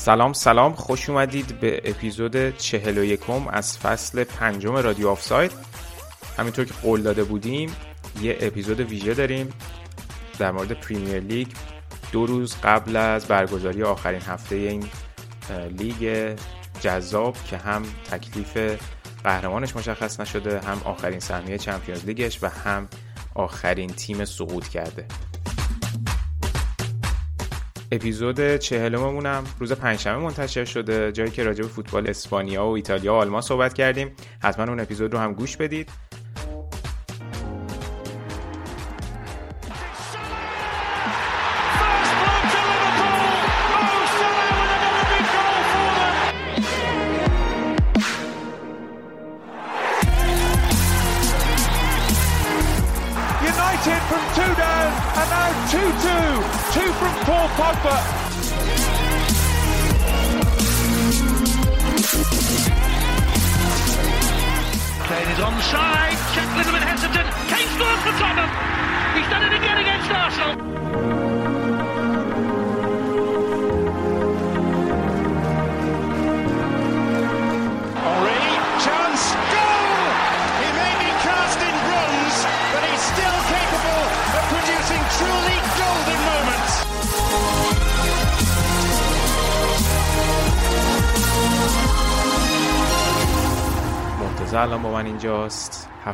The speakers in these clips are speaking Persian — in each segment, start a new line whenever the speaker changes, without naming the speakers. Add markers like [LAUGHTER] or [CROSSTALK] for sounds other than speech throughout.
سلام سلام. خوش اومدید به اپیزود چهل و یکم از فصل پنجم رادیو آفساید. همینطور که قول داده بودیم یه اپیزود ویژه داریم در مورد پریمیر لیگ. دو روز قبل از برگزاری آخرین هفته این لیگ جذاب که هم تکلیف قهرمانش مشخص نشده هم آخرین سهمیه چمپیونز لیگش و هم آخرین تیم سقوط کرده. اپیزود چهلممون هم روز پنجشنبه منتشر شده. جایی که راجع به فوتبال اسپانیا و ایتالیا و آلمان صحبت کردیم. حتما اون اپیزود رو هم گوش بدید.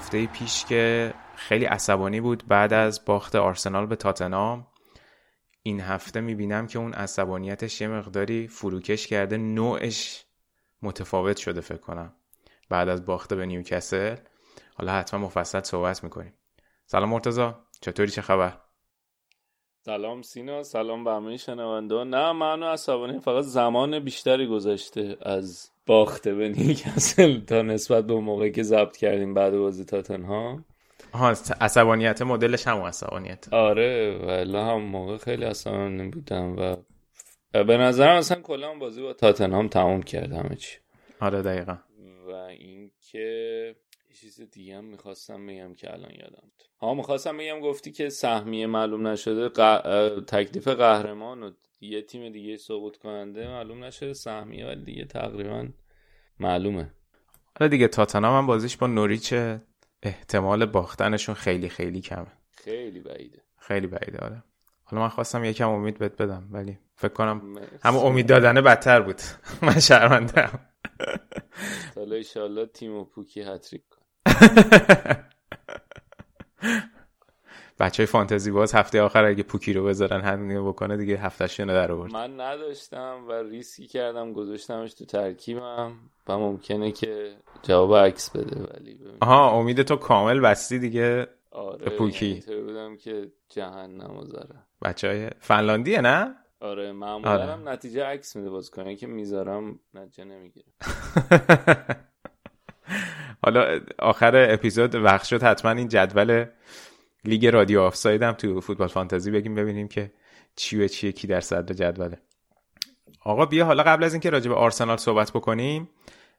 هفته پیش که خیلی عصبانی بود بعد از باخت آرسنال به تاتنام این هفته می‌بینم که اون عصبانیتش یه مقداری فروکش کرده نوعش متفاوت شده فکر کنم بعد از باخت به نیوکسل حالا حتما مفصل صحبت می‌کنیم. سلام مرتضی چطوری؟ چه خبر؟
سلام سینا سلام به همه شنونده نه من عصبانی فقط زمان بیشتری گذشته از باخته به نیوکاسل تا نسبت به اون موقعی که ضبط کردیم بعد بازی تاتنهام.
آها عصبانیت مدلش هم عصبانیت.
آره ولی هم موقع خیلی عصبانی بودم و به نظرم اصلا کلا بازی با تاتنهام تموم کرد همه چی.
آره دقیقا.
و اینکه چیز دیگه هم می‌خواستم بگم که الان یادم. ها می‌خواستم بگم گفتی که سهمیه معلوم نشده ق- تکلیف قهرمان و یه تیم دیگه سقوط کننده معلوم نشده سهمیه ولی دیگه تقریبا معلومه.
آره دیگه تاتنهام هم بازیش با نوریچ احتمال باختنشون خیلی خیلی کمه.
خیلی بعیده.
خیلی بعیده آره. حالا من خواستم یکم امید بهت بدم ولی فکر کنم. همون امید دادنه بدتر بود. [LAUGHS] من شرمندم
حالا ایشالله تیم و پوکی هتریک کن. [LAUGHS]
بچه های فانتزی باز هفته آخر اگه پوکی رو بذارن همین بکنه دیگه هفتهشون رو در آورد
من نداشتم و ریسکی کردم گذاشتمش تو ترکیبم و ممکنه که جواب عکس بده ولی ببین.
آها امید تو کامل بستی دیگه
آره
پوکی.
بودم که جهنم و ذره
بچه های فنلاندیه نه
آره معمولا
آره.
هم نتیجه عکس میده باز کنه که می‌ذارم نتیجه نمی‌گیره [LAUGHS]
حالا آخر اپیزود وقت شد حتما این جدول لیگ رادیو آفساید هم تو فوتبال فانتزی بگیم ببینیم که چی به چیه کی در صدر جدوله آقا بیا حالا قبل از اینکه راجع به آرسنال صحبت بکنیم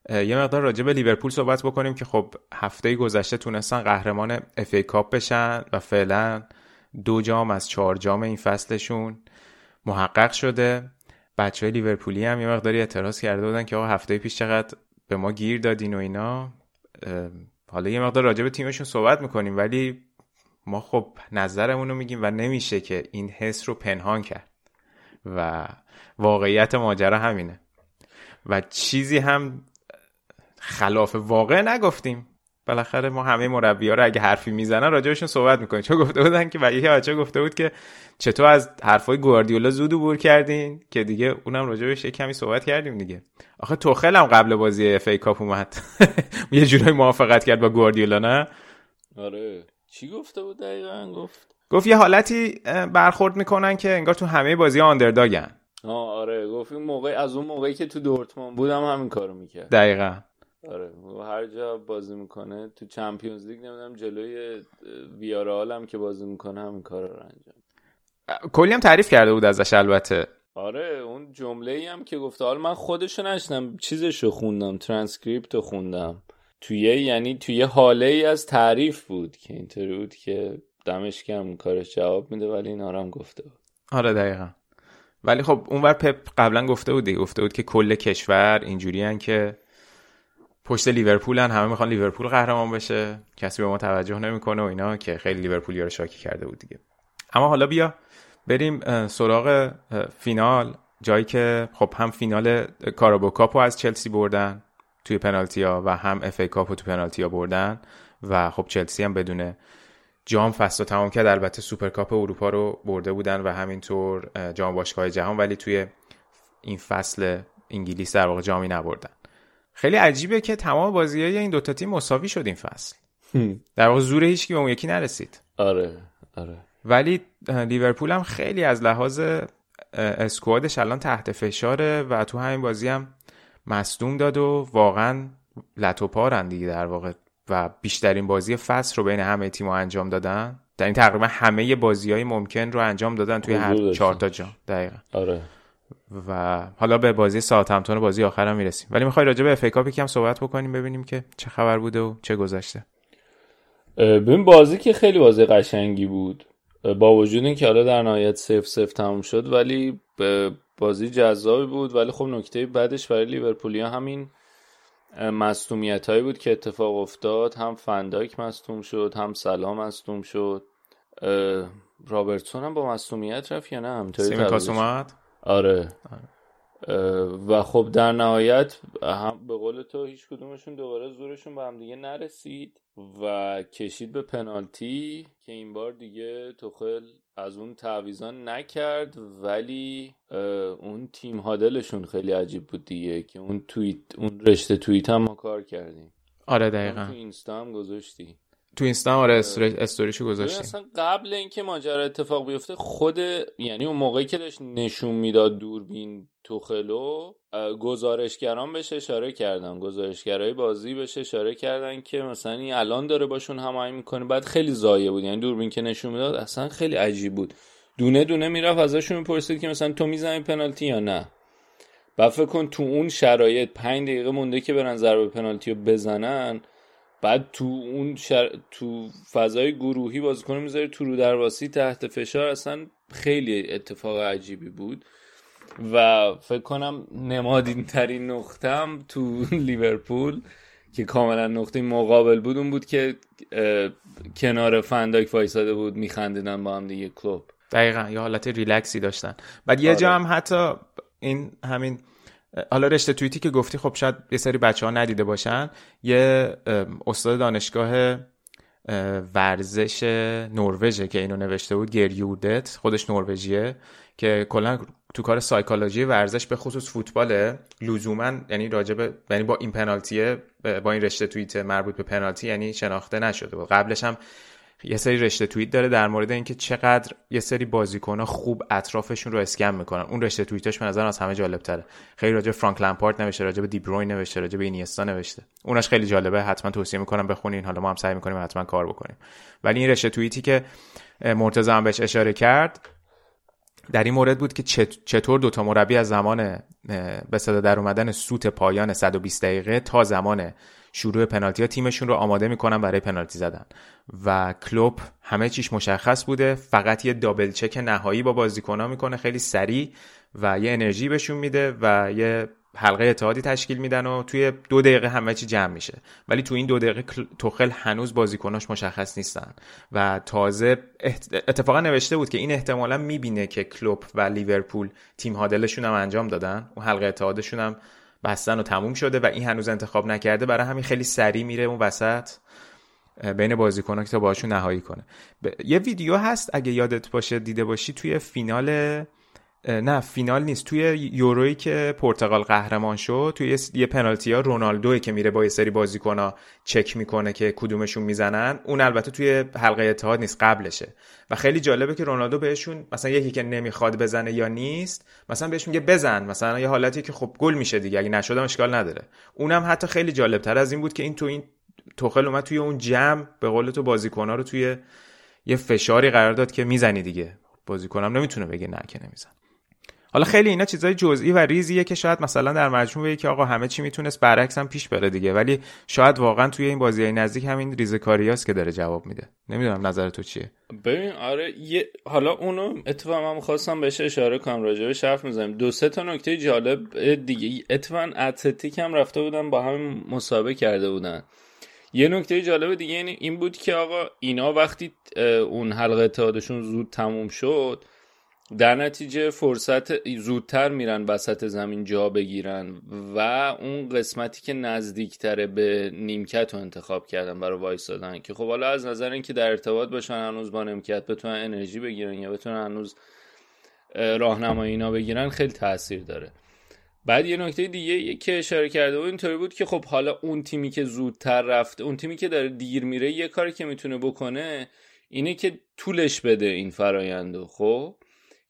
یه مقدار راجع به لیورپول صحبت بکنیم که خب هفته گذشته تونستن قهرمان FA Cup بشن و فعلا دو جام از چهار جام این فصلشون محقق شده. بچه های لیورپولی هم یه مقداری اعتراض کرده بودن که آقا هفته پیش چقدر به ما گیر دادین و اینا. حالا یه مقدار راجع به تیمشون صحبت می‌کنیم ولی ما خب نظرمون رو میگیم و نمیشه که این حس رو پنهان کرد. و واقعیت ماجرا همینه. و چیزی هم خلاف واقع نگفتیم. بالاخره ما همه مربی ها رو اگه حرفی می‌زنن راجبشون صحبت می‌کنیم. چون گفته بودن که و یکی بچه گفته بود که چطور از حرفای گواردیولا زود عبور کردین که دیگه اونم راجبش یه کمی صحبت کردیم دیگه. آخه توخل هم قبل بازی اف ای کاپ اومد. [LAUGHS] یه جورایی موافقت کرد با گواردیولا نه؟
آره. چی گفته بود دقیقا؟ گفت.
گفت یه حالتی برخورد می‌کنن که انگار تو همه بازی آندرداگن.
آه آره گفت این موقع از اون موقعی که تو دورتموند بودم همین کارو می‌کرد.
دقیقا.
آره هر جا بازی می‌کنه تو چمپیونز لیگ نمی‌دونم جلوی ویارال هم که بازی می‌کنه همین کار رو انجام
کلی هم تعریف کرده بود ازش البته.
آره اون جمله ای هم که گفته. حالا من خودشو نشنیدم چیزشو خوندم ترانسکریپت رو خوندم. توی یعنی توی هاله ای از تعریف بود که اینطوری بود که دمش گرم کارش جواب میده ولی این هم گفته بود.
آره دقیقا. ولی خب اونور پپ قبلا گفته بود گفته بود که کل کشور اینجوری که پشت لیورپولن همه می‌خوان لیورپول قهرمان بشه. کسی به ما توجه نمی‌کنه و اینا که خیلی لیورپولی رو شاکی کرده بود دیگه. اما حالا بیا بریم سراغ فینال. جایی که خب هم فینال Carabao Cup و از چلسی بردن توی پنالتی ها و هم FA Cup و تو پنالتی ها بردن و خب چلسی هم بدون جام فصل تمام کرد. البته سوپرکاپ اروپا رو برده بودن و همینطور جام باشگاه جهان ولی توی این فصل انگلیس در واقع جامی نبردن. خیلی عجیبه که تمام بازی های این دوتا تیم مساوی شد این فصل. در واقع زور هیچ به اون یکی نرسید.
آره آره.
ولی لیورپول هم خیلی از لحاظ اسکوادش الان تحت فشاره و تو همین بازی هم مصدوم داد و واقعا لتوپارن دیگه در واقع. و بیشترین بازی فصل رو بین همه تیم انجام دادن. در این تقریبا همه بازی های ممکن رو انجام دادن توی هر چهار تا جام. دقیقا.
آره.
و حالا به بازی ساعتمتون بازی آخر هم می‌رسیم. ولی می‌خوای راجع به افیکاپی که هم صحبت بکنیم ببینیم که چه خبر بوده و چه گذشته.
ببین بازی که خیلی بازی قشنگی بود. با وجود اینکه حالا در نهایت سف سف تموم شد ولی بازی جذابی بود ولی خب نکته بعدش برای لیورپولیا همین مصومیت هایی بود که اتفاق افتاد. هم فنداک مصوم شد هم سلام مصوم شد. رابرتسون هم با مصومیت رفت یا نه؟
همینطوری اومد؟
آره. و خب در نهایت هم به قول تو هیچ کدومشون دوباره زورشون به هم دیگه نرسید و کشید به پنالتی که این بار دیگه توخل از اون تعویزان نکرد ولی اون تیم هادلشون خیلی عجیب بود دیگه که اون توییت اون رشته توییت هم ما کار کردیم.
آره دقیقا.
تو اینستا هم گذاشتی.
تو اینستا آره استوریشو گذاشتیم.
اصلا قبل اینکه ماجرا اتفاق بیفته خود یعنی اون موقعی که داشت نشون می‌داد دوربین توخلو گزارشگران بهش اشاره کردن. گزارشگرای بازی بهش اشاره کردن که مثلا این الان داره باشون هماهنگ می‌کنه. بعد خیلی زایه بود. یعنی دوربین که نشون می‌داد اصلا خیلی عجیب بود. دونه دونه می‌رفت ازشون می‌پرسید که مثلا تو می‌زنی پنالتی یا نه. بعد فکر کن تو اون شرایط پنج دقیقه مونده که برن ضربه پنالتی رو بزنن. بعد تو اون شر... تو فضای گروهی بازیکن می‌ذاره تو رو درواسی تحت فشار. اصلا خیلی اتفاق عجیبی بود. و فکر کنم نمادین ترین نقطم تو [LAUGHS] لیورپول که کاملا نقطه مقابل بود اون بود که کنار فنداک وایساده بود میخندیدن با هم دیگه کلوب.
دقیقا یه حالت ریلکسی داشتن. بعد یه جا آره. هم حتی این همین حالا رشته توییتی که گفتی خب شاید یه سری بچه ها ندیده باشن. یه استاد دانشگاه ورزش نروژه که اینو نوشته بود گریودت خودش نروژیه که کلا تو کار سایکولوژی ورزش به خصوص فوتبال لزوما یعنی راجب یعنی با این پنالتیه با این رشته توییت مربوط به پنالتی یعنی شناخته نشده بود. قبلش هم یه سری رشته توییت داره در مورد اینکه چقدر یه سری بازیکن‌ها خوب اطرافشون رو اسکن می‌کنن. اون رشته توییتاش به نظر از همه جالب تره خیلی راجع فرانک لمپارت نوشته راجع به دیبروین نوشته راجع به اینیستا نوشته. اوناش خیلی جالبه. حتما توصیه می‌کنم بخونین. حالا ما هم سعی می‌کنیم حتما کار بکنیم. ولی این رشته توییتی که مرتضی هم بهش اشاره کرد در این مورد بود که چطور دوتا مربی از زمان به صدا در اومدن سوت پایان 120 دقیقه تا زمان شروع پنالتی ها تیمشون رو آماده می‌کنن برای پنالتی زدن. و کلوب همه چیش مشخص بوده. فقط یه دابل چک نهایی با بازیکنها می‌کنه. خیلی سریع و یه انرژی بهشون میده و یه حلقه اتحادی تشکیل میدن و توی دو دقیقه همه چی جمع میشه. ولی تو این دو دقیقه توخل هنوز بازیکناش مشخص نیستن. و تازه اتفاقا نوشته بود که این احتمالا می‌بینه که کلوب و لیورپول تیم هادلشون هم انجام دادن. و حلقه اتحادشون هم بستن و تموم شده و این هنوز انتخاب نکرده برای همین خیلی سریع میره اون وسط بین بازیکن‌ها که تا باشون نهایی کنه. یه ویدیو هست اگه یادت باشه دیده باشی توی فینال نه فینال نیست. توی یورویی که پرتغال قهرمان شد توی یه پنالتی ها رونالدوی که میره با یه سری بازیکن چک می‌کنه که کدومشون می‌زنن اون البته توی حلقه اتحاد نیست قبلشه. و خیلی جالبه که رونالدو بهشون مثلا یکی که نمی‌خواد بزنه یا نیست مثلا بهش میگه بزن. مثلا یه حالتی که خب گل میشه دیگه اگه نشدم اشکال نداره. اونم حتی خیلی جالب تر از این بود که این تو این توخل اومد توی اون جمع به قول تو بازیکن‌ها رو توی یه فشاری قرار داد که می‌زنی دیگه. بازیکنم نمی‌تونه بگه نه که نمیزن حالا خیلی اینا چیزای جزئی و ریزیه که شاید مثلا در مجموع که آقا همه چی می‌تونست برعکس هم پیش بره دیگه. ولی شاید واقعا توی این بازی های نزدیک همین ریزکاریاست که داره جواب میده. نمی‌دونم نظر تو چیه.
ببین آره یه... حالا اونو اتفاقا من خواستم بهش اشاره کنم راجع به حرف می‌زنیم دو سه تا نکته جالب دیگه. اتفاقا اتلتیک هم رفته بودن با هم مسابقه کرده بودن. یه نکته جالب دیگه این بود که آقا اینا وقتی اون حلقه اتحادشون زود تموم شد در نتیجه فرصت زودتر میرن وسط زمین جا بگیرن و اون قسمتی که نزدیکتره به نیمکت رو انتخاب کردن برای وایستادن که خب حالا از نظر اینکه در ارتباط باشن هنوز با نیمکت بتونن انرژی بگیرن یا بتونن هنوز راهنمایی اینا بگیرن خیلی تاثیر داره. بعد یه نکته دیگه که اشاره کرده بود اینطوری بود که خب حالا اون تیمی که زودتر رفته اون تیمی که داره دیر میره یه کاری که می‌تونه بکنه اینه که طولش بده این فرایندو خب؟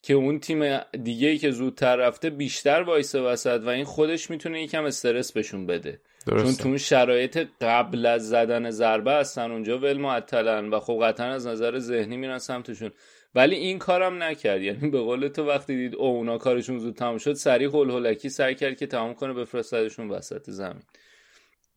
که اون تیم دیگه ای که زودتر رفته بیشتر وایسه وسط و این خودش می‌تونه یکم استرس بهشون بده. درسته. چون تو اون شرایط قبل از زدن ضربه هستن اونجا ول معطلن و خب قطعا از نظر ذهنی میرن سمتشون. ولی این کارم نکرد. یعنی به قول تو وقتی دید او اونا کارشون زود تموم شد سریع هول هولکی سعی کرد که تمام کنه بفرستدشون وسط زمین.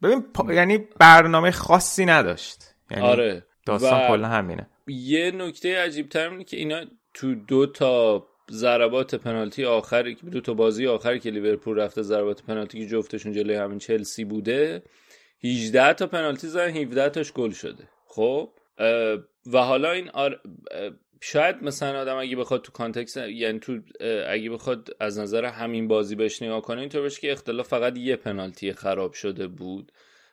ببین پا... یعنی برنامه خاصی نداشت. یعنی
آره.
داستان کلا همینه.
یه نکته عجیب تر که اینا تو دو تا ضربات پنالتی آخری که دو تا بازی آخری که لیورپول رفته ضربات پنالتی که جفتشون جلوی همین چلسی بوده 18 تا پنالتی زدن 17 تاش گل شده. خب؟ و حالا این آر... شاید مثلا آدم اگه بخواد تو context یعنی تو اگه بخواد از نظر همین بازی بهش نگاه کنه اینطور بشه که اختلاف فقط یه پنالتی خراب شده بود.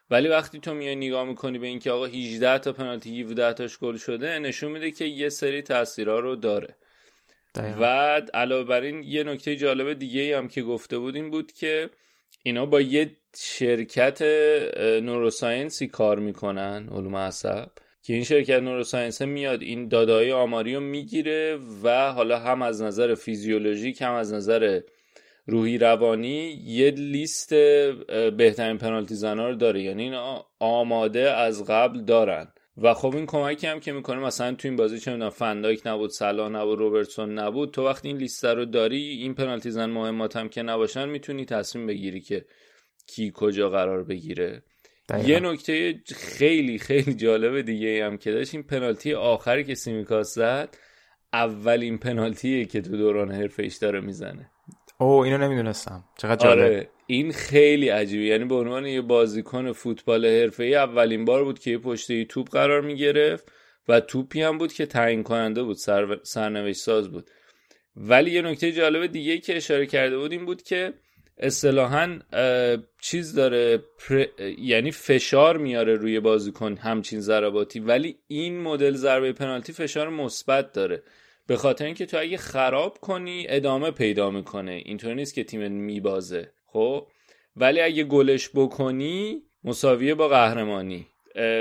ولی وقتی تو میای نگاه می‌کنی به اینکه آقا 18 تا پنالتی 17 تاش گل شده نشون میده که یه سری تاثیرها رو داره. و علاوه بر این یه نکته جالب دیگه هم که گفته بود این بود که اینا با یه شرکت نوروساینسی کار می‌کنن علوم عصب. که این شرکت نوروساینس میاد این دادای آماری رو می‌گیره و حالا هم از نظر فیزیولوژیک هم از نظر روحی روانی یه لیست بهترین پنالتی زنا رو داره. یعنی این آماده از قبل دارن. و خب این کمکی هم که می‌کنه مثلا تو این بازی چه می‌دونم فندایک نبود سلا نبود روبرتسون نبود تو وقتی این لیست رو داری این پنالتی زن مهمات هم که نباشن می‌تونی تصمیم بگیری که کی کجا قرار بگیره. یه نکته خیلی خیلی جالب دیگه هم که داشت این پنالتی آخری که سیمیکاس زد اولین پنالتیه که تو دوران حرفه داره می‌زنه.
او اینو نمی‌دونستم. چقدر جالب. آره
این خیلی عجیبه. یعنی به عنوان یه بازیکن فوتبال ای اولین بار بود که یه پشته توپ قرار می‌گرفت و توپی هم بود که تعیین کننده بود سر... سرنوشت ساز بود. ولی یه نکته جالب دیگه که اشاره کرده بود این بود که اصطلاحا چیز داره یعنی فشار میاره روی بازیکن همچین ضرباتی. ولی این مدل ضربه پنالتی فشار مثبت داره. به خاطر اینکه تو اگه خراب کنی ادامه پیدا می‌کنه. اینطور نیست که تیم میبازه. خب؟ ولی اگه گلش بکنی مساویه با قهرمانی.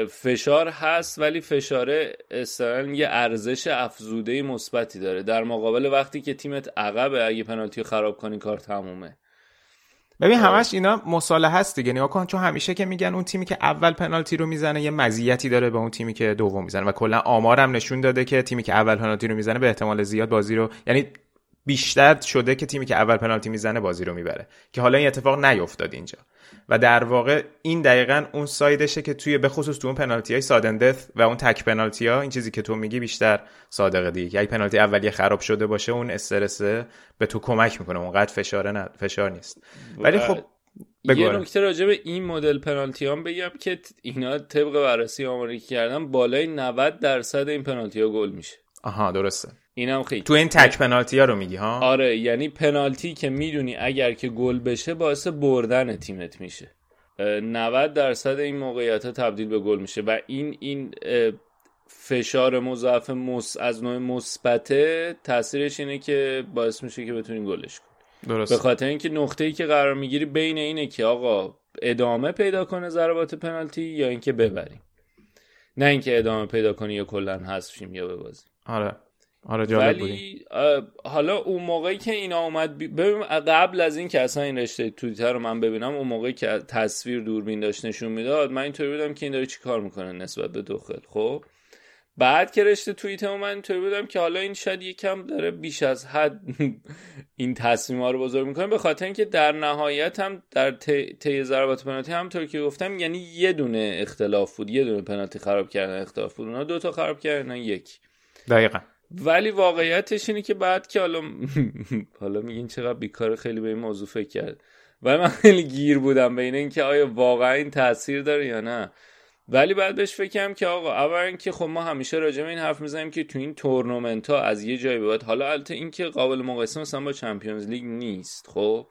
فشار هست ولی فشار اصلا یه ارزش افزوده مثبتی داره. در مقابل وقتی که تیمت عقبه اگه پنالتی خراب کنی کار تمومه.
ببین همش اینا مصالحه هست دیگه. نگاه کن چون همیشه که میگن اون تیمی که اول پنالتی رو می‌زنه یه مزیتی داره به اون تیمی که دوم می‌زنه. و کلا آمارم نشون داده که تیمی که اول پنالتی رو می‌زنه به احتمال زیاد بازی رو یعنی بیشتر شده که تیمی که اول پنالتی می‌زنه بازی رو می‌بره. که حالا این اتفاق نیفتاد اینجا. و در واقع این دقیقا اون سایدشه که توی به خصوص تو اون پنالتی های سادندث و اون تک پنالتی ها این چیزی که تو میگی بیشتر صادقه دیگه. که اگه پنالتی اولیه خراب شده باشه اون استرس به تو کمک می‌کنه. اونقدر فشار نه فشار نیست. ولی خب
یه نکته راجع به این مدل پنالتی هم بگم که اینا طبق بررسی آماری کردن بالای 90 درصد این پنالتی ها گل میشه.
آها درسته.
اینم خیلی.
تو این تک پنالتی ها رو میگی ها؟
آره یعنی پنالتی که می‌دونی اگر که گل بشه باعث بردن تیمت میشه. 90 درصد این موقعیت ها تبدیل به گل میشه و این این فشار مضاعف مس... از نوع مثبته تاثیرش اینه که باعث میشه که بتونی گلش کنی.
درست
به خاطر اینکه نقطه ای که قرار می‌گیری بین اینه که آقا ادامه پیدا کنه ضربات پنالتی یا اینکه ببریم. نه اینکه ادامه پیدا کنی یا کلا حذف شیم یا ببازیم.
آره. آره جالب
ولی حالا اون موقعی که اینا اومد بی- ببین قبل از این که اصلا این رشته توییتر رو من ببینم اون موقعی که تصویر دوربین داشت نشون می‌داد من اینطوری بودم که این داره چی کار می‌کنه نسبت به دخل خب؟ بعد که رشته توییت من اینطوری بودم که حالا این شاید یکم داره بیش از حد [LAUGHS] این تصمیم ها رو بزرگ می‌کنه به خاطر اینکه در نهایت هم در طی طی ضربات پنالتی همطور که گفتم یعنی یه دونه اختلاف بود یه دونه پنالتی خراب کردن اختلاف بود اونا دو تا خراب کردن یک.
دقیقا.
ولی واقعیتش اینه که بعد که حالا حالا میگین چقدر بیکار خیلی به این موضوع فکر کرد. ولی من خیلی گیر بودم بین اینکه آیا واقعا این تاثیر داره یا نه. ولی بعد بهش فکر کردم که آقا اولا اینکه خب ما همیشه راجع به این حرف می‌زنیم که تو این تورنمنت ها از یه جایی به بعد حالا البته این که قابل مقایسه مثلا با چمپیونز لیگ نیست خب؟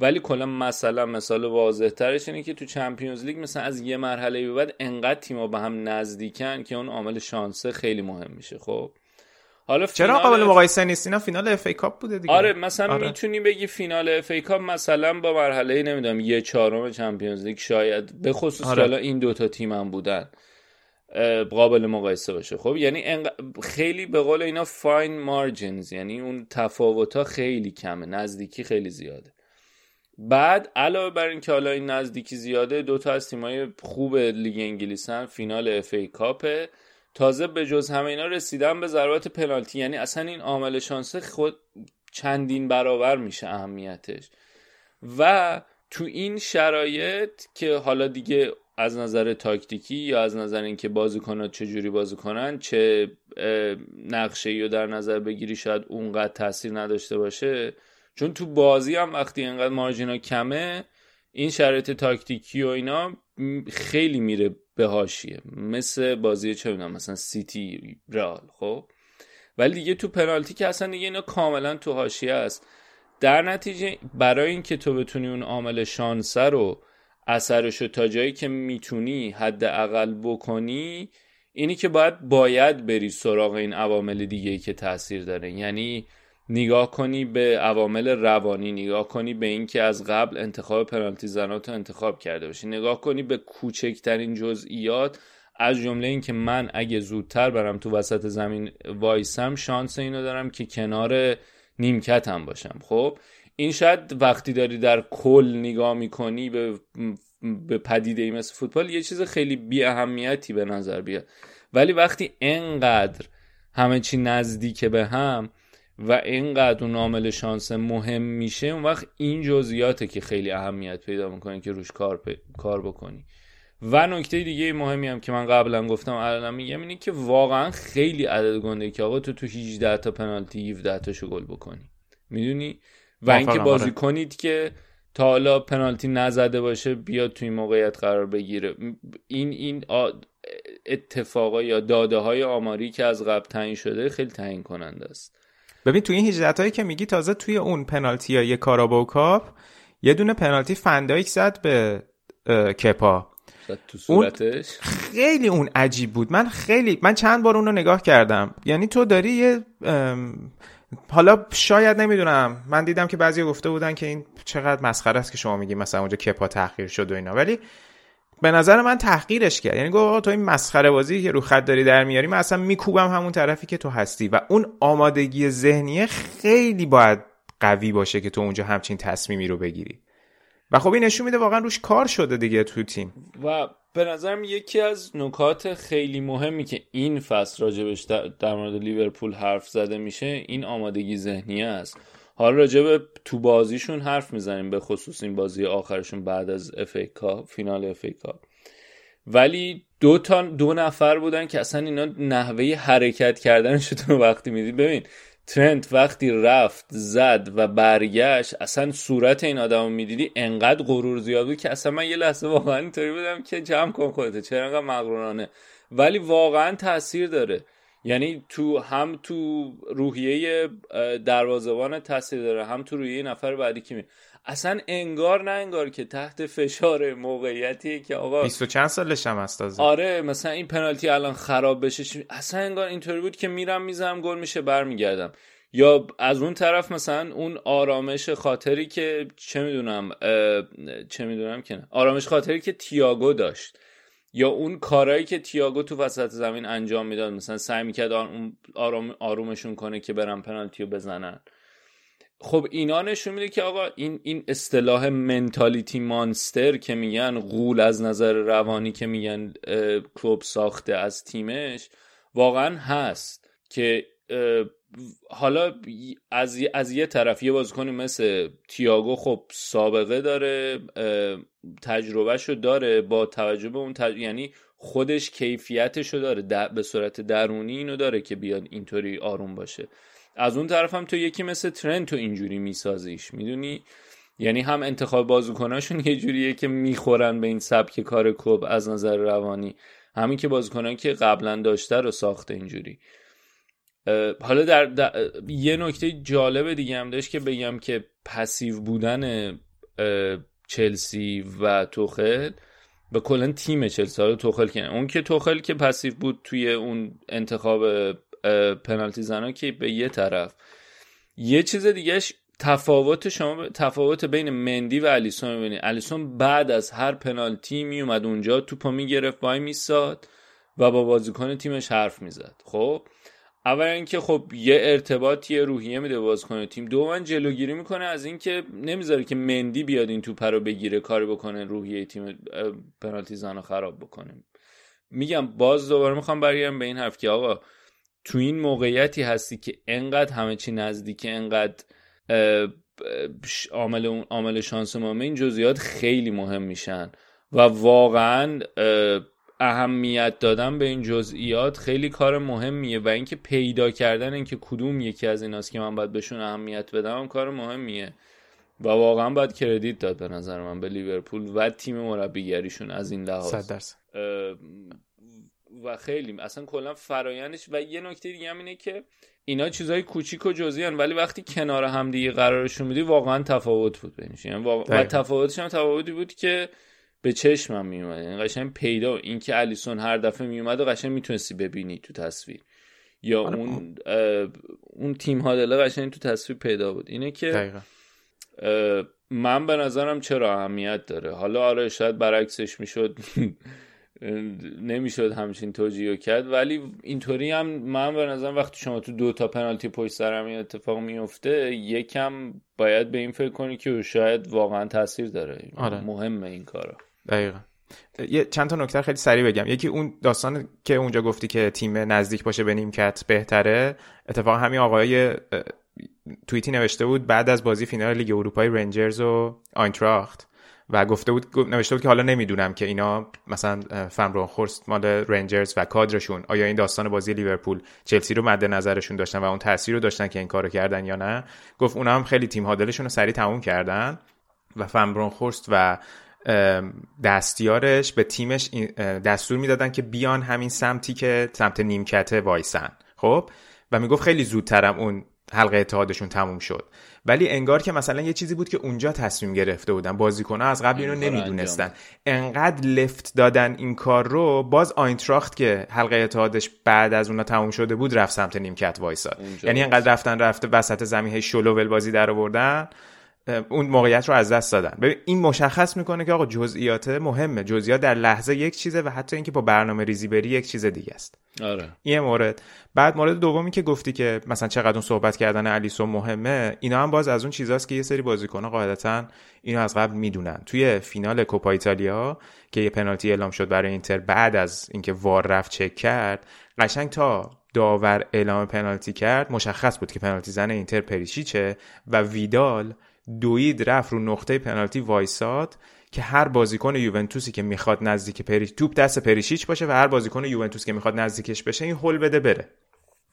ولی کلا مثلا مثال واضح ترش اینه که تو چمپیونز لیگ مثلا از یه مرحله به بعد انقدر تیم‌ها به هم نزدیکن که اون عامل شانسه خیلی مهم میشه خب. حالا
چرا قابل مقایسه نیست؟ اینا فینال FA Cup بوده دیگه.
آره مثلا
آره.
می‌تونی بگی فینال FA Cup مثلا با مرحله نمی‌دونم یه چهارم Champions League شاید به خصوص
آره.
حالا این دوتا تیم هم بودن قابل مقایسه باشه. خب یعنی انق- خیلی به قول اینا fine margins یعنی اون تفاوت ها خیلی کمه نزدیکی خیلی زیاده. بعد علاوه بر اینکه حالا این نزدیکی زیاده دو تا از تیمای خوب لیگ انگلیسن فینال FA Cup ه تازه به جز همه اینا رسیدن به ضربات پنالتی. یعنی اصلا این عامل شانس خود چندین برابر میشه اهمیتش. و تو این شرایط که حالا دیگه از نظر تاکتیکی یا از نظر اینکه بازیکن‌ها چه جوری بازی کنن چه نقشه رو در نظر بگیری شاید اونقدر تاثیر نداشته باشه. چون تو بازی هم وقتی اینقدر مارجینا کمه این شرایط تاکتیکی و اینا خیلی میره به حاشیه. مثل بازی چه می‌دونم مثلا سیتی رال خب؟ ولی دیگه تو پنالتی که اصلا دیگه اینا کاملا تو حاشیه است. در نتیجه برای اینکه تو بتونی اون عامل شانسه رو اثرش رو تا جایی که می‌تونی حداقل بکنی اینی که باید باید بری سراغ این عوامل دیگه که تاثیر داره. یعنی نگاه کنی به عوامل روانی نگاه کنی به اینکه از قبل انتخاب پنالتی زنات رو انتخاب کرده باشی. نگاه کنی به کوچکترین جزئیات از جمله اینکه من اگه زودتر برم تو وسط زمین وایسم شانس اینو دارم که کنار نیمکتم باشم. خب این شاید وقتی داری در کل نگاه می‌کنی به به پدیده ای مثل فوتبال یه چیز خیلی بی اهمیتی به نظر بیاد. ولی وقتی انقدر همه چی نزدیک به هم و اینقدر اون عامل شانس مهم میشه اون وقت این جزئیاته که خیلی اهمیت پیدا می‌کنه که روش کار, پ... کار بکنی. و نکته دیگه مهمی هم که من قبلا گفتم الان میگم اینه که واقعا خیلی عدد گنده که آقا تو تو 18 تا پنالتی 17 تاشو گل بکنی. می‌دونی؟ و اینکه بازی
آره.
کنید که تا حالا پنالتی نزده باشه بیاد توی این موقعیت قرار بگیره. این این اتفاقا یا داده های آماری که از قبل تعیین شده خیلی تعیین کننده است.
ببین توی این 18 تایی که میگی تازه توی اون پنالتی های کاراباو کاپ یه دونه پنالتی فندایک زد به کپا.
تو صورتش.
خیلی اون عجیب بود. من خیلی من چند بار اون رو نگاه کردم. یعنی تو داری یه ام، حالا شاید نمی‌دونم. من دیدم که بعضی گفته بودن که این چقدر مسخره است که شما میگی مثلا اونجا کپا تحقیر شد و اینا. ولی به نظر من تحقیرش کرد. یعنی گفت تو این مسخره بازی که رو خط داری در میاری من اصلا میکوبم همون طرفی که تو هستی. و اون آمادگی ذهنیه خیلی باید قوی باشه که تو اونجا همچین تصمیمی رو بگیری. و خب این نشون میده واقعا روش کار شده دیگه تو تیم.
و به نظرم یکی از نکات خیلی مهمی که این فصل راجبش در, در مورد لیورپول حرف زده میشه این آمادگی ذهنیه است. حالا راجب تو بازیشون حرف می‌زنیم به خصوص این بازی آخرشون بعد از FA Cup فینال FA Cup. ولی دو تا دو نفر بودن که اصلا اینا نحوه حرکت کردنشون رو وقتی می‌دید. ببین ترنت وقتی رفت زد و برگشت اصلا صورت این آدم رو می‌دیدی انقدر غرور زیاد بود که اصلا من یه لحظه واقعا اینطوری بودم که جمع کن خودت چرا انقدر مغرورانه؟ ولی واقعا تاثیر داره. یعنی تو هم تو روحیه دروازه‌بان تاثیر داره هم تو روحیه نفر بعدی که می اصلا انگار نه انگار که تحت فشار موقعیتی که آقا
20 چند سالش هم هست
آره مثلا این پنالتی الان خراب بشه اصلا انگار اینطوری بود که میرم میزم گل میشه برمیگردم. یا از اون طرف مثلا اون آرامش خاطری که چه می‌دونم چه می‌دونم که نه آرامش خاطری که تییاگو داشت. یا اون کارهایی که تییاگو تو وسط زمین انجام می‌داد مثلا سعی می‌کرد آرام آرومشون کنه که برن پنالتی رو بزنن. خب اینا نشون میده که آقا این این اصطلاح منتالیتی مانستر که میگن غول از نظر روانی که میگن کلوب ساخته از تیمش واقعا هست که حالا از از یه طرف یه بازیکنی مثل تییاگو خب سابقه داره تجربهشو داره با توجه به اون یعنی خودش کیفیتشو داره به صورت درونی اینو داره که بیاد اینطوری آروم باشه. از اون طرف هم تو یکی مثل ترنت تو اینجوری میسازیش می‌دونی؟ یعنی هم انتخاب بازیکناشون [LAUGHS] یه جوریه که می‌خورن به این سبک کار کلوب از نظر روانی. همین که بازیکنان که قبلا داشته رو ساخته اینجوری. حالا در, در, یه نکته جالب دیگه هم داشت که بگم که پسیو بودن چلسی و توخل به کلا تیم چلسی حالا توخل که اون که توخل که پسیو بود توی اون انتخاب پنالتی زنا که به یه طرف. یه چیز دیگهش تفاوت شما تفاوت بین مندی و الیسون می‌بینید الیسون بعد از هر پنالتی میومد اونجا توپو می‌گرفت وای میساد و با بازیکن تیمش حرف می‌زد. خب؟ اول اینکه خب یه ارتباط یه روحیه میده بازیکن تیم. دوم جلوگیری می‌کنه از اینکه نمی‌ذاره که مندی بیاد این توپ رو بگیره کاری بکنه روحیه تیم پنالتی زنا خراب بکنه. میگم باز دوباره می‌خوام برگردم به این حرف که آقا تو این موقعیتی هستی که انقدر همه چی نزدیکه انقدر عامل عامل شانس مهمه این جزئیات خیلی مهم میشن. و واقعا اهمیت دادن به این جزئیات خیلی کار مهمیه و اینکه پیدا کردن اینکه کدوم یکی از ایناست که من باید بهشون اهمیت بدم هم کار مهمیه. و واقعا باید کردیت داد به نظر من به لیورپول و تیم مربیگریشون از این لحاظ. و خیلی اصلا کلا فرایندش و یه نکته دیگه هم اینه که اینا چیزای کوچیک و جزئی ولی وقتی کنار هم دیگه قرارشون میدی واقعا تفاوت بود بینش یعنی و تفاوتش هم تفاوتی بود که به چشمم میومد. یعنی قشنگ پیدا. اینکه الیسون هر دفعه میومد و قشنگ می‌تونستی ببینی تو تصویر. یا آره. اون اون تیم هادله قشنگ تو تصویر پیدا بود. اینه که من به نظرم چرا اهمیت داره. حالا آره شاید برعکسش می‌شد. [LAUGHS] نمی‌شد همچین توجیه کرد. ولی اینطوری هم من به نظرم وقتی شما تو دو تا پنالتی پشت سر این اتفاق میفته یکم باید به این فکر کنی که شاید واقعا تاثیر داره. آره. مهمه این کارا.
دقیقا. یه چند تا نکته خیلی سریع بگم. یکی اون داستان که اونجا گفتی که تیم نزدیک باشه به نیمکت بهتره. اتفاقا همین آقای توییتی نوشته بود بعد از بازی فینال لیگ اروپای رنجرز و آینتراخت. و گفته بود نوشته بود که حالا نمی‌دونم که اینا مثلا فمرون خورست مال رنجرز و کادرشون آیا این داستان بازی لیورپول چلسی رو مد نظرشون داشتن و اون تاثیر رو داشتن که این کارو کردن یا نه. گفت اونا هم خیلی تیم هادلشون رو سریع تموم کردن و فمرون خورست و دستیارش به تیمش دستور می‌دادن که بیان همین سمتی که سمت نیمکته وایسن. خب؟ و می‌گفت خیلی زودترم اون حلقه اتحادشون تموم شد. ولی انگار که مثلا یه چیزی بود که اونجا تصمیم گرفته بودن. بازیکنها از قبل اینو نمی‌دونستن. انقدر لفت دادن این کار رو باز آینتراخت که حلقه اتحادش بعد از اونا تموم شده بود رفت سمت نیمکت وایساد. یعنی انقدر رفتن رفته وسط زمین شلوول بازی در آوردن. اون موقعیت رو از دست دادن. ببین این مشخص می‌کنه که آقا جزئیات مهمه. جزئیات در لحظه یک چیزه و حتی اینکه با برنامه ریزی بری یک چیز دیگه است.
آره.
یه مورد. بعد مورد دومی که گفتی که مثلا چقدر اون صحبت کردن الیسون مهمه اینا هم باز از اون چیزاست که یه سری بازیکن‌ها قاعدتا اینو از قبل می‌دونن. توی فینال کوپا ایتالیا که یه پنالتی اعلام شد برای اینتر بعد از اینکه وار رفت چک کرد قشنگ تا داور اعلام پنالتی کرد مشخص بود که پنالتی زن اینتر پریشیچه و ویدال دوید رفت رو نقطه پنالتی وایساد که هر بازیکن یوونتوسی که می‌خواد نزدیک پریش توپ دست پریشیچ باشه و هر بازیکن یوونتوس که می‌خواد نزدیکش بشه این هول بده بره.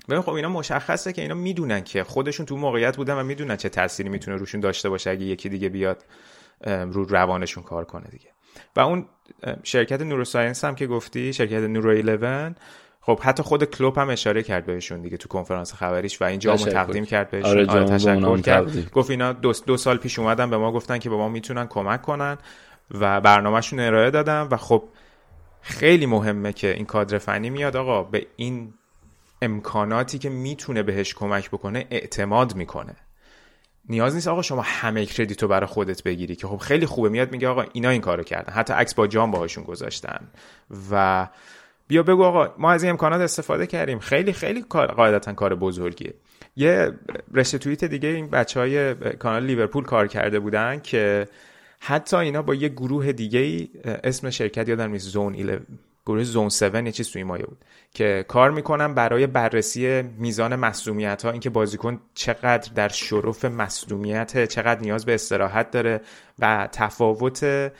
ببین خب اینا مشخصه که اینا می‌دونن که خودشون تو موقعیت بودن و می‌دونن چه تأثیری می‌تونه روشون داشته باشه اگه یکی دیگه بیاد رو روانشون کار کنه دیگه. و اون شرکت نوروساینس هم که گفتی شرکت نورو 11 خب حتی خود کلوب هم اشاره کرد بهشون دیگه تو کنفرانس خبریش و این جامو. تقدیم کرد بهشون.
آره،
آره تشکر کرد. گفت اینا دو, دو سال پیش اومدن به ما گفتن که به ما می‌تونن کمک کنن و برنامهشون ارائه دادن و خب خیلی مهمه که این کادر فنی میاد. آقا به این امکاناتی که می‌تونه بهش کمک بکنه اعتماد می‌کنه. نیاز نیست آقا شما همه کردیتو برای خودت بگیری که خب خیلی خوبه. میاد میگه آقا اینا این کارو کردن. حتی عکس با جام باهاشون گذاشتن و بیا بگو آقا ما از این امکانات استفاده کردیم. خیلی خیلی کار قاعدتا کار بزرگیه. یه رشته توییت دیگه این بچه های کانال لیورپول کار کرده بودن که حتی اینا با یه گروه دیگه ای اسم شرکت یادم نیست زون 11 گروه زون 7 یه چیز توی مایه بود که کار می‌کنن برای بررسی میزان مصدومیت ها اینکه بازیکن چقدر در شرف مصدومیت چقدر نیاز به استراحت داره و تفاوت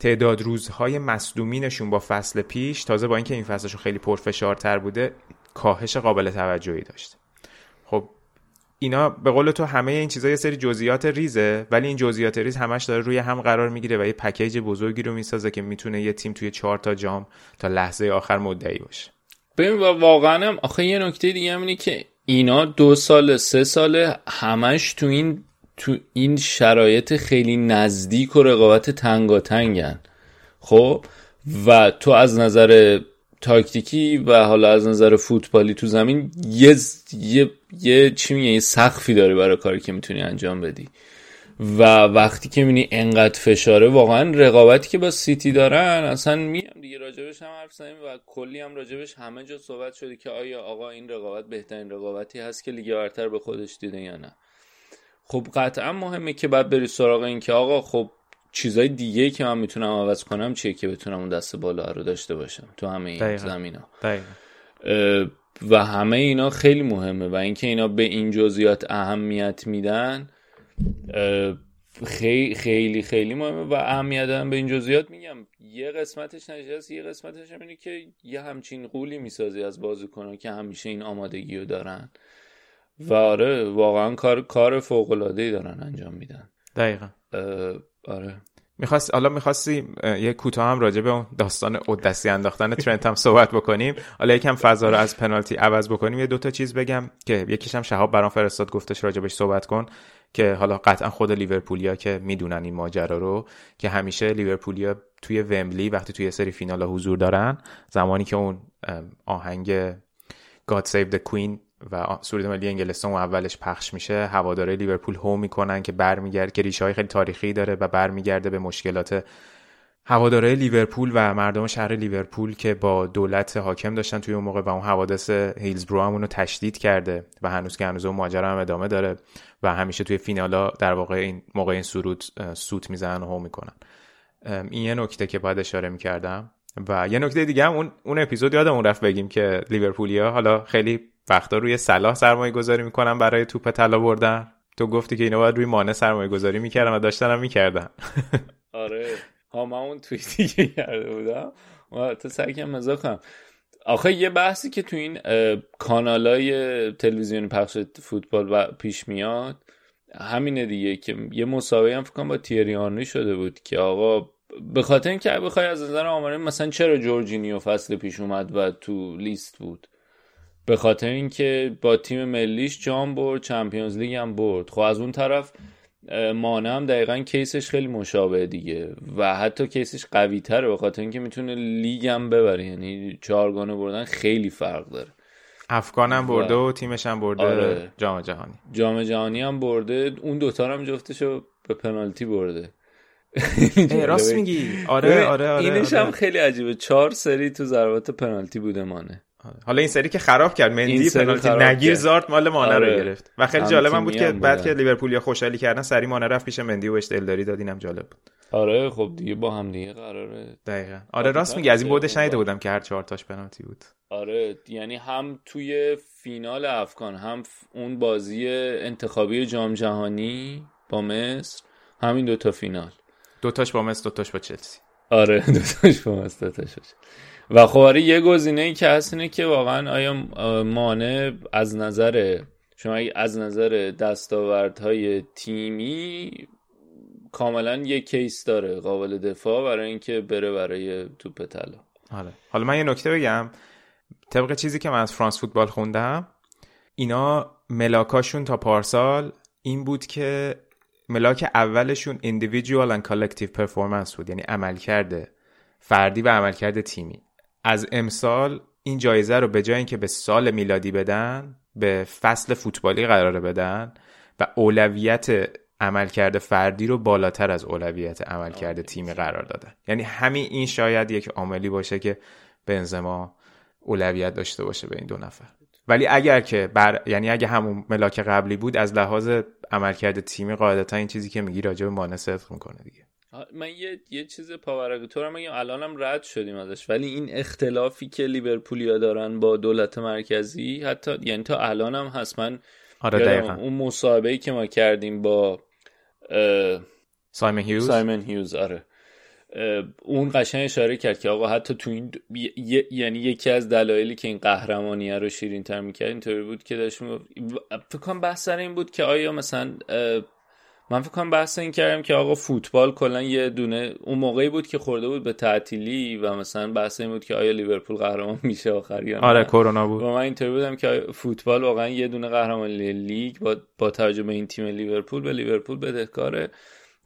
تعداد روزهای مصدومینشون با فصل پیش تازه با اینکه این فصلشون خیلی پرفشارتر بوده کاهش قابل توجهی داشت. خب اینا به قول تو همه این چیزا یه سری جزئیات ریزه ولی این جزئیات ریز همش داره روی هم قرار می‌گیره و یه پکیج بزرگی رو می‌سازه که می‌تونه یه تیم توی چهار تا جام تا لحظه آخر مدعی باشه.
ببین و واقعا هم آخه یه نکته دیگه هم اینه که اینا دو سال سه ساله همش تو این تو این شرایط خیلی نزدیک و رقابت تنگاتنگن. خب؟ و تو از نظر تاکتیکی و حالا از نظر فوتبالی تو زمین یه یه یه چی میگه یه سقفی داره برای کاری که می‌تونی انجام بدی. و وقتی که می‌بینی انقدر فشاره واقعا رقابتی که با سیتی دارن اصلا میام دیگه راجبش هم حرف زدیم و کلی هم راجبش همه جا صحبت شده که آیا آقا این رقابت بهترین رقابتی هست که لیگ برتر به خودش دیده یا نه. خب قطعا مهمه که بعد بری سراغ این که آقا خب چیزای دیگه که من می‌تونم عوض کنم چیه که بتونم اون دست بالا رو داشته باشم؟ تو همه این. زمینا. و همه اینا خیلی مهمه و اینکه اینا به این جزئیات اهمیت میدن خیلی خیلی خیلی مهمه و اهمیت دادن به این جزئیات میگم. یه قسمتش نشست یه قسمتش هم اینه که یه همچین قولی می‌سازی از بازیکنها که همیشه این آمادگی رو دارن. و آره واقعا کار کار فوق العاده ای دارن انجام میدن.
دقیقا.
آره.
می‌خواست حالا می‌خواستی یه کوتاه هم راجع به اون داستان اودسی انداختن ترنت هم صحبت بکنیم. حالا یکم فضا رو از پنالتی عوض بکنیم. یه دوتا چیز بگم که یکیش هم شهاب برام فرستاد گفتش راجبش صحبت کن که حالا قطعا خود لیورپولیا که می‌دونن این ماجرا رو که همیشه لیورپولیا توی ومبلی وقتی توی سری فینال حضور دارن زمانی که اون آهنگ God Save the Queen و سرود ملی انگلستان و اولش پخش میشه. هواداره لیورپول هو می‌کنن که برمیگرده که ریشه های خیلی تاریخی داره و برمیگرده به مشکلات هواداره لیورپول و مردم شهر لیورپول که با دولت حاکم داشتن توی اون موقع و اون حوادث هیلزبرو هم اونو تشدید کرده و هنوز که هنوز اون ماجرا هم ادامه داره و همیشه توی فینالا در واقع این موقع این سرود سوت می‌زنن و هو می‌کنن. این یه نکته که باید اشاره می‌کردم و یه نکته دیگه هم اون اون اپیزود یادمون رفت بگیم که لیورپولیا حالا خیلی وقتا روی صلاح سرمایه گذاری می‌کنن برای توپ طلا بردن؟ تو گفتی که اینا باید روی مانع سرمایه گذاری می‌کردن و داشتن هم می‌کردن. [LAUGHS]
آره. ها من اون توییتی که کرده بودم. مزاح کنم. آخه یه بحثی که تو این کانالای تلویزیونی پخش فوتبال و پیش میاد همینه دیگه که یه مسابقه هم فکر با تیری شده بود که آقا به خاطر اینکه بخوای از نظر آماری مثلا چرا جورجینیو فصل پیش اومد و تو لیست بود؟ به خاطر اینکه با تیم ملیش جام برد Champions League هم برد. خب از اون طرف هم دقیقا case ش خیلی مشابه دیگه و حتی case ش قوی تره به خاطر اینکه می‌تونه لیگ هم ببره. یعنی چهارگانه بردن خیلی فرق داره.
افغان هم برده و تیمش هم برده.
آره.
جام جهانی.
جام جهانی هم برده. اون دوتا رو هم جفتشو به پنالتی برده. [LAUGHS]
راست میگی. آره آره آره,
اینش
آره.
هم خیلی عجیبه. چهار سری تو ضربات پنالتی بوده مانه.
حالا این سری که خراب کرد. مندی پنالتی نگیر
کرد.
زارت مال مانه رو
آره.
گرفت. و خیلی جالب هم بود که بعد. که لیورپولیا خوشحالی کردن سری مانه رفت پیش مندی و بهش دلداری داد اینم جالب بود.
آره خب دیگه با هم دیگه قراره.
دقیقا. آره راست میگی. از این بودش نیده بودم که هر چهار تاش پنالتی بود.
آره یعنی هم توی فینال افغان هم اون بازی انتخابی جام جهانی با مصر همین دوتا فینال.
دوتاش با مس دوتاش با چلسی.
آره [LAUGHS] دوتاش با مصر دوتاش باشه. و خب یه گزینه ای که هست اینه که واقعا آیا مانع از نظر شما از نظر دستاوردهای تیمی کاملا یه کیس داره قابل دفاع برای اینکه بره برای توپ طلا.
آره. حالا من یه نکته بگم. طبق چیزی که من از فرانس فوتبال خوندم اینا ملاکاشون تا پارسال این بود که ملاک اولشون individual and collective performance بود. یعنی عملکرد فردی و عملکرد تیمی. از امسال این جایزه رو به جای اینکه به سال میلادی بدن به فصل فوتبالی قراره بدن و اولویت عملکرد فردی رو بالاتر از اولویت عملکرد تیمی قرار دادن. یعنی همین این شاید یک عاملی باشه که بنزما اولویت داشته باشه به این دو نفر. ولی اگر که بر یعنی اگه همون ملاک قبلی بود از لحاظ عملکرد تیمی قاعدتا این چیزی که میگی راجع به مانع صدق می‌کنه دیگه.
من یه, یه چیز پاورقی تو رو میگم الانم رد شدیم ازش ولی این اختلافی که لیورپولیا دارن با دولت مرکزی حتی یعنی تا الانم هست. من
آره
اون مصاحبه که ما کردیم با
سایمن هیوز؟
سایمن هیوز آره. اون قشنگ اشاره کرد که آقا حتی تو این یعنی یکی از دلایلی که این قهرمانیه رو شیرین تر می‌کرد اینطوری بود که داشت فکر کنم بحث سر این بود که آیا مثلا من فکر کنم بحث این کردم که آقا فوتبال کلا یه دونه اون موقعی بود که خورده بود به تعطیلی و مثلا بحث این بود که آیا لیورپول قهرمان میشه آخر یا
آره کرونا بود.
و من اینطوری بودم که فوتبال واقعا یه دونه قهرمان لیگ با با توجه به این تیم لیورپول به لیورپول بدهکاره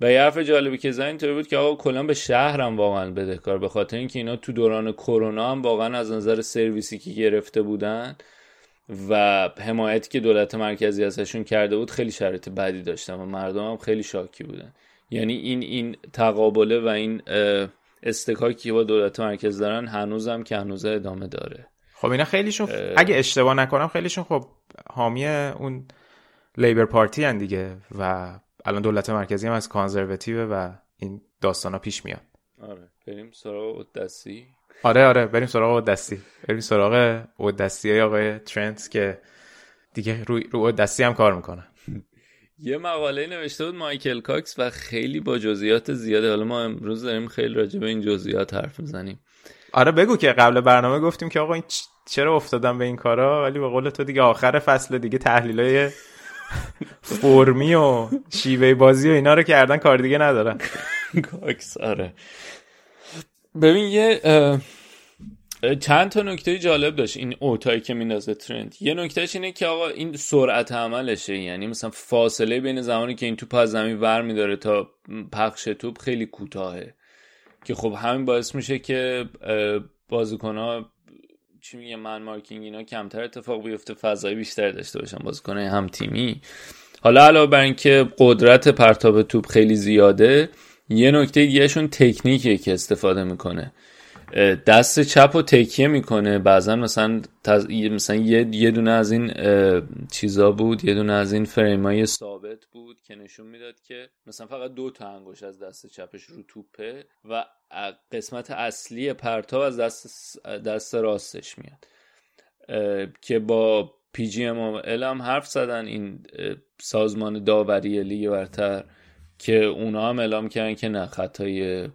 و یه حرف جالبی که زن اینطوری بود که آقا کلا به شهرم واقعا بدهکار به خاطر اینکه اینا تو دوران کرونا هم واقعا از نظر سرویسی که گرفته بودن و حمایتی که دولت مرکزی ازشون کرده بود خیلی شرایط بدی داشتن و مردم هم خیلی شاکی بودن. یعنی این این تقابله و این استکاکی که با دولت مرکز دارن هنوزم که هنوز ادامه داره.
خب اینا خیلیشون اگه اشتباه نکنم خیلیشون خب حامی اون لیبر پارتی هن دیگه و الان دولت مرکزی هم از کانزرواتیو و این داستان ها پیش میاد.
آره. بریم سراغ دستی.
آره آره بریم سراغ دستی بریم سراغ دستی های آقای ترنت که دیگه روی رو دستی هم کار می‌کنه.
یه مقاله نوشته بود مایکل کاکس و خیلی با جزئیات زیاده. حالا ما امروز داریم خیلی راجع به این جزئیات حرف می‌زنیم.
آره بگو که قبل برنامه گفتیم که آقا این چرا افتادم به این کارا؟ ولی به قول تو دیگه آخر فصل دیگه تحلیلای فرمی و شیوه بازی و اینا رو کردن کار دیگه ندارن. [LAUGHS]
کاکس آره. ببین یه چند تا نکته جالب داشت این اوتایی که میندازه ترند. یه نکتهش اینه که آقا این سرعت عملشه. یعنی مثلا فاصله بین زمانی که این توپ از زمین ور میداره تا پخش توپ خیلی کوتاهه. که خب همین باعث میشه که بازیکن ها چی میگه من مارکینگ اینا کمتر اتفاق بیفته فضای بیشتر داشته باشن بازیکن هم تیمی. حالا علاوه بر اینکه قدرت پرتاب توپ خیلی زیاده یه نکته دیگهشون تکنیکه که استفاده می‌کنه. دست چپ و تکیه می‌کنه. بعضا مثلا مثلا یه... یه دونه از این چیزا بود یه دونه از این فریمای ثابت بود که نشون می‌داد که مثلا فقط دو تا انگوش از دست چپش رو توپه و قسمت اصلی پرتاب از دست دست راستش میاد. که با پی جی ام هم حرف زدن. این سازمان داوری لیگ برتر که اونا هم اعلام کردن که نه خطای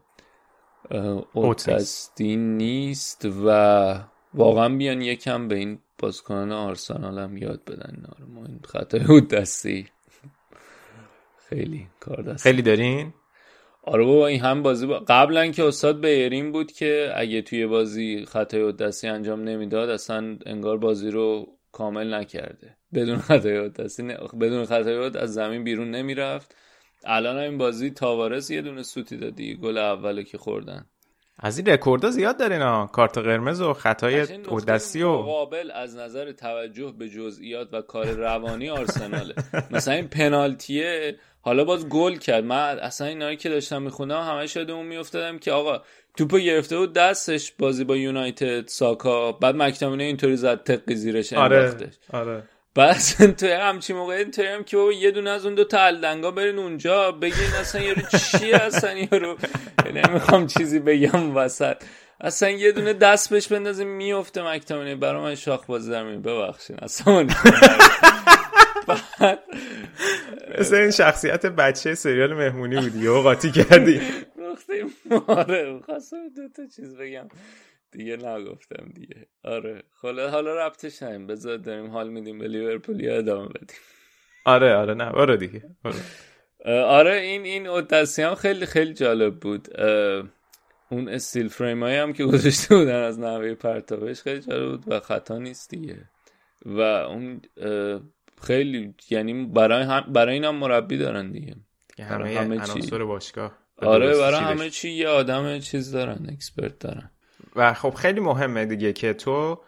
اوتستی نیست و واقعا بیان یکم به این بازیکنان آرسنال هم یاد بدن. ما این خطای اوت دستی خیلی کار دست.
خیلی دارین؟
آره بابا این هم بازی با... قبلا که استاد بیرین بود که اگه توی بازی خطای اوت دستی انجام نمی‌داد اصلا انگار بازی رو کامل نکرده. بدون خطای اوت دستی بدون خطای از زمین بیرون نمی‌رفت. الان این بازی تاوارز یه دونه سوتی دادی گل اولو که خوردن.
از این رکوردها زیاد دارین ها. کارت قرمز و خطای دستی و
مقابل از نظر توجه به جزئیات و کار روانی آرسناله. [LAUGHS] مثلا این پنالتیه حالا باز گل کرد. من اصلا اینایی که داشتم میخوندم همش یادمون میافتادم که آقا توپو گرفته بود دستش بازی با یونایتد ساکا بعد مکتامینه اینطوری زد تقی زیرش
آره آره.
بعد توی همچی موقع اینطوری هم که بابا یه دونه از اون دو تا الدنگا برین اونجا بگین اصلا یارو چی اصلا یارو؟ نمی‌خوام چیزی بگم وسط. اصلا یه دونه دست بهش بندازیم میفته مکتمنه برای من شاخ بازی در ببخشین. اصلا
مثل این شخصیت بچه سریال مهمونی بودی. یه قاطی کردی.
گفتیم آره خواستم دو تا چیز بگم. دیگه نگفتم دیگه. آره. حالا حالا ربطش نیم بذار داریم حال میدیم به لیورپول یا ادامه بدیم.
آره آره. نه آره دیگه. آره,
آره این این اودسی هم خیلی خیلی جالب بود. اون استیل فریم هایی هم که گذاشته بودن از نحوه پرتابش خیلی جالب بود و خطا نیست دیگه. و اون خیلی یعنی برای هم برای این هم مربی دارن دیگه.
همه, همه باشگاه
آره برای همه چی یه آدم چیز دارن expert دارن.
و خب خیلی مهمه دیگه که تو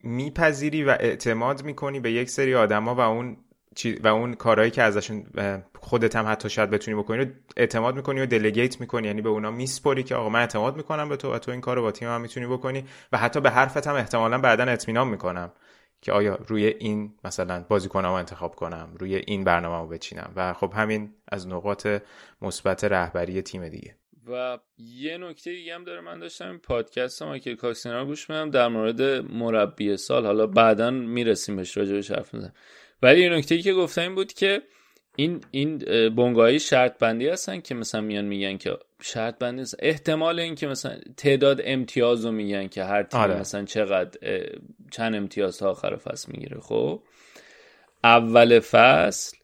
میپذیری و اعتماد می‌کنی به یک سری آدما و اون و اون کارهایی که ازشون خودت هم حتی شاید بتونی بکنی اعتماد می‌کنی و delegate می‌کنی. یعنی به اونا میسپری که آقا من اعتماد می‌کنم به تو و تو این کار رو با تیم هم می‌تونی بکنی و حتی به حرفت هم احتمالا بعدا اطمینان می‌کنم که آیا روی این مثلا بازیکنم انتخاب کنم روی این برنامه رو بچینم. و خب همین از نقاط مثبت رهبری تیم دیگه.
و یه نکته دیگه هم داره من داشتم این پادکست مایکل کاکسینا رو گوش میدم در مورد مربی سال حالا بعدا می‌رسیم بهش راجع حرف می‌زنم ولی یه نکته ای که گفتم این بود که این این بنگاهی شرط بندی هستن که مثلا میان میگن که شرط بندی هستن. احتمال این که مثلا تعداد امتیاز رو میگن که هر تیم آره. مثلا چقدر چند امتیاز تا آخر فصل می‌گیره خب اول فصل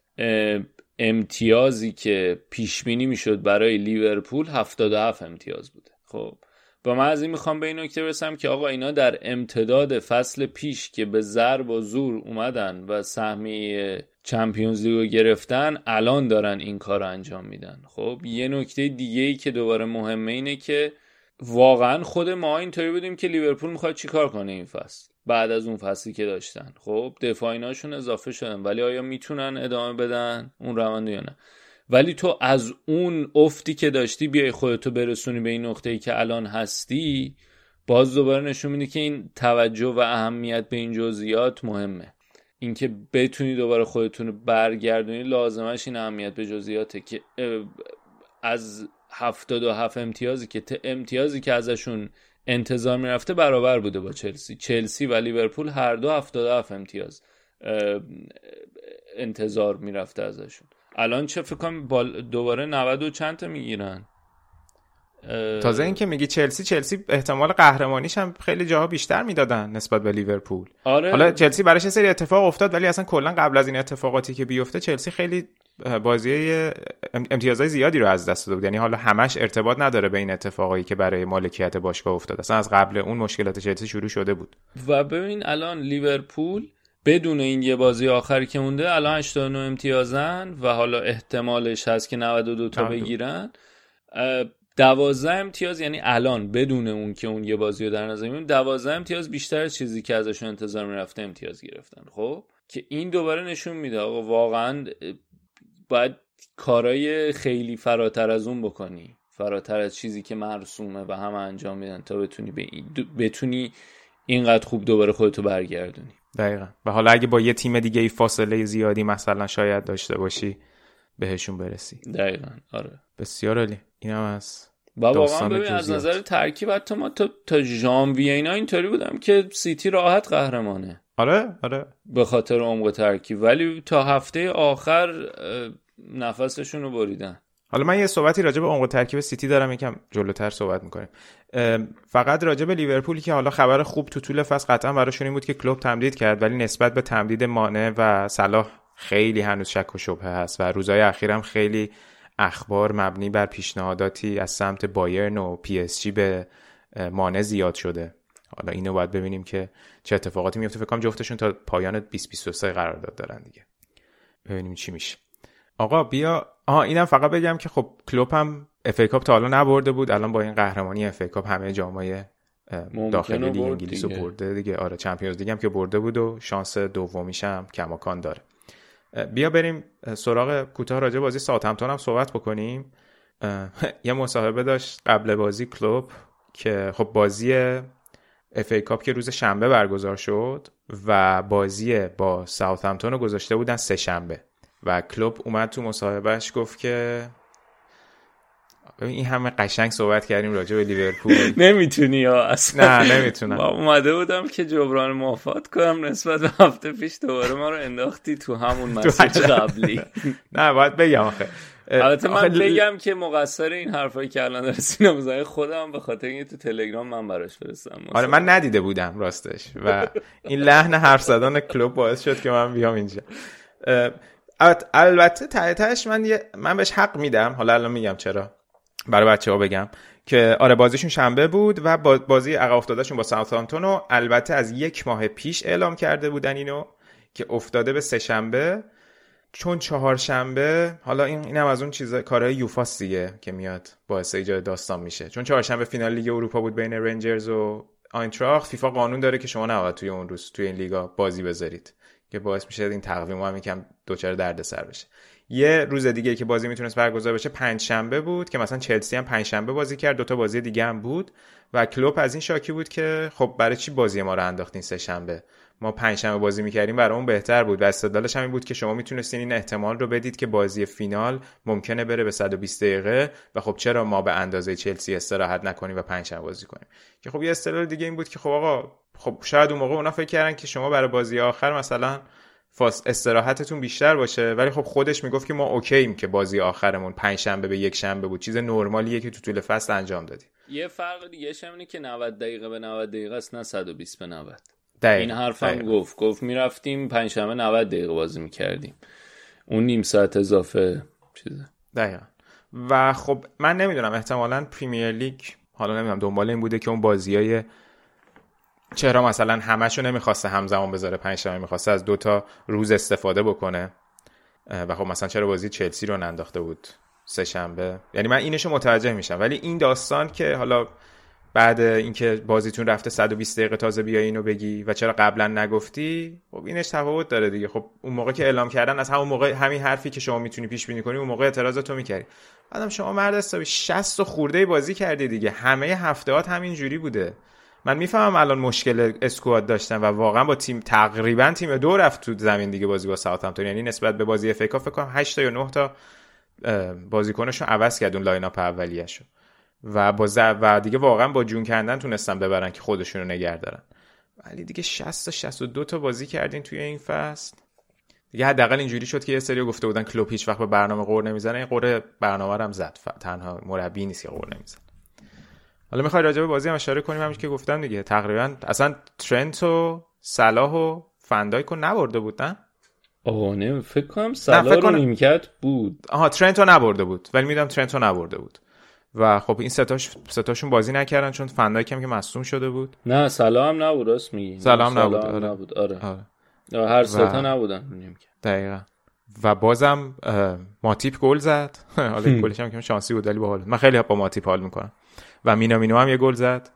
امتیازی که پیش بینی می‌شد برای لیورپول 77 امتیاز بوده. خب با من از این می‌خوام به این نکته برسم که آقا اینا در امتداد فصل پیش که به ضرب و زور اومدن و سهمیه چمپیونز لیگو گرفتن الان دارن این کار رو انجام میدن. خب یه نکته دیگه ای که دوباره مهمه اینه که واقعا خود ما اینطوری بودیم که لیورپول می‌خواد چیکار کنه این فصل؟ بعد از اون فصلی که داشتن. خب دفاعیناشون اضافه شدن. ولی آیا می‌تونن ادامه بدن؟ اون روند یا نه؟ ولی تو از اون افتی که داشتی بیای خودتو برسونی به این نقطه ای که الان هستی باز دوباره نشون میده که این توجه و اهمیت به این جزئیات مهمه. اینکه بتونی دوباره خودتون رو برگردونی لازمش این اهمیت به جزئیاته که از هفتاد و هفت امتیازی که امتیازی که ازشون انتظار می‌رفته برابر بوده با چلسی. چلسی و لیورپول هر دو هفتاد و هفت امتیاز انتظار می‌رفته ازشون. الان چه فکر کنم دوباره 90 و چند تا می‌گیرن؟
تازه اینکه میگی چلسی چلسی احتمال قهرمانیش هم خیلی جاها بیشتر می‌دادن نسبت به لیورپول.
آره.
حالا چلسی براش سری اتفاق افتاد ولی اصلا کلا قبل از این اتفاقاتی که بیفته چلسی خیلی بازی امتیازهای زیادی رو از دست داده بود. یعنی حالا همش ارتباط نداره به این اتفاقایی که برای مالکیت باشگاه افتاد اصلا از قبل اون مشکلات چلسی شروع شده بود.
و ببین الان لیورپول بدون این یه بازی آخری که مونده الان 89 امتیازن و حالا احتمالش هست که 92 تا بگیرن. دوازده امتیاز یعنی الان بدون اون که اون یه بازی رو در نظر می‌گیریم دوازده امتیاز بیشتر چیزی که ازشون انتظار می‌رفته امتیاز گرفتن. خب؟ که این دوباره نشون میده. آقا واقعا باید کارای خیلی فراتر از اون بکنی. فراتر از چیزی که مرسومه و همه انجام میدن تا بتونی به بتونی اینقدر خوب دوباره خودتو برگردونی.
دقیقا. و حالا اگه با یه تیم دیگه ای فاصله زیادی مثلا شاید داشته باشی بهشون برسی.
دقیقا. آره.
بسیار عالی. اینم از
و واقعا ببین از نظر ترکیب حتی ما تا, تا ژانویه اینا اینطوری بودم که سیتی راحت قهرمانه.
آره آره.
به خاطر عمق ترکیب. ولی تا هفته آخر نفسشون رو بریدن.
حالا من یه صحبتی راجع به عمق ترکیب سیتی دارم یکم جلوتر صحبت می‌کنیم. فقط راجع به لیورپولی که حالا خبر خوب تو طول فصل قطعا براشون این بود که کلوپ تمدید کرد ولی نسبت به تمدید مانه و صلاح خیلی هنوز شک و شبهه هست و روزهای اخیرم خیلی اخبار مبنی بر پیشنهاداتی از سمت بایرن و PSG به مانه زیاد شده. حالا اینو باید ببینیم که چه اتفاقاتی میفته. فکر کنم جفتشون تا پایان 2023 قرارداد دارن دیگه. ببینیم چی میشه. آقا بیا. آها اینم فقط بگم که خب کلوپ هم FA Cup تا حالا نبرده بود. الان با این قهرمانی FA Cup همه جامای داخلی لیگ انگلیس رو برده دیگه. آره Champions League هم که برده بود و شانس دومیش هم کماکان داره. بیا بریم سراغ کوتاه راجع بازی ساوثهمپتون هم صحبت بکنیم. [LAUGHS] یه مصاحبه داشت قبل بازی کلوپ که خب بازی FA Cup که روز شنبه برگزار شد و بازی با ساوثهمپتون رو گذاشته بودن سه شنبه. و کلوب اومد تو مصاحبهش گفت که این همه قشنگ صحبت کردیم راجع به لیورپول. [LAUGHS]
نمی‌تونی یا اصلا؟
نه نمی‌تونم.
اومده بودم که جبران موافقت کنم نسبت به هفته پیش دوباره ما رو انداختی تو همون [LAUGHS] مسیر قبلی. [LAUGHS]
نه باید بگم آخه.
البته من بگم که مقصر این حرفایی که الان داره سینما زای خودم به خاطر اینکه تو تلگرام من براش فرستم
آره من ندیده بودم راستش. و این لحن حرف زدن کلوب باعث شد که من بیام اینجا. البته ته من من بهش حق میدم. حالا الان میگم چرا. برای بچه ها بگم که آره بازیشون شنبه بود و بازی عقب افتادهشون با ساوثهامپتون رو البته از یک ماه پیش اعلام کرده بودن اینو که افتاده به سه شنبه چون چهارشنبه حالا این اینم از اون چیزا کارهای دیگه که میاد باعث ایجاد داستان میشه. چون چهارشنبه فینال لیگ اروپا بود بین رنجرز و آینتراخ فیفا قانون داره که شما نباید توی اون روز توی این لیگا بازی بذارید. که باعث میشه این تقویم هم یکم دوچار دردسر بشه. یه روز دیگه که بازی می‌تونست برگزار بشه پنج شنبه بود که مثلا چلسی هم پنج شنبه بازی کرد. دوتا بازی دیگه هم بود. و کلوب از این شاکی بود که خب برای چی بازی ما رو انداختین سه شنبه ما پنجشنبه بازی می‌کردیم برای بهتر بود. و استدلالش هم این بود که شما می‌تونستین این احتمال رو بدید که بازی فینال ممکنه بره به 120 دقیقه. و خب چرا ما به اندازه چلسی استراحت نکنیم و پنجشنبه بازی کنیم؟ که خب یه استدلال دیگه این بود که خب آقا خب شاید اون موقع اونا فکر کردن که شما برای بازی آخر مثلا فاس استراحتتون بیشتر باشه. ولی خب خودش می‌گفت که ما اوکییم که بازی آخرمون پنج شنبه به یک شنبه بود. چیز نرمالیه که تو طول فصل انجام دادیم.
یه فرق دیگه اینه که 90 دقیقه به 90 دقیقه است نه 120 به 90
دقیقا.
این حرفم گفت. گفت می‌رفتیم پنجشنبه 90 دقیقه بازی می‌کردیم. اون نیم ساعت اضافه چیزه.
دقیقا. و خب من نمی‌دونم احتمالا پریمیر لیگ حالا نمی‌دونم دنبال این بوده که اون بازی های چرا مثلا همشو نمی‌خواسته همزمان بذاره پنج شنبه می‌خواسته از دوتا روز استفاده بکنه. و خب مثلا چرا بازی چلسی رو ننداخته بود؟ سه شنبه. یعنی من اینشو متوجه میشم. ولی این داستان که حالا بعد اینکه بازیتون رفته 120 دقیقه تازه بیای اینو بگی و چرا قبلا نگفتی خب اینش تفاوت داره دیگه. خب اون موقع که اعلام کردن از همون موقع همین حرفی که شما می‌تونی پیش بینی کنی اون موقع اعتراضاتو می‌کردی. بعدم شما مرد حسابی 60 خورده بازی کردی دیگه. همه هفتهات همین جوری بوده. من می‌فهمم الان مشکل squad داشتن و واقعا با تیم تقریبا تیم دو رفت تو زمین دیگه بازی با ساوثهامپتون. یعنی نسبت به بازی FA فکر کنم 8 تا یا 9 تا بازیکنشو عوض کرد اون lineup اولیه‌شو. و با و دیگه واقعا با جون کندن تونستن ببرن که خودشونو نگه دارن. ولی دیگه 60 تا 62 تا بازی کردین توی این فصل. دیگه حداقل اینجوری شد که یه سری گفته بودن کلوب هیچ وقت به برنامه قور نمی‌زنه. این قور برنامه هم زد. تنها مربی نیست که قور نمی‌زنه. حالا می‌خوای راجع به بازی هم اشاره کنیم؟ همش که گفتم دیگه. تقریبا اصلا ترنت و صلاح و فندایک رو نبرده بود نه؟
آه نه فکر کنم صلاح رو نیمکت بود.
آها ترنت رو نبرده بود. ولی می‌دونم ترنت رو نبرده بود. و خب این ستاش ستاشون بازی نکردن چون فندایک هم که مصدوم شده بود.
نه سلام نبود راست میگی.
سلام نبود
آره. نبود آره. آره. هر ستا نبودن
دقیقا. و بازم ماتیپ گل زد. [LAUGHS] حالا گلش هم. که شانسی بود ولی باحال من خیلی با ماتیپ حال می‌کنم. و مینامینو هم یه گل زد.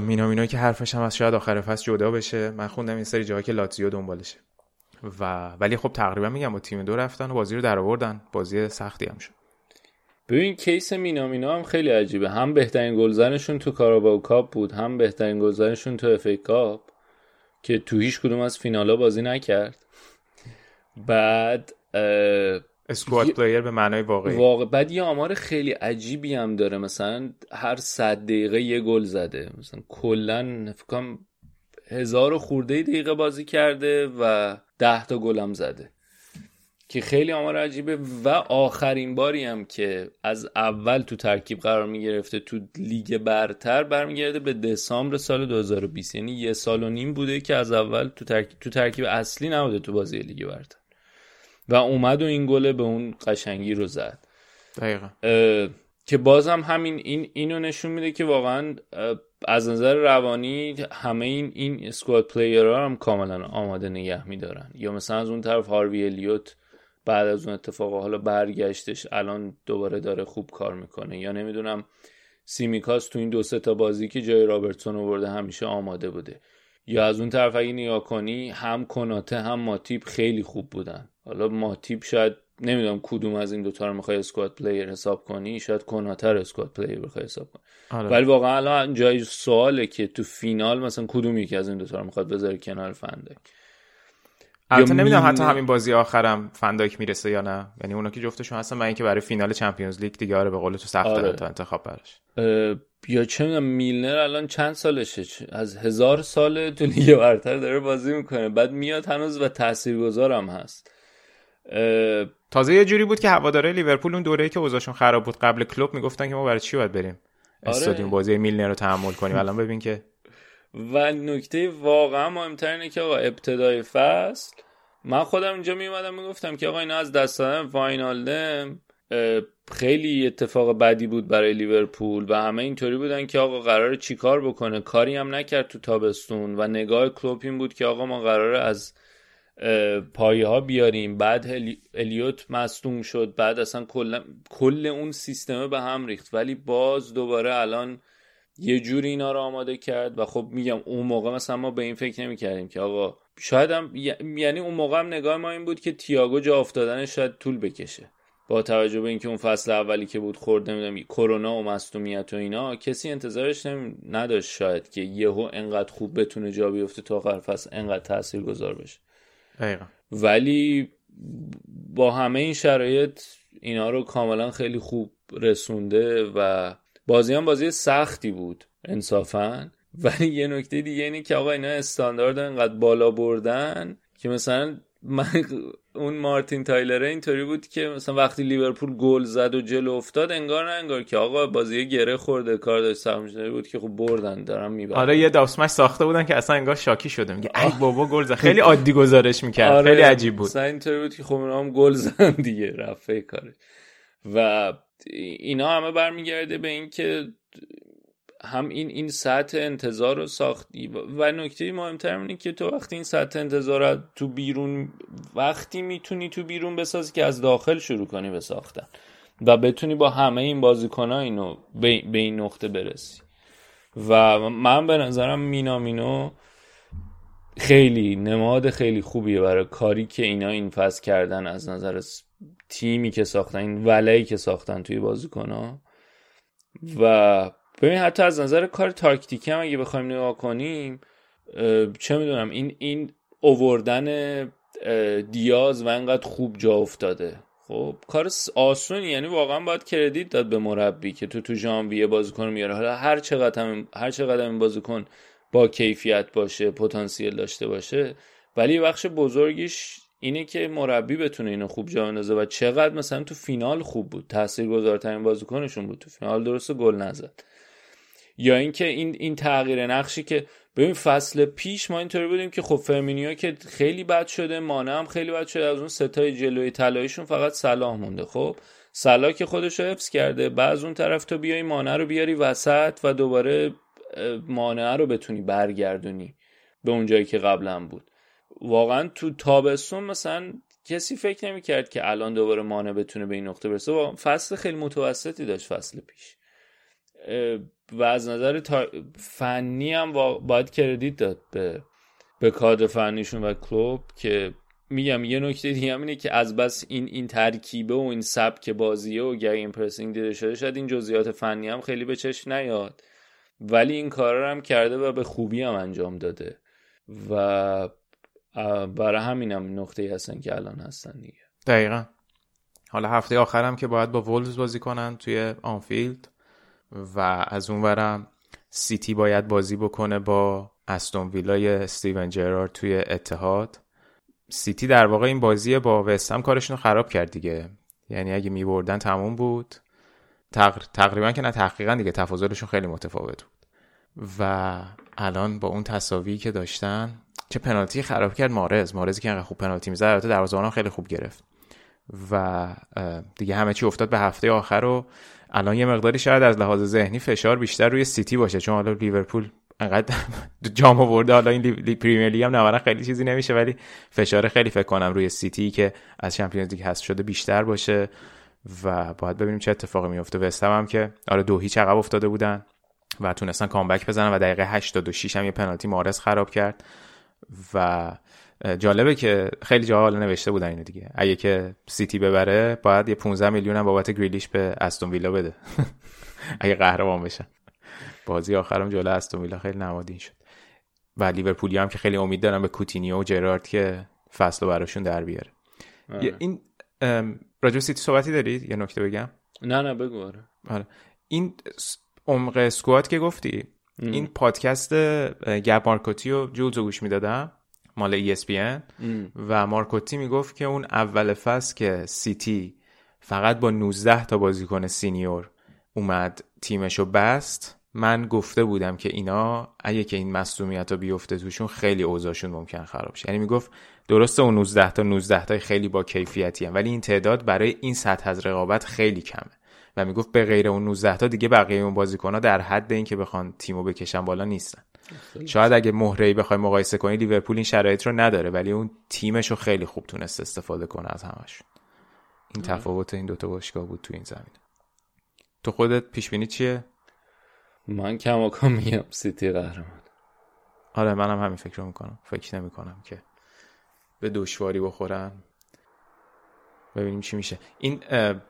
مینامینو که حرفش هم از شاید آخر فصل جدا بشه. من خوندم یه سری جاها که لاتزیو دنبالشه. و ولی خب تقریبا میگم با تیم دو رفتن و بازی رو در آوردن. بازی سختی هم شد.
ببین case مینامینو هم خیلی عجیبه. هم بهترین گلزنشون تو Carabao Cup بود هم بهترین گلزنشون تو FA Cup که تو هیچ کدوم از فینالا بازی نکرد. بعد
squad player به معنای واقعی.
واقع بعد یه آمار خیلی عجیبی هم داره. مثلا هر صد دقیقه یه گل زده. مثلا کلا فکر کنم هزار خورده دقیقه بازی کرده و ده تا گل هم زده. که خیلی آمار عجیبه. و آخرین باری هم که از اول تو ترکیب قرار می گرفته تو لیگ برتر برمیگرده به دسامبر سال 2020 یعنی یه سال و نیم بوده که از اول تو ترکیب, تو ترکیب اصلی نبوده تو بازی لیگ برتر. و اومد و این گله به اون قشنگی رو زد.
دقیقا.
که بازم همین این اینو نشون میده که واقعا از نظر روانی همه این این اسکواد پلیرها هم کاملا آماده نگه میدارن. یا مثلا از اون طرف هاروی الیوت بعد از اون اتفاق حالا برگشتش الان دوباره داره خوب کار می‌کنه. یا نمی‌دونم سیمیکاس تو این دو سه تا بازی که جای رابرتسون آورده همیشه آماده بوده. یا از اون طرف اگه نگاه کنی هم کناته هم ماتیپ خیلی خوب بودن. حالا ماتیپ شاید نمی‌دونم کدوم از این دوتا رو می‌خوای squad player حساب کنی شاید کناته رو squad player بخوای حساب کنی. آره. ولی واقعا الان جای سواله که تو فینال مثلا کدوم یکی از این دوتا رو می‌خواد بذاره کنار فن‌دایک.
البته نمی‌دونم حتی همین بازی آخرم فن‌دایک می‌رسه یا نه. یعنی اونا که جفتشون هستن من اینکه برای فینال Champions League دیگه آره به قول تو سخت آره. تا انتخاب براش.
یا چه می‌دونم میلنر الان چند سالشه؟ از هزار سال تو لیگ برتر داره بازی می‌کنه. بعد میاد هنوز و تاثیرگذارم هست.
تازه یه جوری بود که هواداره لیورپول اون دوره‌ای که اوضاعشون خراب بود قبل کلوب می‌گفتن که ما برای چی باید بریم آره. استادیوم بازی میلنر رو تحمل کنیم؟ الان ببین که
و نکته واقعا مهمتر اینه که آقا ابتدای فصل من خودم اینجا می اومدم می‌گفتم که آقا اینا از دست دادن دم خیلی اتفاق بدی بود برای لیورپول و همه اینطوری بودن که آقا قرار چیکار بکنه. کاری هم نکرد تو تابستون و نگاه کلوپ این بود که آقا ما قرار از پایه ها بیاریم. بعد الیوت مصدوم شد. بعد اصلا کل, کل اون سیستمه به هم ریخت. ولی باز دوباره الان یه جوری اینا رو آماده کرد و خب میگم اون موقع مثلا ما به این فکر نمی کردیم که آقا شاید هم یعنی اون موقع هم نگاه ما این بود که تییاگو جا افتادنش شاید طول بکشه با توجه به اینکه اون فصل اولی که بود خورد نمی‌دونم کرونا و مصونیت و اینا کسی انتظارش نداشت شاید که یهو انقدر خوب بتونه جا بیفته تا آخر فصل انقدر تاثیرگذار بشه
دقیقا.
ولی با همه این شرایط اینا رو کاملا خیلی خوب رسونده و بازی هم بازی سختی بود انصافا. ولی یه نکته دیگه اینه که آقا اینا استاندارد انقدر بالا بردن که مثلا من [LAUGHS] اون مارتین تایلره اینطوری بود که مثلا وقتی لیورپول گل زد و جلو افتاد انگار نه انگار که آقا بازی گره خورده کار داشت سرمجنری بود که خب بردن دارم می‌برن.
آره یه داوسمش ساخته بودن که اصلا انگار شاکی شده. میگه ای بابا گل زد. خیلی عادی گزارش می‌کرد. آره. خیلی عجیب بود.
مثلا اینطوری بود که خب هم گل [LAUGHS] زدن دیگه رفته کارش. و اینا همه برمیگرده به اینکه هم این این سطح انتظار رو ساختی و نکته مهمتر اینه که تو وقتی این سطح انتظار تو بیرون وقتی می‌تونی تو بیرون بسازی که از داخل شروع کنی به ساختن و بتونی با همه این بازیکنها اینو به این نقطه برسی. و من به نظرم مینامینو خیلی نماد خیلی خوبیه برای کاری که اینا این فصل کردن از نظر تیمی که ساختن این ولهی که ساختن توی بازیکنها. و ببین حتی از نظر کار تاکتیکی هم اگه بخوایم نگاه کنیم چه می‌دونم این این اووردن دیاز و انقدر خوب جا افتاده. خب کار آسونی یعنی واقعا باید کردیت داد به مربی که تو تو ژانویه بازیکن میاره. حالا هر چقدر هم هر چقدر این بازیکن با کیفیت باشه پتانسیل داشته باشه ولی بخش بزرگیش اینه که مربی بتونه اینو خوب جا بندازه و چقدر مثلا تو فینال خوب بود. تاثیرگذارترین بازیکنشون بود تو فینال. درست گل نزد. یا اینکه این این تغییر نقشی که ببین فصل پیش ما اینطوری بودیم که خب فرمینیو که خیلی بد شده مانه هم خیلی بد شده. از اون ستای جلوی طلاییشون فقط صلاح مونده. خب صلاح که خودش رو حفظ کرده. بعض اون طرف تو بیای مانه رو بیاری وسط و دوباره مانه رو بتونی برگردونی به اون جایی که قبلا بود. واقعا تو تابستون مثلا کسی فکر نمی‌کرد که الان دوباره مانه بتونه به این نقطه برسه. فصل خیلی متوسطی داشت فصل پیش. و از نظر فنی هم باید credit داد به به کادر فنیشون و کلوپ که میگم یه نکته دیگه هم اینه که از بس این این ترکیبه و این سبک بازیه و gegenpressing دیده شده شاید این جزئیات فنی هم خیلی به چشم نیاد. ولی این کار هم کرده و به خوبی هم انجام داده. و برای همینم نقطه هستن که الان هستن دیگه.
دقیقا. حالا هفته آخرم که باید با ولوز بازی کنن توی آنفیلد و از اونورم سیتی باید بازی بکنه با استون ویلای استیون جرارد توی اتحاد. سیتی در واقع این بازی با وستم کارشون رو خراب کرد دیگه. یعنی اگه میبردن تموم بود. تقریبا که نه تحقیقا دیگه تفاضلشون خیلی متفاوت بود. و الان با اون تصاوی که داشتن چه پنالتی خراب کرد؟ مارز. مارزی که انقدر خوب پنالتی می‌زد البته دروازه‌بان خیلی خوب گرفت. و دیگه همه چی افتاد به هفته آخر و الان یه مقداری شاید از لحاظ ذهنی فشار بیشتر روی سیتی باشه. چون حالا لیورپول انقدر [LAUGHS] جام آورده. حالا این لی پریمیر لیگ هم نمره خیلی چیزی نمیشه ولی فشار خیلی فکر کنم روی سیتی که از Champions League هست شده بیشتر باشه. و باید ببینیم چه اتفاقی میفته وستهم هم که آره دو هیچ عقب افتاده بودن و تونستن comeback بزنن و دقیقه 86 هم یه پنالتی محرز خراب کرد. و جالبه که خیلی جا حالا نوشته بودن اینو دیگه. اگه که سیتی ببره باید یه 15 میلیون هم بابت گریلیش به استون ویلا بده. [LAUGHS] اگه قهرمان بشن. بازی آخرم جلو استون ویلا خیلی نمادین شد. و لیورپولی هم که خیلی امید دارم به کوتینیو و جرارد که فصل براشون در بیاره. این راجب سیتی صحبتی دارید یه نکته بگم؟
نه نه بگو آره,
آره. این عمق squad که گفتی این پادکست گب مارکوتی و جولز گوش می‌دادم مال ESPN و مارکوتی می‌گفت که اون اول فصل که سیتی فقط با 19 تا بازیکن senior اومد تیمشو بست من گفته بودم که اینا اگه که این مصدومیت رو بیفته توشون خیلی اوضاعشون ممکن خراب شه. یعنی می‌گفت درسته اون 19 تا 19 تا خیلی با کیفیتی هم. ولی این تعداد برای این سطح از رقابت خیلی کمه. و می‌گفت به غیر اون 19 تا دیگه بقیه اون بازیکن در حد این که بخوان تیمو بکشن بالا نیستن. شاید اگه مهره بخوای مقایسه کنی لیورپول این شرایط رو نداره ولی اون تیمش رو خیلی خوب تونست استفاده کنه از همشون این تفاوت این دوتا باشگاه بود تو این زمین تو خودت پیش بینی چیه؟
من کماکان میگم سیتی قهرمان.
آره منم همین فکر رو می‌کنم. فکر نمی کنم که به دشواری بخورن. ببینیم چی میشه. این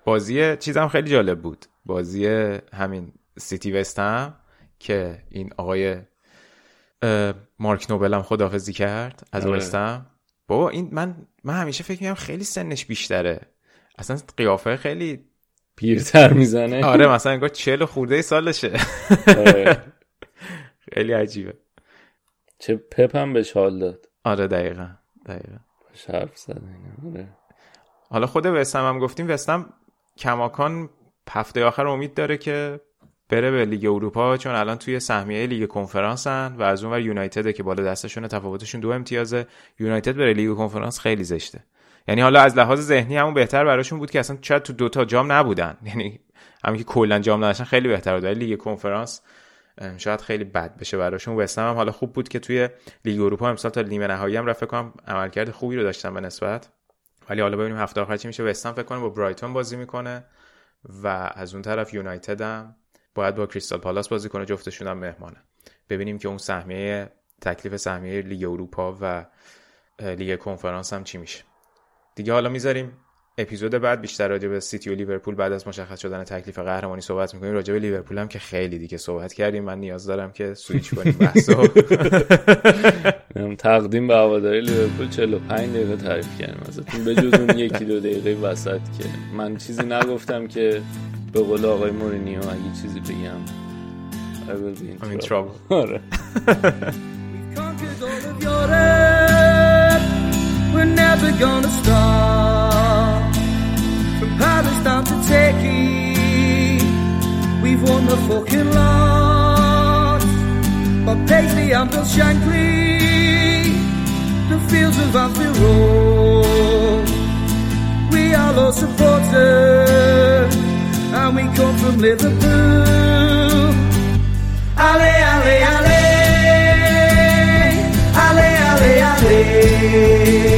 بازی چیزم خیلی جالب بود. بازی همین سیتی وستم که این آقای مارک نوبل هم خدافزی کرد از
آره.
وستم بابا این من من همیشه فکر می‌کنم خیلی سنش بیشتره. اصلا قیافه خیلی
پیرتر می‌زنه.
آره مثلا انگار چهل خورده سالشه.
آره.
خیلی عجیبه.
چه پپ هم بهش حال داد.
آره دقیقا دقیقا.
حرف زد. آره.
حالا خود وستهم هم گفتیم وستهم کماکان هفته آخر امید داره که بره به لیگ اروپا چون الان توی سهمیه لیگ کنفرانسن و از اون ور یونایتد که بالا دستشون تفاوتشون دو امتیازه. یونایتد بره لیگ کنفرانس خیلی زشته. یعنی حالا از لحاظ ذهنی همون بهتر براشون بود که اصلا شاید تو دوتا جام نبودن. [LAUGHS] یعنی همین که کلا جام نداشتن خیلی بهتر بود. لیگ کنفرانس شاید خیلی بد بشه براشون. وستهم هم حالا خوب بود که توی لیگ اروپا امسال تا نیمه نهایی هم رفت کنم عملکرد خوبی رو داشتن به نسبت. ولی حالا ببینیم هفته آخر چی میشه. وستهم فکر کنم با برایتون بازی می‌کنه و از اون طرف یونایتد هم باید با کریستال پالاس بازی کنه جفتشون هم مهمانه. ببینیم که اون سهمیه تکلیف سهمیه لیگ اروپا و لیگ کنفرانس هم چی میشه. دیگه حالا می‌ذاریم اپیزود بعد بیشتر راجع به سیتی و لیورپول بعد از مشخص شدن تکلیف قهرمانی صحبت می‌کنیم راجع به لیورپول هم که خیلی دیگه صحبت کردیم من نیاز دارم که سویچ کنیم بحثو
تقدیم به هواداری لیورپول 45 دقیقه تعریف کردیم ازتون به جز اون یکی دو دقیقه وسط که من چیزی نگفتم که به قول آقای مورینیو اگه چیزی بگم I will be in
I'm in
trouble. [LAUGHS] آره.
We're never gonna stop. We've won the fucking lot. But Paisley and Bill Shankly, the fields of Anfield Road. We are all supporters, and we come from Liverpool. Ale, ale, ale. Ale, ale, ale.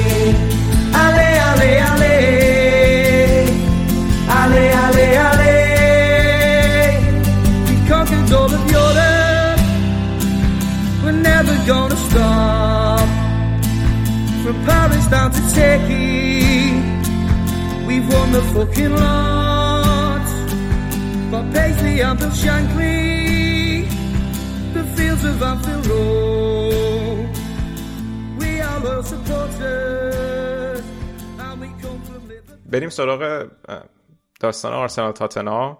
Turkey. We've won the fucking lot. But Paisley and Bill Shankly the fields of Anfield Road. We are loyal supporters, and we come from Liverpool.
بریم سراغ داستان آرسنال تاتنهام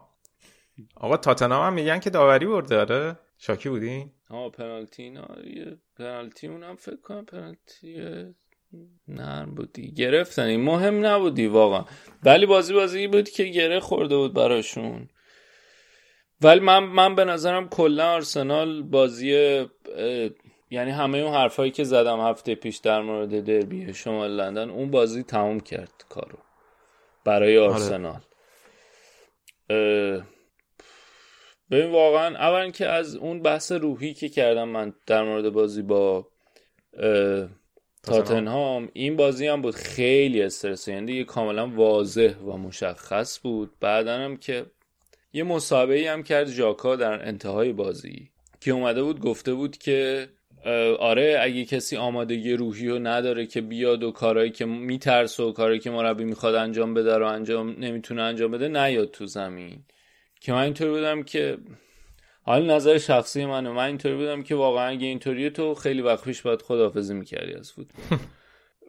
آقا تاتنهام هم میگن که داوری برده آره شاکی بودین
ها پنالتی اینا پنالتی اونم فکر کنم پنالتی نرم بودی گرفتن این مهم نبودی واقعا. ولی بازی بازی بود که گره خورده بود براشون. ولی من من به نظرم کلا آرسنال بازی یعنی همه اون حرفایی که زدم هفته پیش در مورد دربی شمال لندن اون بازی تموم کرد کارو. برای آرسنال. اه، ببین واقعا اولا که از اون بحث روحی که کردم من در مورد بازی با تاتنهام. این بازی هم بود خیلی استرس. یعنی دیگه کاملا واضح و مشخص بود. بعدا هم که یه مصاحبه هم کرد ژاکا در انتهای بازی. که اومده بود گفته بود که آره اگه کسی آمادگی روحی رو نداره که بیاد و کارهایی که میترسه و کارهایی که مربی می‌خواد انجام بده رو انجام نمی‌تونه انجام بده نیاد تو زمین. که من اینطوری بودم که حالا نظر شخصی منه من اینطوری بودم که واقعا اگه اینطوریه تو خیلی وقت پیش باید خداحافظی می‌کردی از فوتبال. [LAUGHS]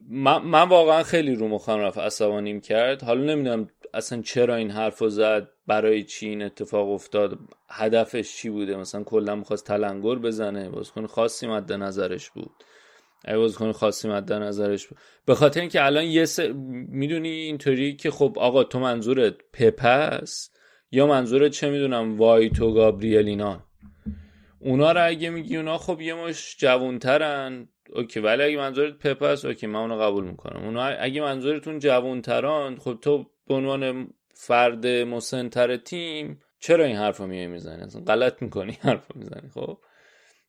من, من واقعا خیلی رو مخم رفت عصبانیم کرد حالا نمی‌دونم اصلا چرا این حرف زد برای چی این اتفاق افتاد هدفش چی بوده؟ مثلا کلا می‌خواست تلنگر بزنه بازیکن خاصی مد نظرش بود. اگه بازیکن خاصی مد نظرش بود. به خاطر اینکه الان یه س... می‌دونی اینطوری که خب آقا تو منظورت پپس یا منظورت چه می‌دونم وایت و گابریل اینا؟ اونا رو اگه میگی اونا خب یه مش جوونترن اوکی ولی اگه منظورت پپ است اوکی من اونو قبول می‌کنم. اونو اگه منظورتون جوانتران خب تو به عنوان فرد مسنتر تیم چرا این حرف رو میای می‌زنی؟ اصلا غلط می‌کنی حرف رو می‌زنی خب؟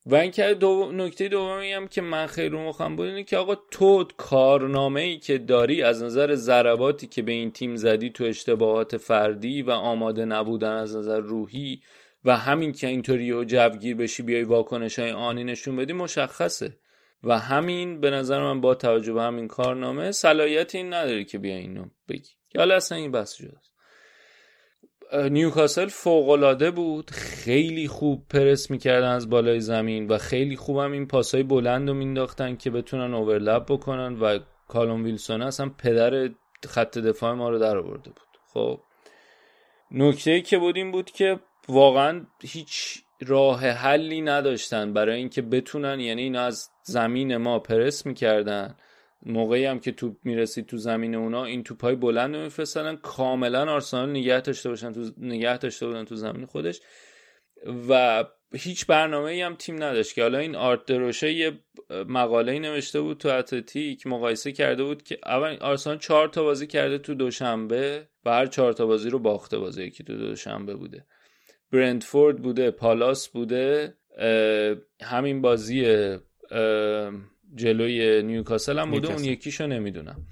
و اینکه دو... نکته دومی هم که من خیلی مخم بود اینه که آقا تو کارنامه ای که داری از نظر ضرباتی که به این تیم زدی تو اشتباهات فردی و آماده نبودن از نظر روحی و همین که اینطوری و جوگیر بشی بیای واکنش های آنی نشون بدی مشخصه. و همین به نظر من با توجه به همین کارنامه صلاحیت این نداری که بیا اینو بگی. حالا اصلا این بحث جداست نیوکاسل فوقالعاده بود. خیلی خوب پرس می‌کردن از بالای زمین و خیلی خوبم این پاسای بلند رو مینداختن که بتونن اوورلپ بکنن و کالوم ویلسون اصلا پدر خط دفاع ما رو در آورده بود. خب نکته که بود این بود که واقعا هیچ راه حلی نداشتن برای اینکه بتونن یعنی اینا از زمین ما پرس می‌کردن. موقعی هم که توپ می‌رسید تو زمین اونا این توپای بلند میفرستن کاملا آرسنال نگه داشته باشن تو نگه داشته بودن تو زمین خودش. و هیچ برنامه ای هم تیم نداشت که حالا این آرت دروشه یه مقاله ای نوشته بود تو اتلتیک مقایسه کرده بود که اول آرسنال چهار تا بازی کرده تو دوشنبه و هر چهار تا بازی رو باخته بازی که تو دوشنبه بوده. برندفورد بوده پالاس بوده همین بازی جلوی نیوکاسل هم بوده اون یکیشو نمی‌دونم.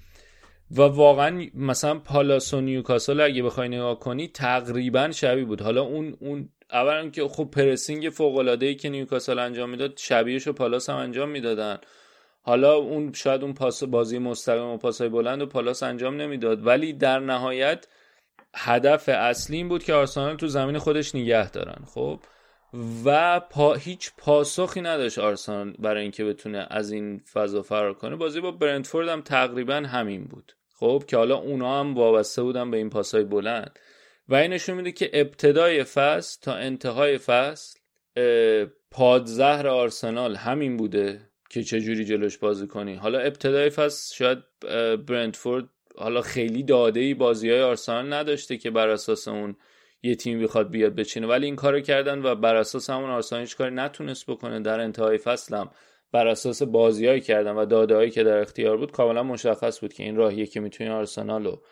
و واقعا مثلا پالاس و نیوکاسل اگه بخوای نگاه کنی تقریبا شبیه بود. حالا اون اون اولا که خب pressing فوق العاده ای که نیوکاسل انجام می‌داد شبیهش و پالاس هم انجام می‌دادن. حالا اون شاید اون پاس بازی مستقیم و پاسای بلند و پالاس انجام نمی‌داد. ولی در نهایت هدف اصلی این بود که آرسنال تو زمین خودش نگه دارن. خب و پا هیچ پاسخی نداشت آرسنال برای اینکه بتونه از این فضا فرار کنه. بازی با برنتفورد هم تقریبا همین بود. خب که حالا اونا هم وابسته بودن به این پاسای بلند. و این نشون میده که ابتدای فصل تا انتهای فصل پادزهر آرسنال همین بوده که چجوری جلوش بازی کنی. حالا ابتدای فصل شاید برنتفورد حالا خیلی داده ای بازی های آرسنال نداشته که بر اساس اون یه تیم بخواد بیاد بچینه. ولی این کارو کردن و بر اساس همون آرسنال هیچ کاری نتونست بکنه در انتهای فصلم بر اساس بازیایی کردن و دادههایی که در اختیار بود کاملا مشخص بود که این راهیه که می‌تونی آرسنال رو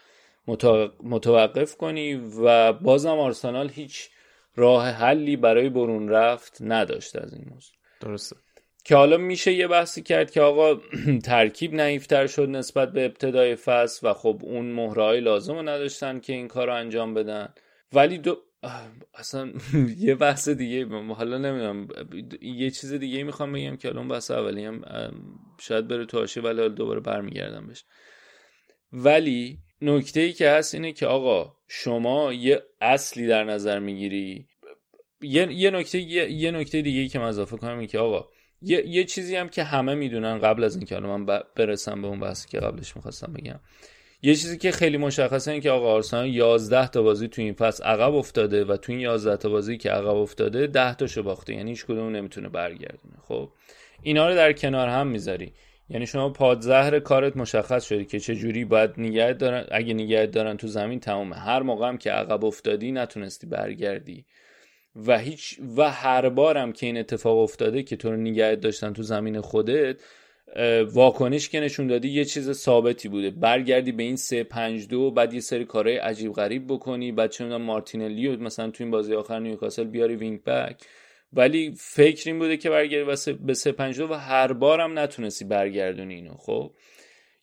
متوقف کنی و بازم آرسنال هیچ راه حلی برای برون رفت نداشت از این موضوع.
درسته.
که حالا میشه یه بحثی کرد که آقا [CLEARS THROAT] ترکیب نایفتر شد نسبت به ابتدای فصل و خب اون مهرهای لازم رو نداشتن که این کار رو انجام بدن. ولی دو اصلا [LAUGHS] یه بحث دیگه حالا نمی‌دونم. یه چیز دیگه می‌خوام بگم که الان بحث اولی هم شاید بره تو آشه ولی دوباره برمیگردم بهش. ولی نکته ای که هست اینه که آقا شما یه اصلی در نظر می‌گیری. یه, یه نکته یه, نکته دیگه که من اضافه کنم که آقا یه, یه چیزی هم که همه می‌دونن قبل از اینکه من برسم به اون بحثی که قبلش می‌خواستم بگم. یه چیزی که خیلی مشخصه این که آقا آرسنال 11 تا بازی تو این فصل عقب افتاده و تو این 11 تا بازی که عقب افتاده 10 تاشو باخته. یعنی هیچ کدوم نمی‌تونه برگردونه. خب اینا رو در کنار هم می‌ذاری. یعنی شما پادزهر کارت مشخص شدی که چه جوری باید نگه دارن. اگه نگه دارن تو زمین تمومه. هر موقع هم که عقب افتادی نتونستی برگردی. و هیچ و هر بارم که این اتفاق افتاده که تو رو نگه داشتن تو زمین خودت واکنش که نشون دادی یه چیز ثابتی بوده. برگردی به این 3 5 2 بعد یه سری کارهای عجیب غریب بکنی. بعد چه مارتینلی مثلا تو این بازی آخر نیوکاسل بیاری wing back. ولی فکر این بوده که برگردی به 3 5 2 و هر بارم نتونستی برگردونی اینو خب؟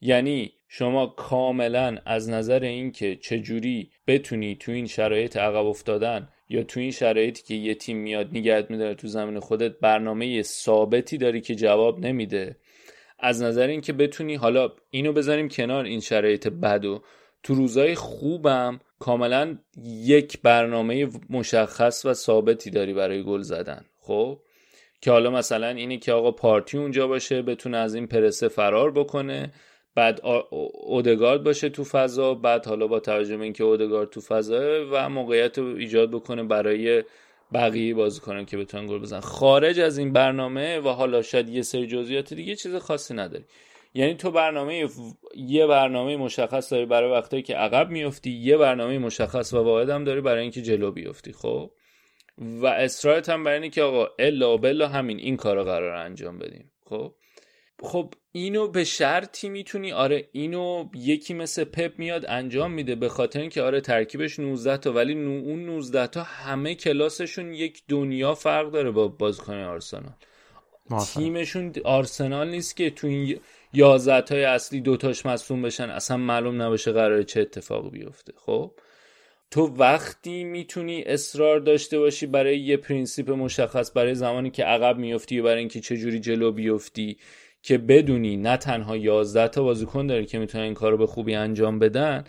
یعنی شما کاملا از نظر اینکه چجوری بتونی تو این شرایط عقب افتادن یا تو این شرایطی که یه تیم میاد نگهت میداره تو زمین خودت برنامه ثابتی داری که جواب نمیده. از نظر اینکه بتونی حالا اینو بذاریم کنار این شرایط بد و تو روزای خوبم کاملا یک برنامه مشخص و ثابتی داری برای گل زدن. خب؟ که حالا مثلا اینه که آقا پارتی اونجا باشه بتونه از این پرسه فرار بکنه بعد اودگارد باشه تو فضا بعد حالا با توجه به اینکه اودگارد تو فضا و موقعیت رو ایجاد بکنه برای بقیه بازیکنان که بتونن گل بزنن. خارج از این برنامه و حالا شاید یه سری جزئیات دیگه چیز خاصی نداری. یعنی تو برنامه یه برنامه مشخص داری برای وقتایی که عقب میفتی یه برنامه مشخص و واحد هم داری برای اینکه جلو بیفتی خب؟ و اصرارت هم برای اینه که آقا الا بلا همین این کارو قرار انجام بدیم خب؟ خب اینو به شرطی می‌تونی آره اینو یکی مثل پپ میاد انجام میده به خاطر اینکه آره ترکیبش 19 تا ولی اون 19 تا همه کلاسشون یک دنیا فرق داره با بازیکن آرسنال. تیمشون آرسنال نیست که تو این 11 تای اصلی دوتاش مصدوم بشن اصلا معلوم نباشه قراره چه اتفاقی بیفته. خب تو وقتی می‌تونی اصرار داشته باشی برای یه principle مشخص برای زمانی که عقب میفتی و برای اینکه چه جوری جلو بیفتی که بدونی نه تنها 11 تا بازیکن داره که می‌تونن این کارو به خوبی انجام بدن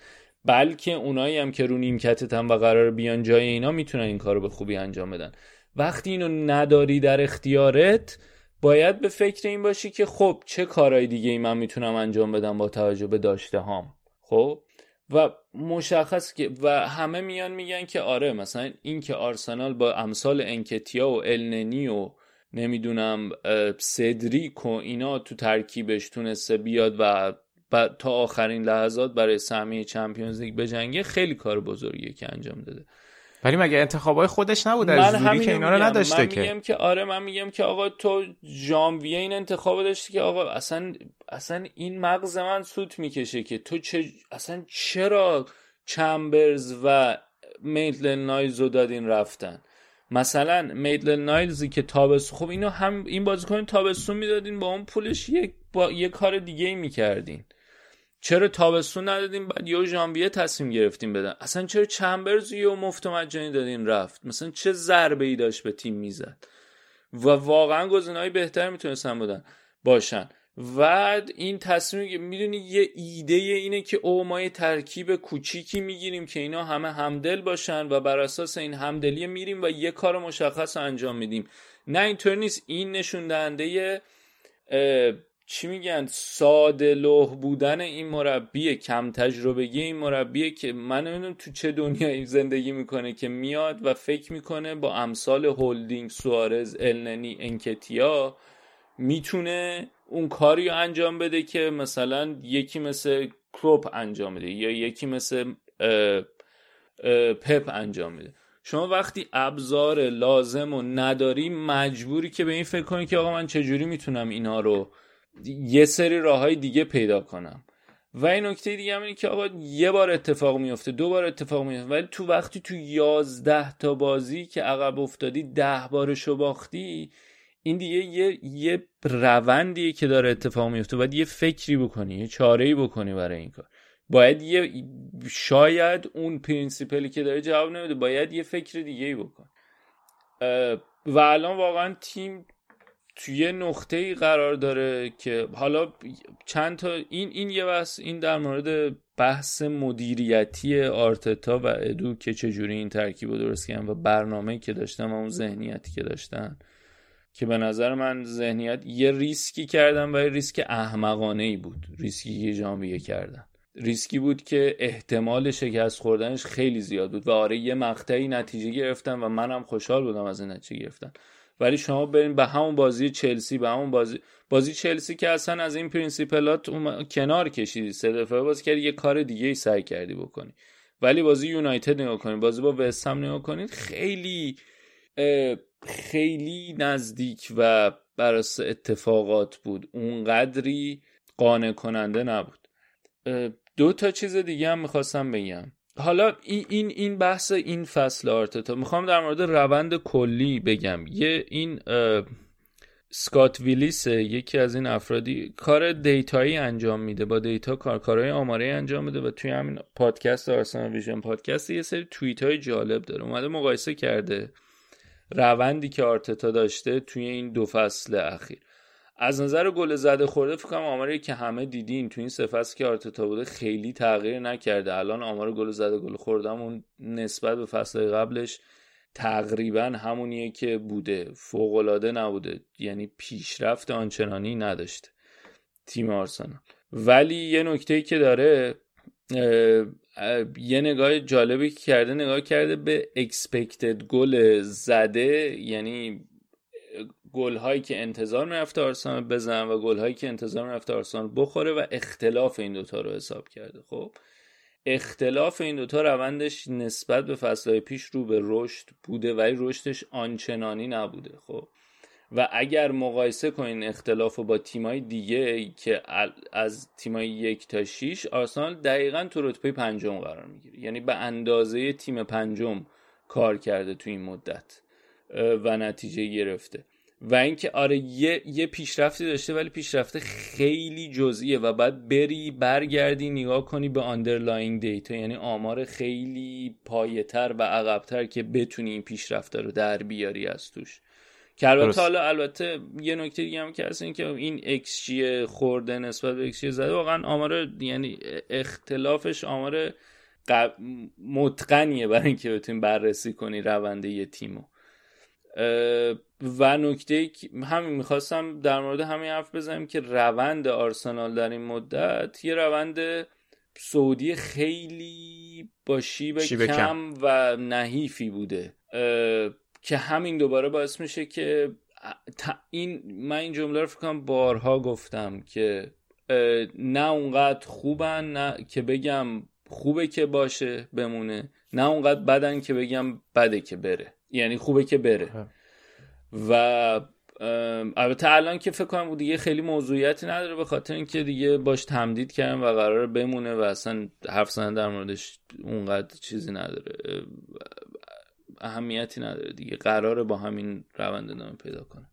بلکه اونایی هم که رو نیمکتتن و قرار بیان جای اینا می‌تونن این کارو به خوبی انجام بدن. وقتی اینو نداری در اختیارت باید به فکر این باشی که خب چه کارهای دیگه ای من می‌تونم انجام بدم با توجه به داشته هام خب؟ و مشخص که و همه میان میگن که آره مثلا این که آرسنال با امثال انکتیا و النی و نمی‌دونم سدریک و اینا تو ترکیبش تونسته بیاد و تا آخرین لحظات برای سهمیه چمپیونز لیگ بجنگه خیلی کار بزرگیه که انجام داده.
ولی مگه انتخابای خودش نبود از زوری که اینا رو نداشته
من
که.
میگم که آره من میگم که آقا تو ژانویه این انتخاب داشتی که آقا اصلا اصلا این مغز من سوت می‌کشه که تو چه اصلا چرا چمبرز و میتلن نایز رو دادین رفتن؟ مثلا میدل نایلزی که تابستون خب اینو هم این بازیکن تابستون می‌دادین با اون پولش یک با یه کار دیگه ای می‌کردین. چرا تابستون ندادین؟ بعد یه ژانویه تصمیم گرفتیم بدن. اصلا چرا چمبرز یه مفت مجانی دادین رفت؟ مثلا چه ضربه ای داشت به تیم می‌زد؟ و واقعا گزینه‌های بهتر می‌تونستن بودن باشن. و این تصمیم می‌دونی یه ایده اینه که او ما یه ترکیب کوچیکی می‌گیریم که اینا همه همدل باشن و بر اساس این همدلی میریم و یه کار مشخص انجام میدیم. نه اینطور نیست. این نشون دهنده چی میگن؟ ساده لوح بودن این مربی کم تجربگی این مربیه که من نمی‌دونم تو چه دنیایی زندگی می‌کنه که میاد و فکر می‌کنه با امثال هولدینگ سوارز النی انکتیا می‌تونه اون کاری انجام بده که مثلا یکی مثل کروپ انجام بده یا یکی مثل پپ انجام میده شما وقتی ابزار لازم و نداری مجبوری که به این فکر کنی که آقا من چجوری می‌تونم اینا رو یه سری راه های دیگه پیدا کنم. و این نکته دیگه هم اینه که آقا یه بار اتفاق میفته دو بار اتفاق میفته ولی تو وقتی تو یازده تا بازی که عقب افتادی ده بارشو باختی این دیگه یه یه روندیه که داره اتفاق میفته. باید یه فکری بکنی یه چاره بکنی برای این کار. باید یه شاید اون principle ی که داره جواب نمیده باید یه فکر دیگه بکن. و الان واقعا تیم توی نقطه ای قرار داره که حالا چند تا این این یه بحث این در مورد بحث مدیریتی آرتتا و ادو که چجوری این ترکیب رو درست کردن و برنامه که داشتن و اون ذهنیتی که داشتن. که به نظر من ذهنیت یه ریسکی کردن و یه ریسک احمقانه ای بود. ریسکی که ژانویه کردن. ریسکی بود که احتمال شکست خوردنش خیلی زیاد بود و آره یه مقطعی نتیجه گرفتن و منم خوشحال بودم از این نتیجه گرفتن. ولی شما برین به همون بازی چلسی به همون بازی بازی چلسی که اصلا از این principle ات کنار کشیدی سه دفاعه بازی کردی یه کار دیگه ای سعی کردی بکنی. ولی بازی یونایتد نگاه کنید بازی با وستهم نگاه کنید خیلی خیلی نزدیک و بر اساس اتفاقات بود. اونقدری قانع کننده نبود. دو تا چیز دیگه هم می‌خواستم بگم. حالا این این این بحث این فصل آرتتا می‌خوام در مورد روند کلی بگم. یه این سکات ویلیس یکی از این افرادی کار دیتایی انجام میده. با دیتا کار کارهای آماری انجام میده و توی همین پادکست Arsenal Vision Podcast یه سری توییت های جالب داره. اومده مقایسه کرده. روندی که آرتتا داشته توی این دو فصل اخیر. از نظر گل زده خورده فکر آماری که همه دیدین توی این سه که آرتتا بوده خیلی تغییر نکرده. الان آمار گل زده گل خوردهمون نسبت به فصل قبلش تقریبا همونیه که بوده. فوقالعاده نبوده یعنی پیشرفت آنچنانی نداشته تیم آرسنال. ولی یه نکته که داره یه نگاه جالبی کرده نگاه کرده به اکسپکتد گل زده یعنی گل هایی که انتظار می‌رفته آرسنال بزن و گل هایی که انتظار می‌رفته آرسنال بخوره و اختلاف این دوتا رو حساب کرده. خب اختلاف این دوتا روندش نسبت به فصلهای پیش رو به رشد بوده ولی رشدش آنچنانی نبوده. خب و اگر مقایسه کنین اختلاف با تیمای دیگه که از تیمای یک تا 6 آرسنال دقیقا تو رتبه پنجم قرار می‌گیره. یعنی به اندازه تیم پنجم کار کرده تو این مدت و نتیجه گرفته. و اینکه آره یه, یه پیشرفتی داشته ولی پیشرفته خیلی جزئیه و بعد بری برگردی نگاه کنی به underlying data یعنی آمار خیلی پایه‌تر و عقبتر که بتونی این پیشرفته رو در بیاری از توش. که البته حالا البته یه نکته دیگه هم که هست این که این ایکس خورده نسبت به ایکس زده واقعا آمار یعنی اختلافش آمار متقنیه برای اینکه بتونی بررسی کنی روند یه تیمو. و نکته همین می‌خواستم در مورد همین حرف بزنم که روند آرسنال در این مدت یه روند صعودی خیلی با شیب, کم, کم و نحیفی بوده. که همین دوباره باعث میشه که این من این جمله رو فکر بارها گفتم که نه اونقدر خوبن نه که بگم خوبه که باشه بمونه نه اونقدر بدن که بگم بده که بره. یعنی خوبه که بره. و البته الان که فکر کنم دیگه خیلی موضوعیتی نداره به خاطر اینکه دیگه باش تمدید کردن و قرار بمونه و اصلا حرف زدن در موردش اونقدر چیزی نداره. اهمیتی نداره دیگه. قراره با همین روند ادامه پیدا کنه.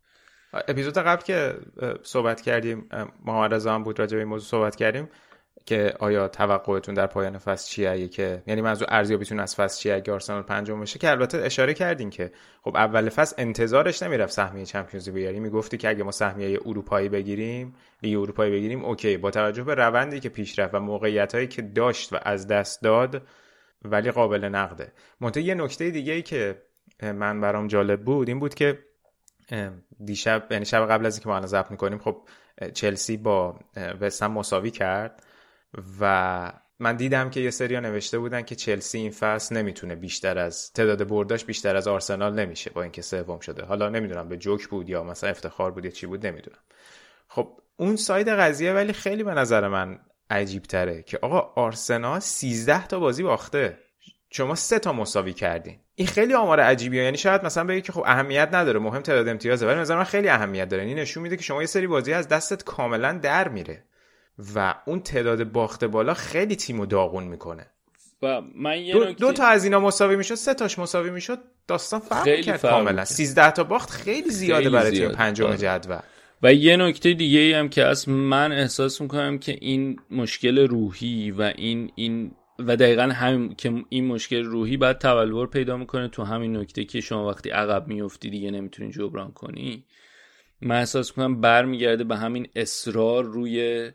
اپیزود قبل که صحبت کردیم محمد رضا هم بود راجع به این موضوع صحبت کردیم که آیا توقعتون در پایان فصل چیه؟ که یعنی منظور ارزیابیتون از فصل چیه؟ اگه آرسنال پنجم بشه که البته اشاره کردین که خب اول فصل انتظارش نمی‌رفت سهمیه چمپیونز بیاری. می‌گفتی که اگه ما سهمیه اروپایی بگیریم لیگ اروپایی بگیریم اوکی. با توجه به روندی که پیش رفت و موقعیتایی که داشت و از دست داد ولی قابل نقده. منتها یه نکته دیگه ای که من برام جالب بود این بود که دیشب یعنی شب قبل از اینکه ما الان ضبط می‌کنیم خب چلسی با وستهم مساوی کرد و من دیدم که یه سریا نوشته بودن که چلسی این فصل نمی‌تونه بیشتر از تعداد برداش بیشتر از آرسنال نمیشه با اینکه سوم شده. حالا نمی‌دونم به جوک بود یا مثلا افتخار بود یا چی بود نمی‌دونم. خب اون ساید قضیه ولی خیلی به نظر من عجیب تره که آقا آرسنال 13 تا بازی باخته. شما سه تا مساوی کردین. این خیلی آمار عجیبیه. یعنی شاید مثلا بگی که خب اهمیت نداره مهم تعداد امتیازه ولی مثلا من خیلی اهمیت داره. این نشون میده که شما یه سری بازی از دستت کاملا در میره و اون تعداد باخته بالا خیلی تیمو داغون می‌کنه.
و من یه
دو, دو تا از اینا مساوی می‌شد سه تاش مساوی می‌شد داستان فرق کرد کاملا. 13 تا باخت خیلی زیاده خیلی برای تیم پنجم آره. جدول.
و یه نکته دیگه ای هم که از من احساس می‌کنم که این مشکل روحی و این این و دقیقا هم که این مشکل روحی بعد تبلور پیدا می‌کنه تو همین نکته که شما وقتی عقب میفتی دیگه نمی‌تونی جبران کنی. من احساس کنم برمیگرده به همین اصرار روی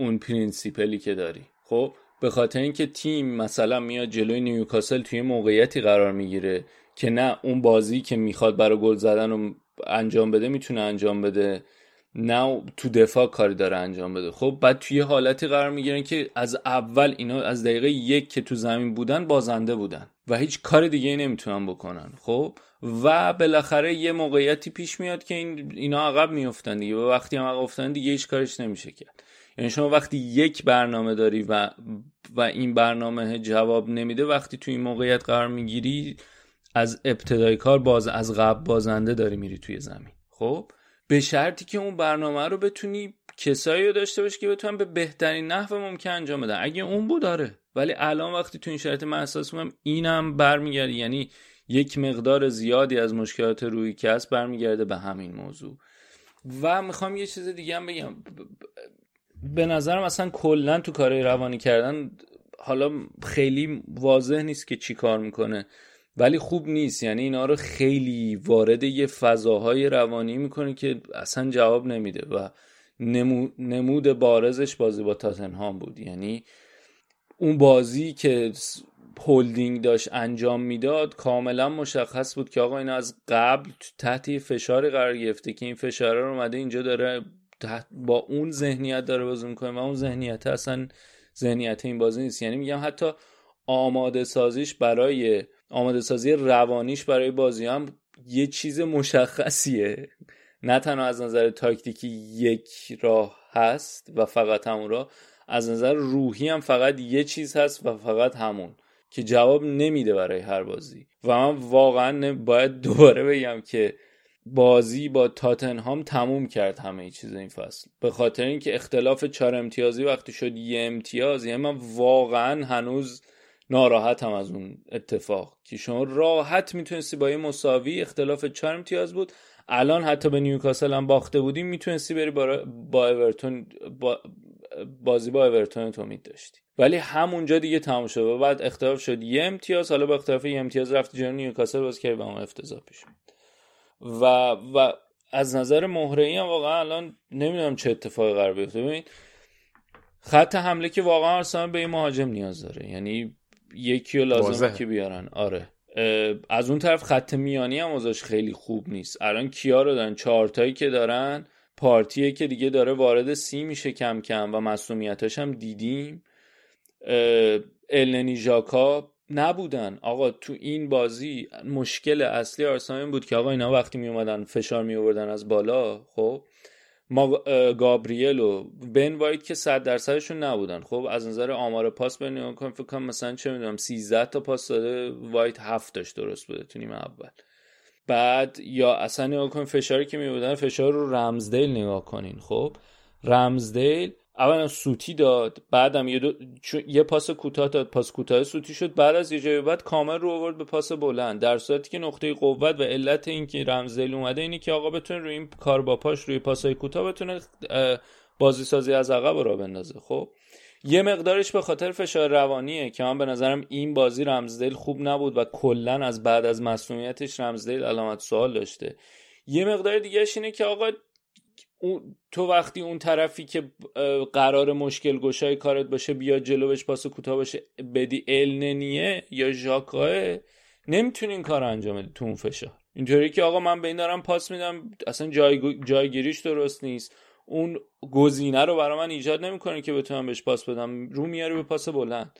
اون principle ی که داری. خب به خاطر اینکه تیم مثلا میاد جلوی نیوکاسل توی موقعیتی قرار می‌گیره که نه اون بازی که می‌خواد برای گل زدن رو انجام بده می‌تونه انجام بده. نه تو دفاع کاری داره انجام بده. خب بعد توی حالتی قرار می‌گیرن که از اول اینا از دقیقه یک که تو زمین بودن بازنده بودن و هیچ کار دیگه نمی‌تونن بکنن. خب و بالاخره یه موقعیتی پیش میاد که این اینا عقب میفتن دیگه و وقتی هم عقب افتن دیگه هیچ کارش نمیشه کرد. یعنی شما وقتی یک برنامه داری و و این برنامه جواب نمیده وقتی تو این موقعیت قرار می‌گیری از ابتدای کار باز از قبل بازنده داری میری توی زمین. خب؟ به شرطی که اون برنامه رو بتونی کسایی رو داشته باشی که بتونن به بهترین نحو ممکن انجام بدن. اگه اون بود داره ولی الان وقتی تو این شرایط من احساس می‌کنم اینم برمیگرده. یعنی یک مقدار زیادی از مشکلات روی هست برمیگرده به همین موضوع. و می‌خوام یه چیز دیگه هم بگم. به نظرم اصلا کلا تو کارهای روانی کردن حالا خیلی واضح نیست که چی کار می‌کنه. ولی خوب نیست. یعنی اینا رو خیلی وارد یه فضاهای روانی می‌کنه که اصلا جواب نمیده و نمود بارزش بازی با تاتنهام بود. یعنی اون بازی که هولدینگ داشت انجام می‌داد کاملا مشخص بود که آقا این از قبل تحت فشار قرار گرفته که این فشار رو اومده اینجا داره با اون ذهنیت داره بازی می‌کنه و اون ذهنیت اصلا ذهنیت این بازی نیست. یعنی میگم حتی آماده سازیش برای آماده سازی روانیش برای بازی هم یه چیز مشخصیه. نه تنها از نظر تاکتیکی یک راه هست و فقط همون راه از نظر روحی هم فقط یه چیز هست و فقط همون که جواب نمیده برای هر بازی. و من واقعا باید دوباره بگم که بازی با تاتنهام تموم کرد همه چیز این فصل. به خاطر اینکه اختلاف چهار امتیازی وقتی شد یه امتیاز یعنی من واقعا هنوز ناراحتم از اون اتفاق. که شما راحت می‌تونستی با یه مساوی اختلاف چهار امتیاز بود. الان حتی به نیوکاسل هم باخته بودیم می‌تونستی بری با, با اورتون با بازی با اورتون تو امید داشتی. ولی همونجا دیگه تموم شد و بعد اختلاف شد. یه امتیاز حالا با اختلاف یه امتیاز رفت جلوی نیوکاسل باز که به اون افتضاح پیش و و از نظر مهره هم واقعا الان نمی‌دونم چه اتفاقی قرار بیفته. ببین خط حمله که واقعا آرسنال به این مهاجم نیاز داره. یعنی یکی رو لازمه که بیارن. آره. از اون طرف خط میانی هم ازش خیلی خوب نیست. الان کیا رو دارن؟ چهارتایی که دارن پارتیه که دیگه داره وارد سی میشه کم کم و مسئولیتاش هم دیدیم. النی ژاکا نبودن. آقا تو این بازی مشکل اصلی آرسنال بود که آقا اینا وقتی می اومدن فشار می آوردن از بالا خب؟ ما گابریل و بن وایت که 100 درصدشون نبودن. خب از نظر آمار پاس به نگاه کنم فکر کنم مثلا چه می‌دونم 13 تا پاس داده وایت 7 داشت درست بوده تو نیمه اول. بعد یا اصلا نگاه کن فشاری که میبودن فشار رو رمزدیل نگاه کنین. خب رمزدیل اولا سوتی داد بعدم یه, دو... یه پاس کوتاه داد پاس کوتاه سوتی شد. بعد از یه جایی به بعد کامل رو آورد به پاس بلند. در صورتی که نقطه قوت و علت اینکه رمزدیل اومده اینه که آقا بتونه روی این کار با پاش روی پاسای کوتاه بتونه بازی سازی از عقب را بندازه. خب یه مقدارش به خاطر فشار روانیه که من به نظرم این بازی رمزدیل خوب نبود و کلا از بعد از مسئولیتش رمزدیل علامت سوال داشته. یه مقدار دیگه اینه که آقا تو وقتی اون طرفی که قرار مشکل گشای کارت باشه بیا جلوش پاس کوتاه باشه بدی الننیه یا ژاکاه نمی‌تونی کار انجام بدی تو اون فشار. اینطوری که آقا من به این دارم پاس میدم اصلا جای جایگیریش درست نیست. اون گزینه رو برای من ایجاد نمی‌کنه که بتونم بهش پاس بدم. رو میاره به پاس بلند.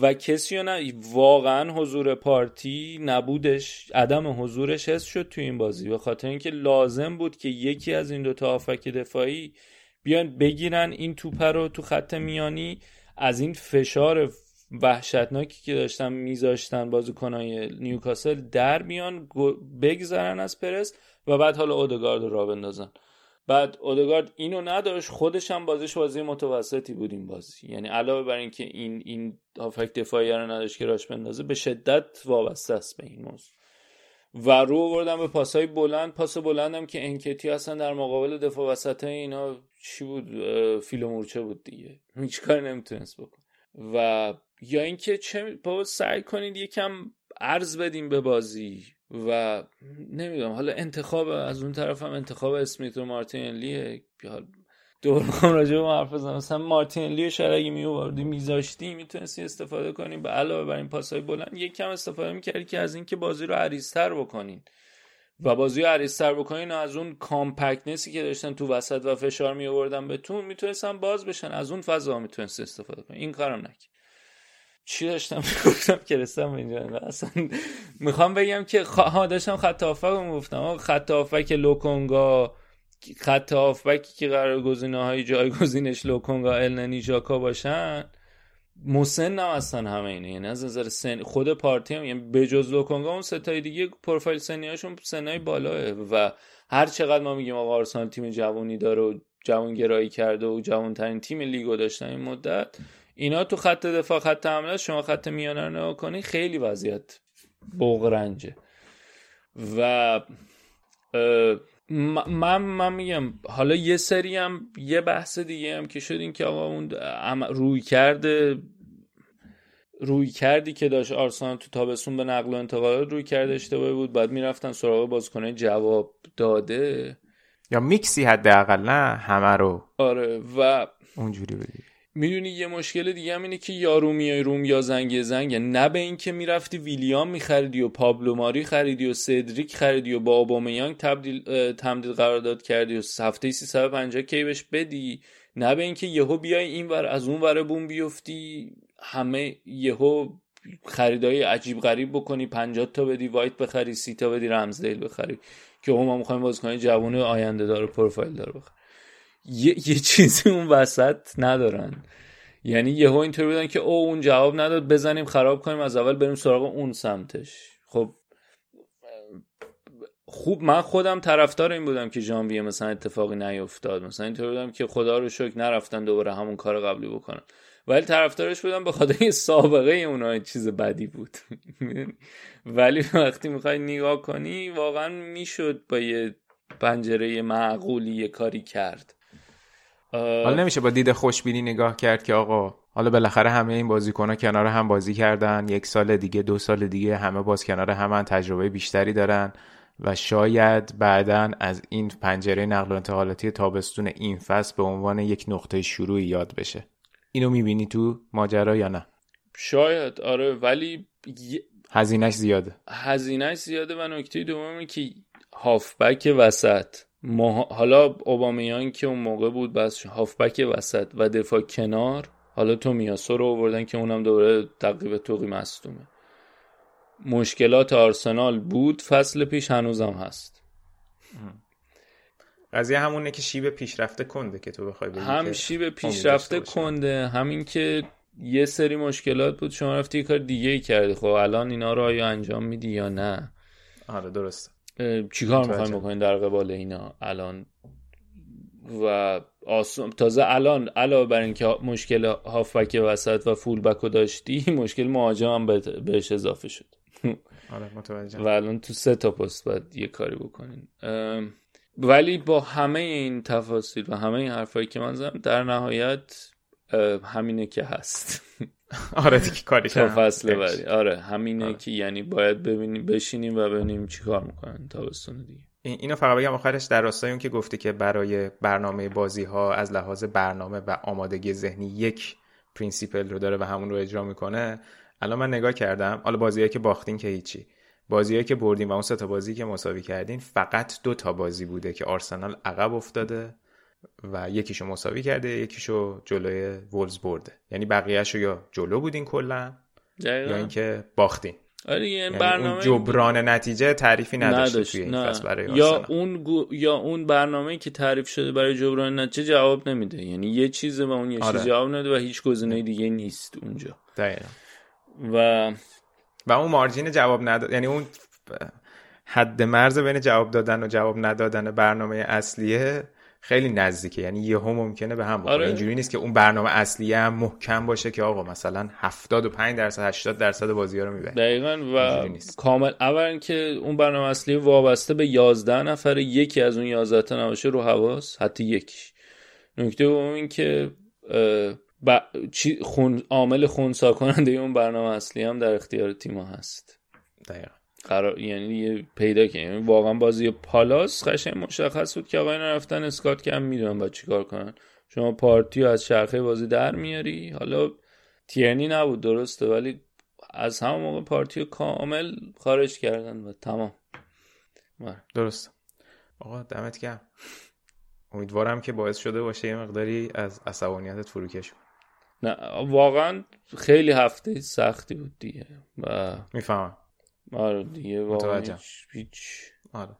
و کسی نه واقعا حضور پارتی نبودش. عدم حضورش حس شد تو این بازی. به خاطر اینکه لازم بود که یکی از این دوتا آفک دفاعی بیان بگیرن این توپ رو تو خط میانی. از این فشار وحشتناکی که داشتن میذاشتن بازیکنای نیوکاسل در بیان بگذرن از پرس و بعد حالا اودگارد را بندازن. بعد اودگارد اینو نداشت خودش هم بازیش بازی متوسطی بود این بازی. یعنی علاوه بر اینکه این این هافک دفاعی رو نداشت که راش بندازه به شدت وابسته است به این موضوع. و رو آوردن به پاسهای بلند. پاس بلندم که انکتی اصلا در مقابل دفاع وسط اینا چی بود؟ فیلو مورچه بود دیگه. هیچ کاری نمی‌تونست بکن و یا اینکه چه سعی کنید یکم عرض بدیم به بازی. و نمی‌دونم حالا انتخاب از اون طرف هم انتخاب اسمیت و مارتینلیه دور بخوام راجع به حرف بزنم. مثلا مارتینلی شاید اگه میوردی میذاشتی می‌تونستی استفاده کنیم به علاوه بر این پاسای بلند یک کم استفاده می‌کردی که از اینکه بازی رو عریضتر بکنین. و بازی رو عریضتر بکنین و از اون کامپکتنسی که داشتن تو وسط و فشار می آوردن به تون می‌تونستن باز بشن. از اون فضا می‌تونست استفاده کنین این کارم نکرد چی داشتم؟ گفتم که رسم اینجا اصلا می‌خوام بگم که ها داشتم خط رو گفتم خط هافک لوکونگا خط هافبکی که قرار گزینه های جایگزینش لوکونگا النی جاکا باشن مسن هم هستن همه اینه. یعنی از نظر سن خود پارتی هم یعنی بجز لوکونگا اون ستای دیگه پروفایل سنی هاشون سنای بالاه. و هر چقدر ما میگیم آقا آرسنال تیم جوانی داره و جوان گرایی کرده و جوان ترین تیم لیگو داشتن این مدت اینا تو خط دفاع خط حمله شما خط میانه رو نگاه کنی خیلی وضعیت بغرنجه و من من میگم حالا یه سری هم یه بحث دیگه هم که شد این که آقا اون روی کرده روی کردی که داشت آرسنال تو تابستون به نقل و انتقالات روی کرده اشتباهی بود بعد می‌رفتن سراغ بازیکنه جواب داده.
یا میکسی حداقل نه؟ همه رو.
آره و
اونجوری بدی
می‌دونی یه مشکل دیگه هم اینه که یارو میای روم یا زنگ زنگ نه به اینکه می‌رفتی ویلیام میخریدی و پابلو ماری خریدی و سدریک خریدی و با اوبامیانگ تبدیل تمدید قرارداد کردی و هفته 350 کی بهش بدی نه به اینکه یهو بیای این ور از اون ور بوم بیفتی همه یهو خریدای عجیب غریب بکنی 50 تا بدی وایت بخری 30 تا بدی رمزدیل بخری که ما می‌خوایم بازیکن جوون آینده داره پروفایل داره بخری یه, یه چیزی اون وسط ندارن. یعنی یهو اینطور بودن که او اون جواب نداد بزنیم خراب کنیم از اول بریم سراغ اون سمتش. خب خوب من خودم طرفدار این بودم که ژانویه مثلا اتفاقی نیفتاد. مثلا اینطور بودم که خدا رو شکر نرفتن دوباره همون کار قبلی بکنن. ولی طرفدارش بودم به خاطر سابقه اونا چیز بدی بود. [LAUGHS] ولی وقتی می‌خوای نگاه کنی واقعا می‌شد با یه پنجره معقولی یه کاری کرد.
حالا نمیشه با دید خوشبینی نگاه کرد که آقا حالا بالاخره همه این بازیکن کنار هم بازی کردن یک سال دیگه دو سال دیگه همه باز کنار هم تجربه بیشتری دارن و شاید بعدا از این پنجره نقل و انتقالاتی تابستون این فصل به عنوان یک نقطه شروعی یاد بشه. اینو می‌بینی تو ماجرا یا نه؟
شاید آره ولی
هزینهش زیاده.
هزینهش زیاده و نکته دومی که هافبک وسط. حالا اوبامیان که اون موقع بود بس هافبک وسط و دفاع کنار حالا تو میاسو رو آوردن که اونم دوباره تقریب توقی مصدومه. مشکلات آرسنال بود فصل پیش هنوزم هست.
قضیه همونه که شیب پیشرفته کنده که تو بخوای بگی
هم شیب پیشرفته کنده همین که یه سری مشکلات بود شما رفتی یه کار دیگه ای کردی. خب الان اینا رو آیا انجام میدی یا نه؟
آره درست
چیکار می‌خوایم بکنین در قبال اینا الان؟ و آسون تازه الان علاوه بر اینکه مشکل هافبک وسط و فول بک داشتی [LAUGHS] مشکل مهاجم هم بهش اضافه شد. [LAUGHS]
آره متوجه.
و الان تو سه تا پست باید یه کاری بکنین. ولی با همه این تفاصیل و همه این حرفایی که من زدم در نهایت همینه که هست. [LAUGHS] [LAUGHS]
آره دیگه کاری
تا فصل بعدی. آره همینه آره. که یعنی باید ببینیم بشینیم و ببینیم چیکار می‌کنن تابستون دیگه.
اینو فقط بگم آخرش در راستای اون که گفتی که برای برنامه بازی ها از لحاظ برنامه و آمادگی ذهنی یک principle رو داره و همون رو اجرا می‌کنه الان من نگاه کردم حالا بازیایی که باختین که هیچی. بازیایی که بردین و اون سه تا بازی که مساوی کردین فقط دو تا بازی بوده که آرسنال عقب افتاده. و یکیشو مساوی کرده یکیشو جلوی وولز برده. یعنی بقیهشو یا جلو بودین کلا یا اینکه باختین.
آره یعنی برنامه
اون جبران نتیجه تعریفی نداشت, توی این فصل برای
یا اون یا اون برنامه که تعریف شده برای جبران نتیجه جواب نمیده. یعنی یه چیزه و اون یه آره. چیز جواب نده و هیچ گزینه دیگه نیست اونجا.
دقیقا.
و
و اون مارجین جواب نداد یعنی اون حد مرز بین جواب دادن و جواب ندادن برنامه اصلیه خیلی نزدیکه. یعنی یهو ممکنه به هم بخوره. آره. اینجوری نیست که اون برنامه اصلیه هم محکم باشه که آقا مثلا 75 درصد 80 درصد بازی ها رو می‌بره
دقیقا و کامل اول که اون برنامه اصلی وابسته به 11 نفر یکی از اون 11 تا نباشه رو حواس حتی یکیش. نکته دوم این که ب... چی خون عامل خونسا کننده اون برنامه اصلی هم در اختیار تیما هست.
دقیقا.
قرار یعنی پیدا کنیم یعنی واقعا بازی پالاس قشنگ مشخص بود که آقا اینا رفتن اسکات کم می‌دونن با چیکار کنن. شما پارتی از چرخه بازی در میاری. حالا تیرنی نبود درسته ولی از همون موقع پارتی کامل خارج کردن و تمام.
بله. درست آقا دمت گرم. امیدوارم که باعث شده باشه یه مقداری از عصبانیتت فروکش
نه واقعا خیلی هفته سختی بود دیگه. و
می‌فهمم.
آره دیگه واقعا هیچ آره.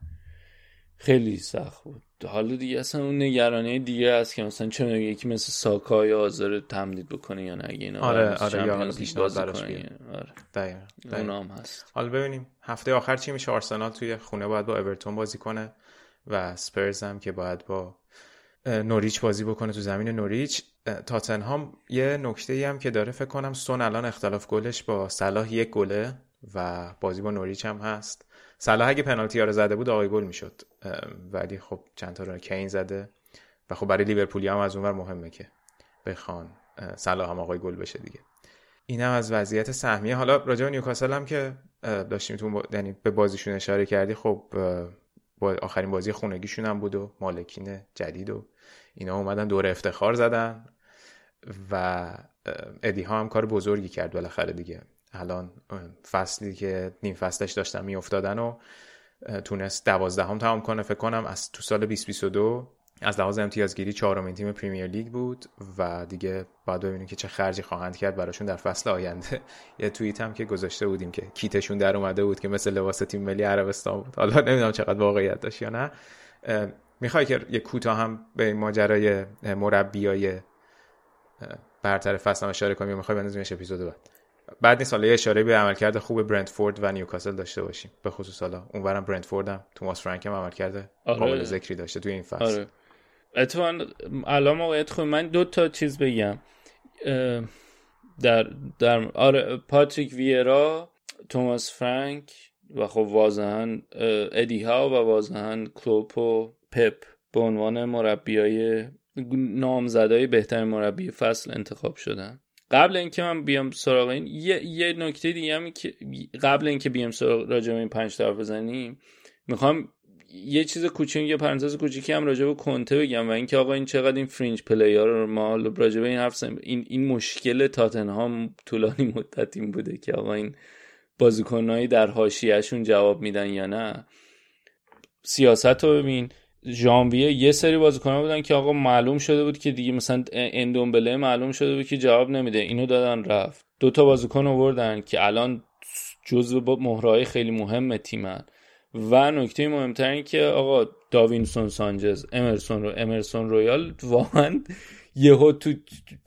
خیلی سخت بود. حالا دیگه اصلا اون نگرانه دیگه هست که مثلا چه یکی مثل ساکا یا آزار تمدید بکنه یا نه اینا
آره آره یا حالا پیشنهاد براش
آره.
دقیقا,
اونام هست.
حالا ببینیم هفته آخر چی میشه؟ آرسنال توی خونه باید با اورتون بازی کنه و سپرز هم که باید با نوریچ بازی بکنه تو زمین نوریچ. تاتنهام یه نکته ای هم که داره فکر کنم سون الان اختلاف گلش با صلاح یک گله. و بازی با نوریچ هم هست. صلاح اگه پنالتی ها رو زده بود آقای گل می‌شد. ولی خب چند تا رو کین زده. و خب برای لیورپولی هم از اونور مهمه که بخوان صلاح هم آقای گل بشه دیگه. این از وضعیت سهمیه. حالا راجع به نیوکاسل هم که داشتیم تو یعنی به بازیشون اشاره کردی خب با آخرین بازی خونگیشون هم بود و مالکین جدید و اینا اومدن دور افتخار زدن و ادی ها هم کار بزرگی کرد بالاخره دیگه. الان فصلی که نیم فصلش داشتن میافتادن و تونست دوازدهم تمام کنه. فکر کنم از تو سال 2022 از لحاظ امتیازگیری چهارمین تیم پریمیر لیگ بود و دیگه باید ببینیم که چه خرجی خواهند کرد براشون در فصل آینده. [LAUGHS] یه توییت هم که گذاشته بودیم که کیتشون در اومده بود که مثل لباس تیم ملی عربستان بود. حالا نمی‌دونم چقدر واقعیت داشت یا نه. می‌خوای که یه کوتاه هم به ماجرای مربیای برتر فصل هم اشاره کنیم می‌خوای بندازیمش اپیزود بعد. بعد نیست حالا یه اشاره به عملکرد خوب برنتفورد و نیوکاسل داشته باشیم. به خصوص حالا اونورم برنتفورد هم توماس فرانک هم عملکرد
آره.
قابل ذکری داشته توی این فصل.
آره. اتفاقا الان موقعیت خوب من دو تا چیز بگم. در در آره پاتریک ویرا توماس فرانک و خب واضحا ادی هاو واضحا کلوپ و پپ به عنوان مربیای نامزدای بهترین مربی فصل انتخاب شدن. قبل اینکه من بیام سراغ این یه, یه نکته دیگه هم که قبل اینکه بیام سراغ راجع به این پنج تا بزنیم می‌خوام یه چیز کوچیک یه پرانتز کوچیکی هم راجع به کنته بگم و اینکه آقا این چقدر این fringe player رو ما راجع به این حرف. این این مشکل تاتنهام طولانی مدت این بوده که آقا این بازیکنایی در حاشیهشون جواب میدن یا نه سیاست رو ببین ژانویه یه سری بازیکن‌ها بودن که آقا معلوم شده بود که دیگه مثلا اندومبله معلوم شده بود که جواب نمیده. اینو دادن رفت. دو تا بازیکن آوردن که الان جزو با مهرهای خیلی مهم تیمن. و نکته مهمتر این که آقا داوینسون سانجز امرسون رو امرسون رویال واقعا یهو تو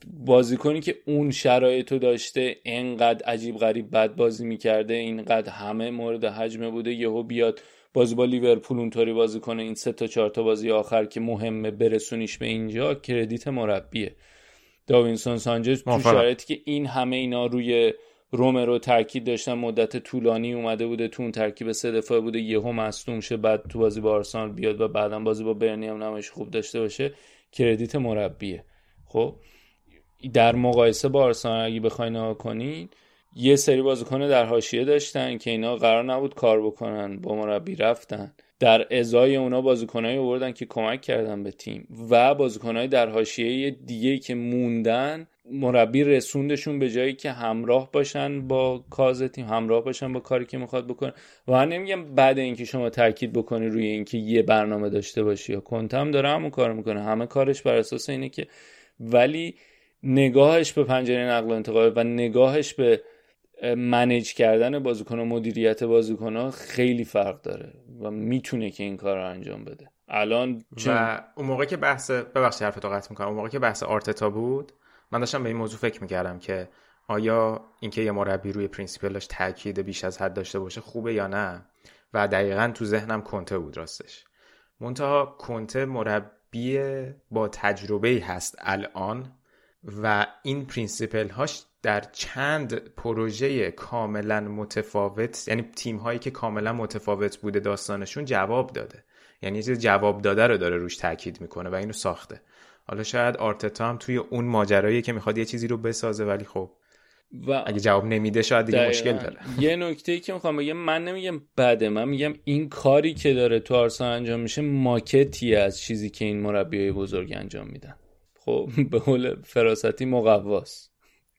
بازیکنی که اون شرایطو داشته انقدر عجیب غریب بد بازی می‌کرده اینقدر همه مورد حجمه بوده یهو بیاد بازی با لیورپول اونطوری بازی کنه این سه تا چهار تا بازی آخر که مهمه برسونیش به اینجا کردیت مربیه داوینسون سانچز تو. شرایطی که این همه اینا روی رومرو تاکید داشتن مدت طولانی اومده بوده تو اون ترکیب سه دفاعه بوده یهو مصدوم شه بعد تو بازی با آرسنال بیاد و بعدا بازی با برنی هم نمایش خوب داشته باشه کردیت مربیه خب در مقایسه با آرسنال اگه بخواین نگاه کنین یه سری بازیکن در حاشیه داشتن که اینا قرار نبود کار بکنن با مربی رفتن. در ازای اونا بازیکنایی آوردن که کمک کردن به تیم و بازیکنای در حاشیه دیگه که موندن مربی رسوندشون به جایی که همراه باشن با کاز تیم همراه باشن با کاری که می‌خواد بکنه. و من نمیگم بعد اینکه شما تاکید بکنی روی اینکه یه برنامه داشته باشی یا کنتم داره همون کار می‌کنه. همه کارش بر اساس اینه که ولی نگاهش به پنجره نقل و انتقال و نگاهش به manage کردن بازیکن و مدیریت بازیکن خیلی فرق داره و می‌تونه که این کار رو انجام بده. الان چون
و اون موقع که بحث ببخشید حرفتو قطع می‌کنم. اون موقع که بحث آرتتا بود من داشتم به این موضوع فکر می‌کردم که آیا اینکه یه مربی روی principle ش تاکید بیش از حد داشته باشه خوبه یا نه؟ و دقیقا تو ذهنم کنته بود راستش. منتها کنته مربی با تجربه هست الان و این principle هاش در چند پروژه کاملا متفاوت یعنی تیم هایی که کاملا متفاوت بوده داستانشون جواب داده. یعنی چیز جواب داده رو داره روش تاکید می‌کنه و اینو ساخته. حالا شاید آرتتا هم توی اون ماجرایی که می‌خواد یه چیزی رو بسازه ولی خب
و
اگه جواب نمیده شاید دیگه
دقیقاً.
مشکل داره. [LAUGHS]
یه نکته ای که می‌خوام بگم من نمیگم بده من میگم این کاری که داره تو آرسنال انجام میشه ماکتی از چیزی که این مربیای بزرگ انجام میدن. خب به قول فراستی مقواست.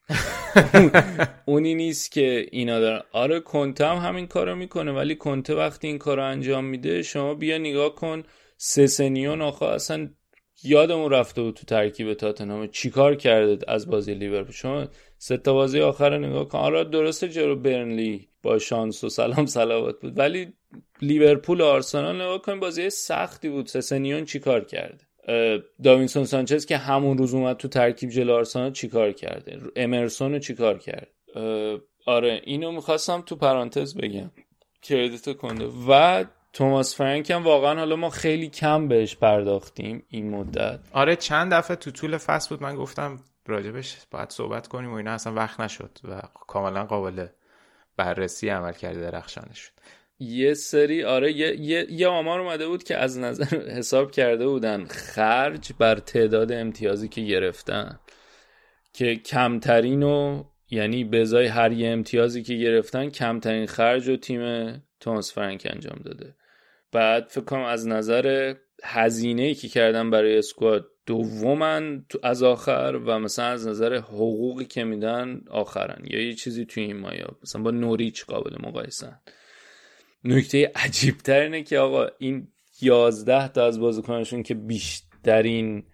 [LAUGHS] اونی نیست که اینا دارن. آره کنته هم همین کارو می‌کنه ولی کنته وقتی این کارو انجام میده شما بیا نگاه کن سسنیون آخه اصلا یادمون رفته بود تو ترکیب تاتنهام چیکار کرده از بازی لیورپول. شما سه تا بازی آخر نگاه کن. آره درسته جلو برنلی با شانس و سلام سلامت بود ولی لیورپول آرسنال نگاه کن بازی سختی بود. سسنیون چیکار کرده؟ داوینسون سانچز که همون روز اومد تو ترکیب جلو آرسنال چیکار کرده؟ امرسون رو چیکار کرد؟ آره اینو می‌خواستم تو پرانتز بگم. کردیت کنده. و توماس فرانک هم واقعا حالا ما خیلی کم بهش پرداختیم این مدت.
آره چند دفعه تو طول فصل بود. من گفتم راجبش باید صحبت کنیم و اینا. اصلا وقت نشد و کاملا قابل بررسی عمل کرده درخشانه شد.
یه سری آره یه, یه, یه آمار اومده بود که از نظر حساب کرده بودن خرج بر تعداد امتیازی که گرفتن. که کمترین و یعنی به ازای هر یه امتیازی که گرفتن کمترین خرج و تیم توماس فرانک انجام داده. بعد فکر کنم از نظر هزینه ای که کردن برای اسکواد دومن از آخر و مثلا از نظر حقوقی که میدن آخرن. یا یه چیزی توی این مایا مثلا با نوریچ قابل مقایسن. نکته عجیبتر اینه که آقا این 11 تا از بازیکنشون که بیشترین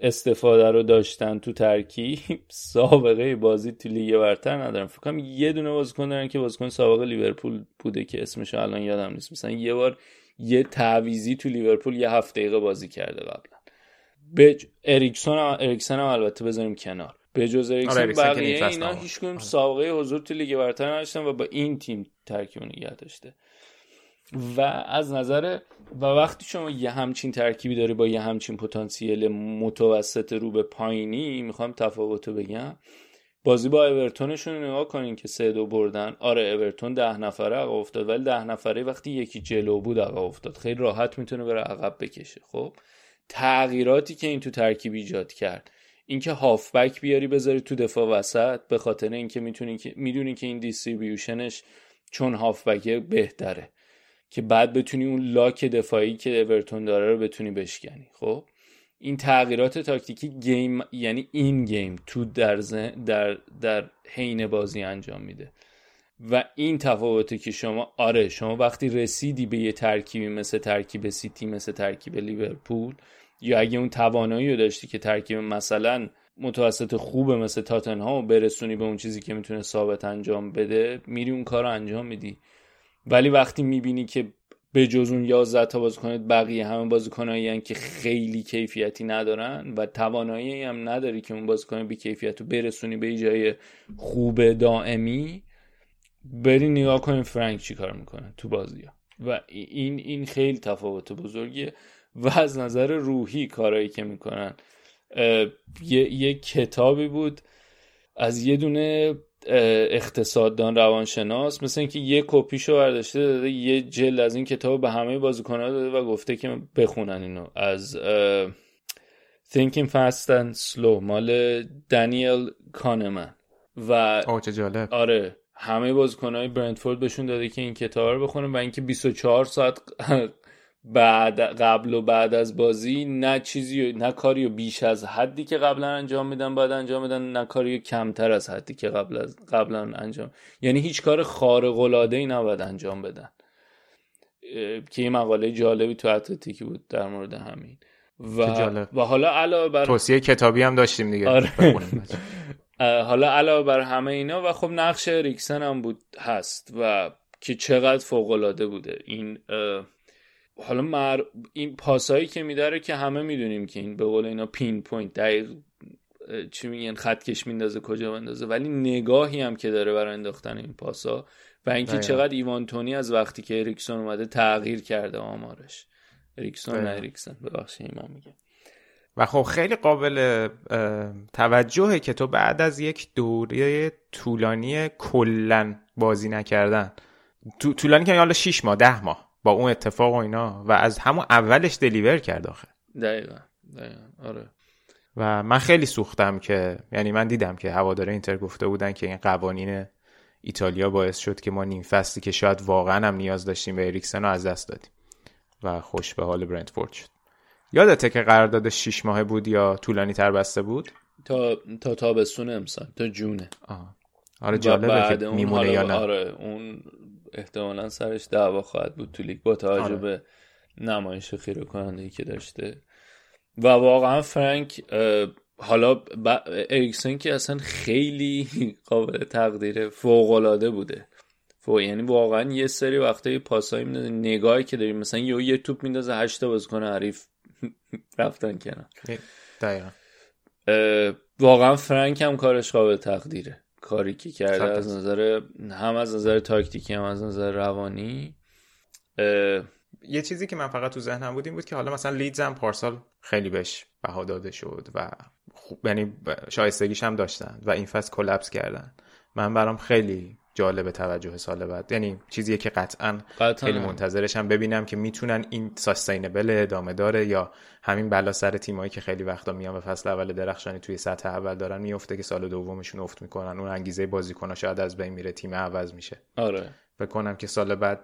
استفاده رو داشتن تو ترکیب [LAUGHS] سابقه بازی تو لیگ برتر ندارن. فکر کنم یه دونه بازیکن دارن که بازیکن سابق لیورپول بوده که اسمش الان یادم نیست. مثلا یه بار یه تعویضی تو لیورپول یه هفت دقیقه بازی کرده قبلا. به اریکسون هم اریکسن هم البته بذاریم کنار. به جز
آره،
اریکسن
که
بقیه اینا
نبود.
هیچ
آره.
سابقه حضور تو لیگ برتر نداشتن و با این تیم ترکیب نگه داشته. و از نظر و وقتی شما یه همچین ترکیبی داری با یه همچین پتانسیل متوسط رو به پایینی می‌خوام تفاوتو بگم. بازی با اورتونشون رو نگاه کنین که سه دو بردن. آره اورتون ده نفره عقب افتاد ولی ده نفره وقتی یکی جلو بود عقب افتاد. خیلی راحت می‌تونه بره عقب بکشه خب؟ تغییراتی که این تو ترکیب ایجاد کرد. اینکه هافبک بیاری بذاری تو دفاع وسط به خاطر اینکه می‌تونی که می‌دونی که این دیستریبیوشنش چون هافبکه بهتره. که بعد بتونی اون لاک دفاعی که اورتون داره رو بتونی بشکنی. خب؟ این تغییرات تاکتیکی game یعنی in-game تو در ذهن- در در حین بازی انجام میده. و این تفاوته که شما آره شما وقتی رسیدی به یه ترکیبی مثل ترکیب سیتی مثل ترکیب لیورپول یا اگه اون توانایی رو داشتی که ترکیب مثلا متوسط خوبه مثل تاتنهام برسونی به اون چیزی که می‌تونه ثابت انجام بده میری اون کار رو انجام میدی. ولی وقتی می‌بینی که به جز اون 11 تا بازیکن بقیه همه بازیکنایی که خیلی کیفیتی ندارن و توانایی هم نداری که اون بازیکن بی کیفیت رو برسونی به جای خوب دائمی بری نگاه کنیم فرانک چی کار می‌کنه تو بازی ها. و این این خیلی تفاوت بزرگیه و از نظر روحی کارایی که می‌کنن یه, یه کتابی بود از یه دونه اقتصاددان روانشناس مثل اینکه یه کپیشو برداشته داده یه جلد از این کتاب به همه بازیکن‌ها داده و گفته که بخونن اینو. از Thinking Fast and Slow مال دانیل کانمن. و
چه جالب.
آره همه بازیکنهای برندفورد بهشون داده که این کتاب رو بخونن و اینکه 24 ساعت بعد قبل و بعد از بازی نه چیزی نه کاری و بیش از حدی که قبلا انجام میدن باید انجام میدن نه کاری و کمتر از حدی که قبل از قبلا انجام یعنی هیچ کار خارق العاده ای نباید انجام بدن. که یه مقاله جالبی تو اتلتیکی بود در مورد همین. و,
جالب.
و حالا علاوه بر
توصیه کتابی هم داشتیم دیگه.
آره. [LAUGHS] حالا علاوه بر همه اینا و خب نقش اریکسن هم بود هست و که چقدر فوق العاده بوده. این اه، حالا مر... این پاسایی که میداره که همه می‌دونیم که این به قول اینا pinpoint دقیق چی میگن خطکش میندازه کجا بندازه ولی نگاهی هم که داره برای انداختن این پاسا و اینکه. چقدر ایوان تونی از وقتی که اریکسون اومده تغییر کرده آمارش اریکسون نه. اریکسن ببخشید من میگم
و خب خیلی قابل توجهه که تو بعد از یک دوره طولانی کلا بازی نکردن طولانی که حالا 6 ماه ده ماه با اون اتفاق و اینا. و از همون اولش دلیور کرد آخه.
دقیقا دقیقا. آره.
و من خیلی سوختم که یعنی من دیدم که هواداره اینتر گفته بودن که این قوانین ایتالیا باعث شد که ما نیم فصلی که شاید واقعا هم نیاز داشتیم به اریکسن رو از دست دادیم. و خوش به حال برنتفورد شد. یادته که قرارداد 6 ماهه بود یا طولانی تر بسته بود؟
تا تا تابستون امسال تا جونه.
آه. آره جالبه که میمونه یا نه.
آره اون احتمالا سرش دعوا خواهد بود تو لیگ با توجه
آره.
به نمایش خیره کننده ای که داشته. و واقعا فرانک حالا ب... اریکسن که اصلا خیلی [LAUGHS] قابل تقدیر فوق العاده بوده. فوق یعنی واقعا یه سری وقتا یه پاسایی میدازه نگاهی که داریم. مثلا یه یه توپ میندازه هشت تا بازیکن حریف [LAUGHS] رفتن کنار.
دقیقا.
واقعا فرانک هم کارش قابل تقدیره. کاری که کرده از نظر هم از نظر تاکتیکی هم از نظر روانی اه،
یه چیزی که من فقط تو ذهنم بود این بود که حالا مثلا لیدز هم پارسال خیلی بهش بها داده شد و خوب یعنی شایستگیش هم داشتن و این فصل کلپس کردن. من برام خیلی جالب توجه سال بعد. یعنی چیزیه که قطعا
قطعاً.
خیلی منتظرشم ببینم که می‌تونن این ساستینبل ادامه داره یا همین بلا سر تیمایی که خیلی وقتا میان به فصل اول درخشانی توی سطح اول دارن میفته که سال دومشون افت می‌کنن. اون انگیزه بازیکن‌ها شاید از بین میره تیم عوض میشه.
آره.
فکر کنم که سال بعد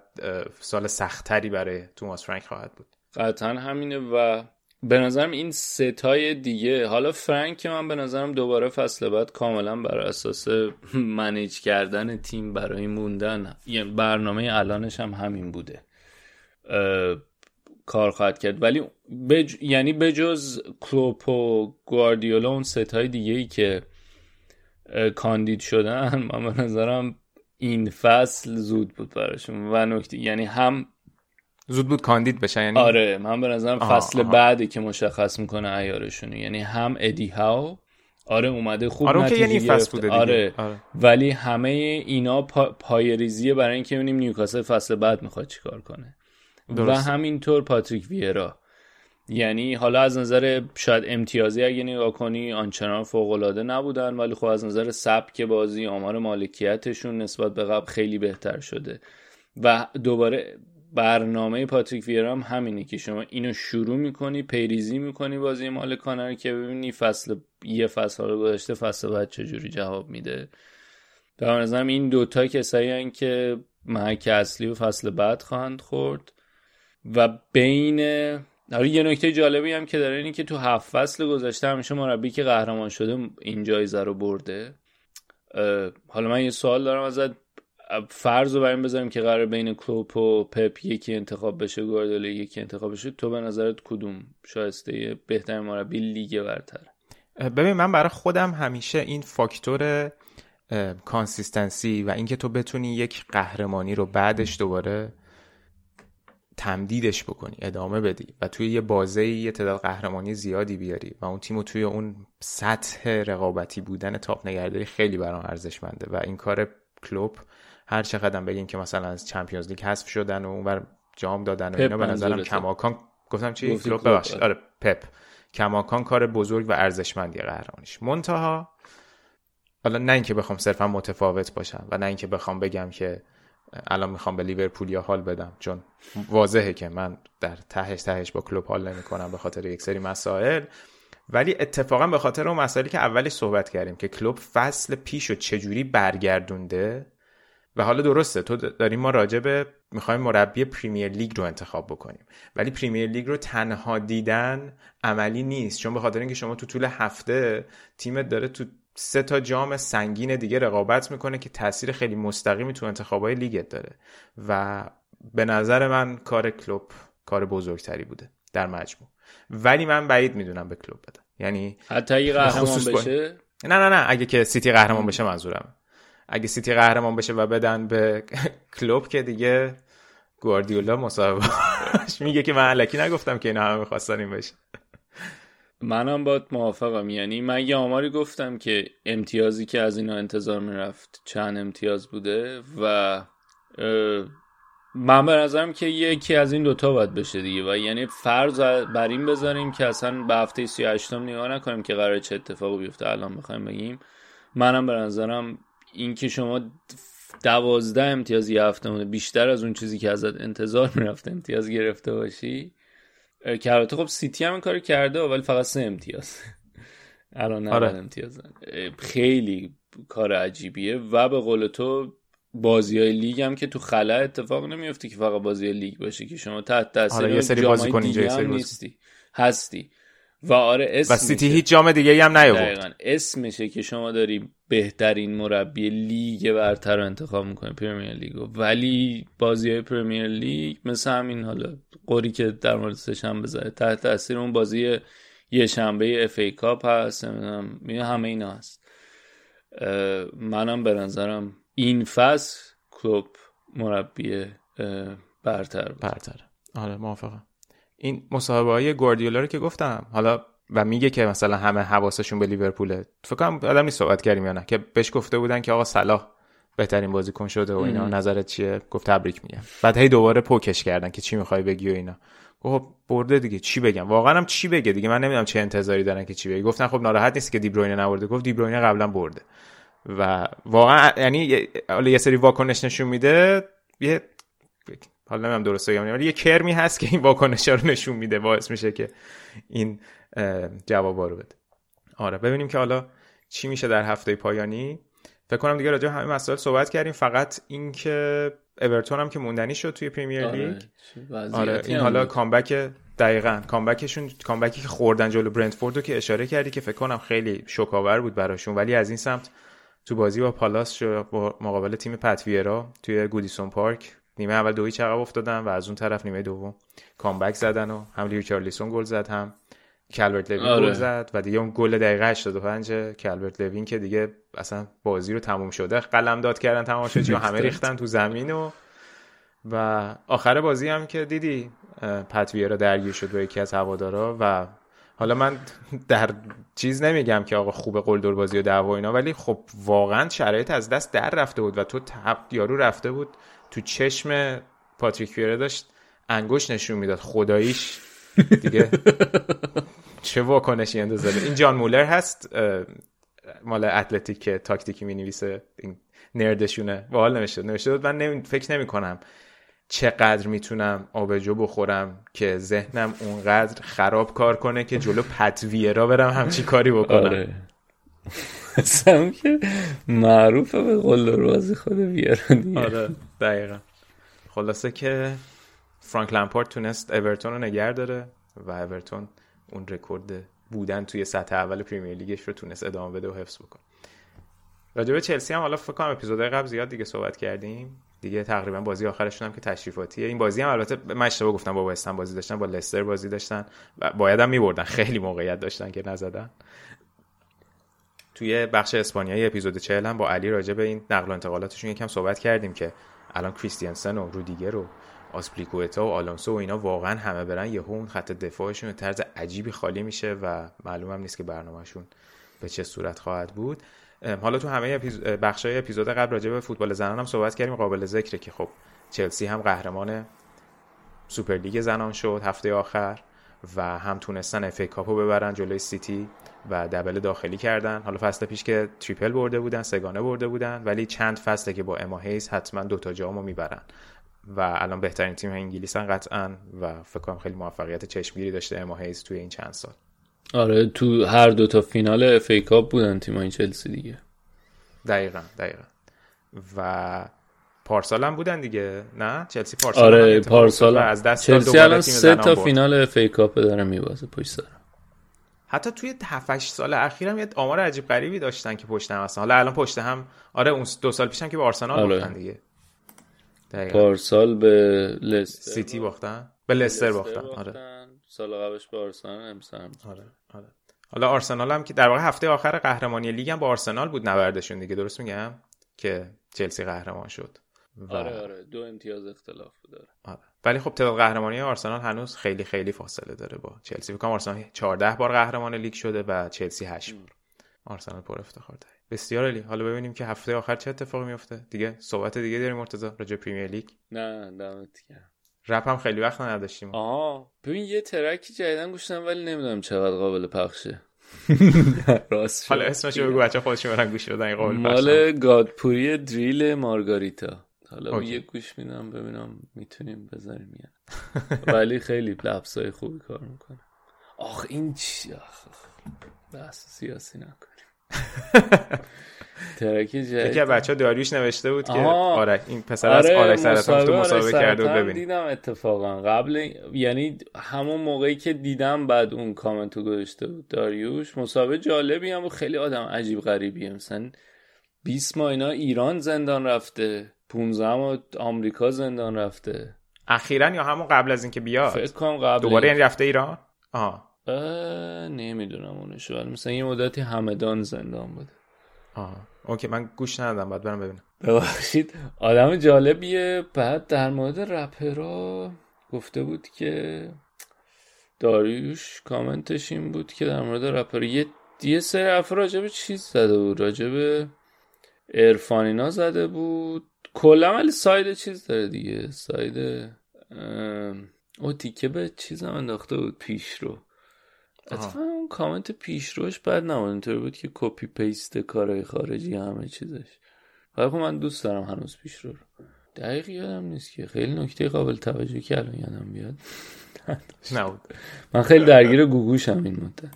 سال سختتری برای توماس فرانک خواهد بود.
قطعا همینه و به نظرم این ستای دیگه حالا فرانک که من به نظرم دوباره فصل بعد کاملا بر اساس منیج کردن تیم برای موندن. یعنی برنامه الانش هم همین بوده. کار خواهد کرد. ولی بج... یعنی بجز کلوپ و گواردیولا اون ستای دیگه ای که کاندید شدن من به نظرم این فصل زود بود براشون. و نکته یعنی هم
زود بود کاندید بشن یعنی
آره من به نظرم فصل
آها.
بعدی که مشخص می‌کنه ایارشونو یعنی هم ادی هاو آره اومده خوب
آره که
نتیجه
یه نیم فصل
گرفته.
بوده دیگه.
آره.
آره.
ولی همه اینا پا... پایریزیه برای اینکه ببینیم نیوکاسل فصل بعد می‌خواد چیکار کنه و
درسته.
همینطور پاتریک ویرا یعنی حالا از نظر شاید امتیازی اگه نگاه کنی آنچنان فوق‌العاده نبودن ولی خب از نظر سبک بازی آمار مالکیتشون نسبت به قبل خیلی بهتر شده و دوباره برنامه پاتریک ویرا هم همینه که شما اینو شروع می‌کنی پیریزی می‌کنی بازی مالکانه رو که ببینی فصل یه فصل رو گذاشته فصل بعد چجوری جواب میده. در نظرم این دوتا کسایی که محک اصلی و فصل بعد خواهند خورد. و بین حالا یه نکته جالبی هم که داره اینه که تو هفت فصل گذشته همیشه مربی که قهرمان شده این جایزه رو برده. حالا من یه سوال دارم ازت. فرض رو بر این بذاریم که قرار بین کلوپ و پپ یکی انتخاب بشه گواردیولا یکی انتخاب بشه تو به نظرت کدوم شایسته بهترین مربی لیگ برتر؟
ببین من برای خودم همیشه این فاکتور consistency و اینکه تو بتونی یک قهرمانی رو بعدش دوباره تمدیدش بکنی ادامه بدی و توی یه بازه یه تعداد قهرمانی زیادی بیاری و اون تیم توی اون سطح رقابتی بودن top نگهداری خیلی برام ارزشمنده و این کار کلوب هر چقدر بگیم که مثلا از چمپیونز لیگ حذف شدن و اونور جام دادن و اینا به نظرم. کماکان گفتم چی؟ کلوب
کلوب،
ببخشید.
آره.
پپ. کماکان کار بزرگ و ارزشمندی قهرمانیش. منتها حالا نه اینکه بخوام صرفا متفاوت باشم و نه اینکه بخوام بگم که الان می‌خوام به لیورپول یا حال بدم چون واضحه که من در تهش تهش با کلوب حال نمی کنم به خاطر یک سری مسائل. ولی اتفاقا به خاطر اون مسائلی که اولش صحبت کردیم که کلوب فصل پیش و چجوری برگردونده و حالا درسته تو داریم ما راجع به می‌خوایم مربی پریمیر لیگ رو انتخاب بکنیم. ولی پریمیر لیگ رو تنها دیدن عملی نیست. چون به خاطر اینکه شما تو طول هفته تیمت داره تو سه تا جام سنگین دیگه رقابت می‌کنه که تاثیر خیلی مستقیمی تو انتخابای لیگت داره. و به نظر من کار کلوب کار بزرگتری بوده در مجموع. ولی من بعید می‌دونم به کلوب بدم یعنی
حتی اگه قهرمان
با-
بشه؟
نه نه نه. اگه که سیتی قهرمان بشه منظورم اگه سیتی قهرمان بشه و بدن به [LAUGHS] کلوب که دیگه گواردیولا مصاحبه میگه که من علکی نگفتم که اینا همه می‌خواستن این بشه.
منم با موافقم. یعنی من یه آماری گفتم که امتیازی که از اینا انتظار می‌رفت چند امتیاز بوده و من به نظرم که یکی از این دوتا باید بشه دیگه. و یعنی فرض بر این بذاریم که اصلا به هفته 38 م نگاه نکنیم که قرار چه اتفاقی بیفته. الان بخوایم بگیم. منم به نظرم این که شما دوازده امتیاز یه هفته بیشتر از اون چیزی که ازت انتظار می‌رفت امتیاز گرفته باشی که البته خب سیتی هم این کار کرده ولی فقط سه امتیاز [LAUGHS] الان
آره.
آره. امتیاز خیلی کار عجیبیه و به قول تو بازی های لیگ هم که تو خلا اتفاق نمیفته که فقط بازی های لیگ باشه که شما تحت تاثیر
آره، یه سری
هم
بازیکن.
نیستی هستی و آره اسم
و سیتی
میشه.
هیچ جام دیگه هم نیاورد.
دقیقا. اسمشه که شما داری بهترین مربی لیگ برتر رو انتخاب می‌کنی پرمیر لیگو ولی بازی های پرمیر لیگ مثل همین حالا قوری که در مورد سه شنبه زده تحت تاثیر اون بازی یه شنبه اف ای کاپ هست همه اینا هست. منم به نظرم این فصل کلوب مربی برتر بود.
برتر آره موافقم. این مصاحبه های گواردیولا رو که گفتم. حالا و میگه که مثلا همه حواسشون به لیورپوله. فکر کنم آدم نیست صحبت کردیم یا نه که بهش گفته بودن که آقا صلاح بهترین بازیکن شده و اینا. نظرت چیه؟ گفت تبریک میگم. بعد هی دوباره پوکش کردن که چی می‌خوای بگی و اینا. گفت خب برده دیگه چی بگم؟ واقعا هم چی بگه دیگه؟ من نمی‌دونم چه انتظاری دارن که چی بگه. گفتن خب ناراحت نیست که دیبروینه نبرده. گفت دیبروینه قبلا برده. و واقعا یعنی یه- سری واکنش نشون میده یه حالا نمی‌دونم درسته یا نه ولی یه کرمی هست که این واکنش رو نشون میده باعث میشه که این جوابا رو بده. آره ببینیم که حالا چی میشه در هفته پایانی. فکر کنم دیگه راجع همه مسائل صحبت کردیم. فقط اینکه اورتون هم که موندنی شد توی پریمیر لیگ.
آره, چه وضعیتی
آره این حالا. کامبک دقیقا کامبکشون کامبکی که خوردن جلو برنتفورد رو که اشاره کردی که فکر کنم خیلی شوکاور بود براشون. ولی از این سمت تو بازی با پالاس شو با مقابل تیم پت ویرا توی گودیسون پارک نیمه اول دو هیچ عقب افتادن و از اون طرف نیمه دوم comeback زدن و هم ریچارلیسون گل زد هم کالورت لوین
آره.
گل زد و دیگه اون گل دقیقه 85 کالورت لوین که دیگه اصلا بازی رو تموم شده قلم داد کردن تماشاگرها همه [LAUGHS] ریختن تو زمین و و آخر بازی هم که دیدی پت ویرا درگیر شد با یکی از هوادارا و حالا من در چیز نمیگم که آقا خوب قلدر بازی و دعوا اینا ولی خب واقعا شرایط از دست در رفته بود و تو تب یارو رفته بود تو چشم پاتریک ویرا داشت انگوش نشون می‌داد خداییش. [LAUGHS] دیگه چه واکنشی اندازه این جان مولر هست مال اتلتیک که تاکتیکی می نویسه این نردشونه. حال نوشته. نوشته من نمی... فکر نمی کنم چقدر می‌تونم آبجو بخورم که ذهنم اونقدر خراب کار کنه که جلو پتویرا برم همچی کاری بکنم.
آره. که معروفه به قول بازی خود دیگه.
آره دقیقا. خلاصه که فرانک لمپارد تونست اورتون رو نگر داره و اورتون اون رکورد بودن توی سطح اول پریمیر لیگش رو تونست ادامه بده و حفظ بکنه. راجع به چلسی هم حالا فکر کنم اپیزودهای قبل زیاد دیگه صحبت کردیم. دیگه تقریبا بازی آخرشون هم که تشریفاتیه. این بازی هم البته من اشتباه گفتم با وستن بازی داشتن با لستر بازی داشتن و باید هم میبردن. خیلی موقعیت داشتن که نزدن. توی بخش اسپانیایی اپیزود 40 هم با علی راجع به این نقل و انتقالاتشون یکم صحبت کردیم که الان کریستیانسن و رودیگر و آسپلیکوتا و آلونسو و اینا واقعا همه برن یهو اون خط دفاعشون به طرز عجیبی خالی میشه و معلومم نیست که برنامهشون به چه صورت خواهد بود. حالا تو همه بخش های اپیزود قبل راجع به فوتبال زنان هم صحبت کردیم قابل ذکره که خب چلسی هم قهرمان سوپرلیگ زنان شد هفته آخر و هم تونستن FA Cup و ببرن جلوی سیتی. و double داخلی کردن. حالا فصل پیش که triple برده بودن سه‌گانه برده بودن ولی چند فصله که با اما هیز حتما دوتا جامو می‌برن. و الان بهترین تیم انگلیسن قطعا و فکر کنم خیلی موفقیت چشمگیری داشته اما هیز توی این چند سال.
آره تو هر دو تا فینال FA Cup بودن تیمای چلسی دیگه.
دقیقا دقیقا. و پارسال هم بودن دیگه نه؟ چلسی پارسال
آره پارسال از دست چلسی الان سه تا فینال FA Cup داره میبازه پشت سر.
حتی توی 7 سال اخیرم یه آمار عجیب غریبی داشتن که پشت هم هستن. حالا الان پشت هم آره اون دو سال پیشم که به آرسنال آره. باختن دیگه.
پارسال به لستر
سیتی باختن؟ به لستر باختن آره.
سال قبلش به آرسنال امسال
آره آره. حالا آرسنال هم که در واقع هفته آخر قهرمانی لیگ هم با آرسنال بود نبردشون دیگه. درست میگم؟ که چلسی قهرمان شد.
و... آره آره. دو امتیاز اختلاف داره
آره. ولی خب تعداد قهرمانی آرسنال هنوز خیلی خیلی فاصله داره با چلسی. فکر آرسنال 14 بار قهرمان لیگ شده و چلسی 8 بار. آرسنال پر افتخار داره. بسیار عالی. حالا ببینیم که هفته آخر چه اتفاقی میفته. دیگه صحبت دیگه داریم مرتضی راجع پریمیر لیگ.
نه دمت گرم.
رپ هم خیلی وقت نداشتیم.
آها. ببین یه ترکی جدیدن گوشتم ولی نمی‌دونم چقدر قابل پخشه. [LAUGHS]
راست حالا اسمش بگو بچه خودشون برن گوش بدن قابل
مال گادپوری دریل مارگاریتا. حالا یه گوش میدم ببینم می‌تونیم بذاریم یا [LAUGHS] ولی خیلی لبسای خوبی کار می‌کنه. آخ این چی؟ آخ بحث سیاسی نکنیم. [LAUGHS] ترکی جدید.
یکی بچه داریوش نوشته بود که آره این پسر از آره سرطان تو مسابقه کرده بود ببین
دیدم اتفاقا. قبل یعنی همون موقعی که دیدم بعد اون کامنتو گذاشته بود داریوش مسابقه جالبی هم خیلی آدم عجیب غریبیه مثلا 20 ماه اینا ایران زندان رفته. 15 ماه آمریکا زندان رفته.
اخیرا یا همون قبل از اینکه بیاد؟
فکر کنم قبل
دوباره یعنی رفته ایران؟ آها.
نمی‌دونم اونشو ولی مثلا یه مدتی همدان زندان بوده.
آها. اوکی من گوش ندادم بعد برم ببینم.
ببخشید. آدم جالبیه. بعد در مورد رپرا گفته بود که داریوش کامنتش این بود که در مورد رپر یه یه سری افرا راجب چیز زده بود. راجب ارفانینا زده بود. کلا ولی ساید چیز داره دیگه. ساید او تیکه به چیز هم انداخته بود پیش رو اتفاقا اون کامنت پیشروش بعد نبود. اینطور بود که کپی پیست کارهای خارجی همه چیزش. ولی خب من دوست دارم هنوز پیشرو رو. دقیق یادم نیست که. خیلی نکته قابل توجه که الان یادم بیاد. [LAUGHS]
نبود.
من خیلی درگیر گوگوشم این مدت.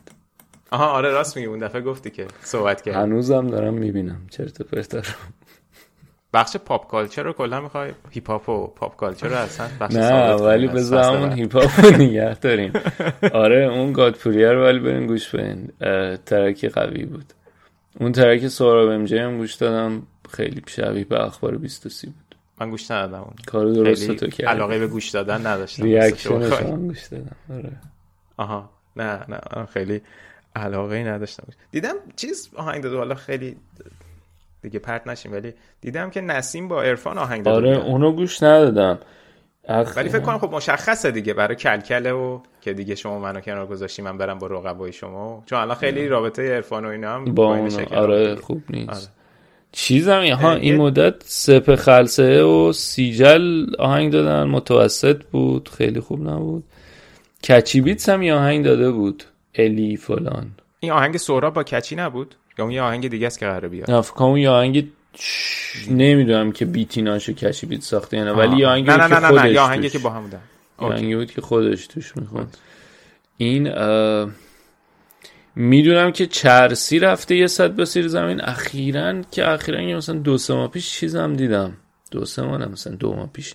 آها آره راست میگی. اون دفعه گفتی که صحبت کرد
هنوزم دارم می‌بینم. چرت پرت رو
بخش pop culture رو کلا می‌خوای هیپ هاپ و pop culture رو اصلا بخش
نه ولی بذار همون هیپ هاپ رو نگه داریم. آره اون گادپوریا رو ولی برین گوش بدین. track ی قوی بود. اون track سهراب ام جی هم گوش دادم. خیلی شبیه به اخبار 23 بود.
من گوش ندادم اون.
کارو درست تو کرد
علاقه به گوش دادن نداشتم.
reaction ش هم گوش دادم. آره.
آها. نه نه خیلی علاقه ای نداشتم. دیدم چیز آهنگ داده حالا خیلی دیگه پرت نشیم. ولی دیدم که نسیم با عرفان آهنگ داده
آره اونو گوش ندادم. اخ...
ولی فکر کنم خب مشخصه دیگه برای کلکله و که دیگه شما منو کنار گذاشتی من برم با رقبای شما. چون الان خیلی رابطه عرفان و اینا هم
با اون آره. خوب نیست.
آره.
چیزم ها این مدت سپه خلصه و سیجل آهنگ دادن متوسط بود خیلی خوب نبود. کچی بیتس هم یه آهنگ داده بود. الی فلان.
این آهنگ سهراب با کچی نبود؟ یا اون یه آهنگ دیگه است که قراره بیاد.
نه فکر کنم اون یه آهنگ نمی‌دونم که بیتیناشو کچی بیت ساخته نه ولی یه آهنگی
نه نه
که
نه نه. یه آهنگی که با هم بودن.
آهنگی بود که خودش توش می‌خواد این می‌دونم که چرسی رفته یه صد بسیر زمین. اخیرا که اخیرا یه مثلا دو سه ماه پیش چیزم دیدم. دو سه ماه نه مثلا دو ماه پیش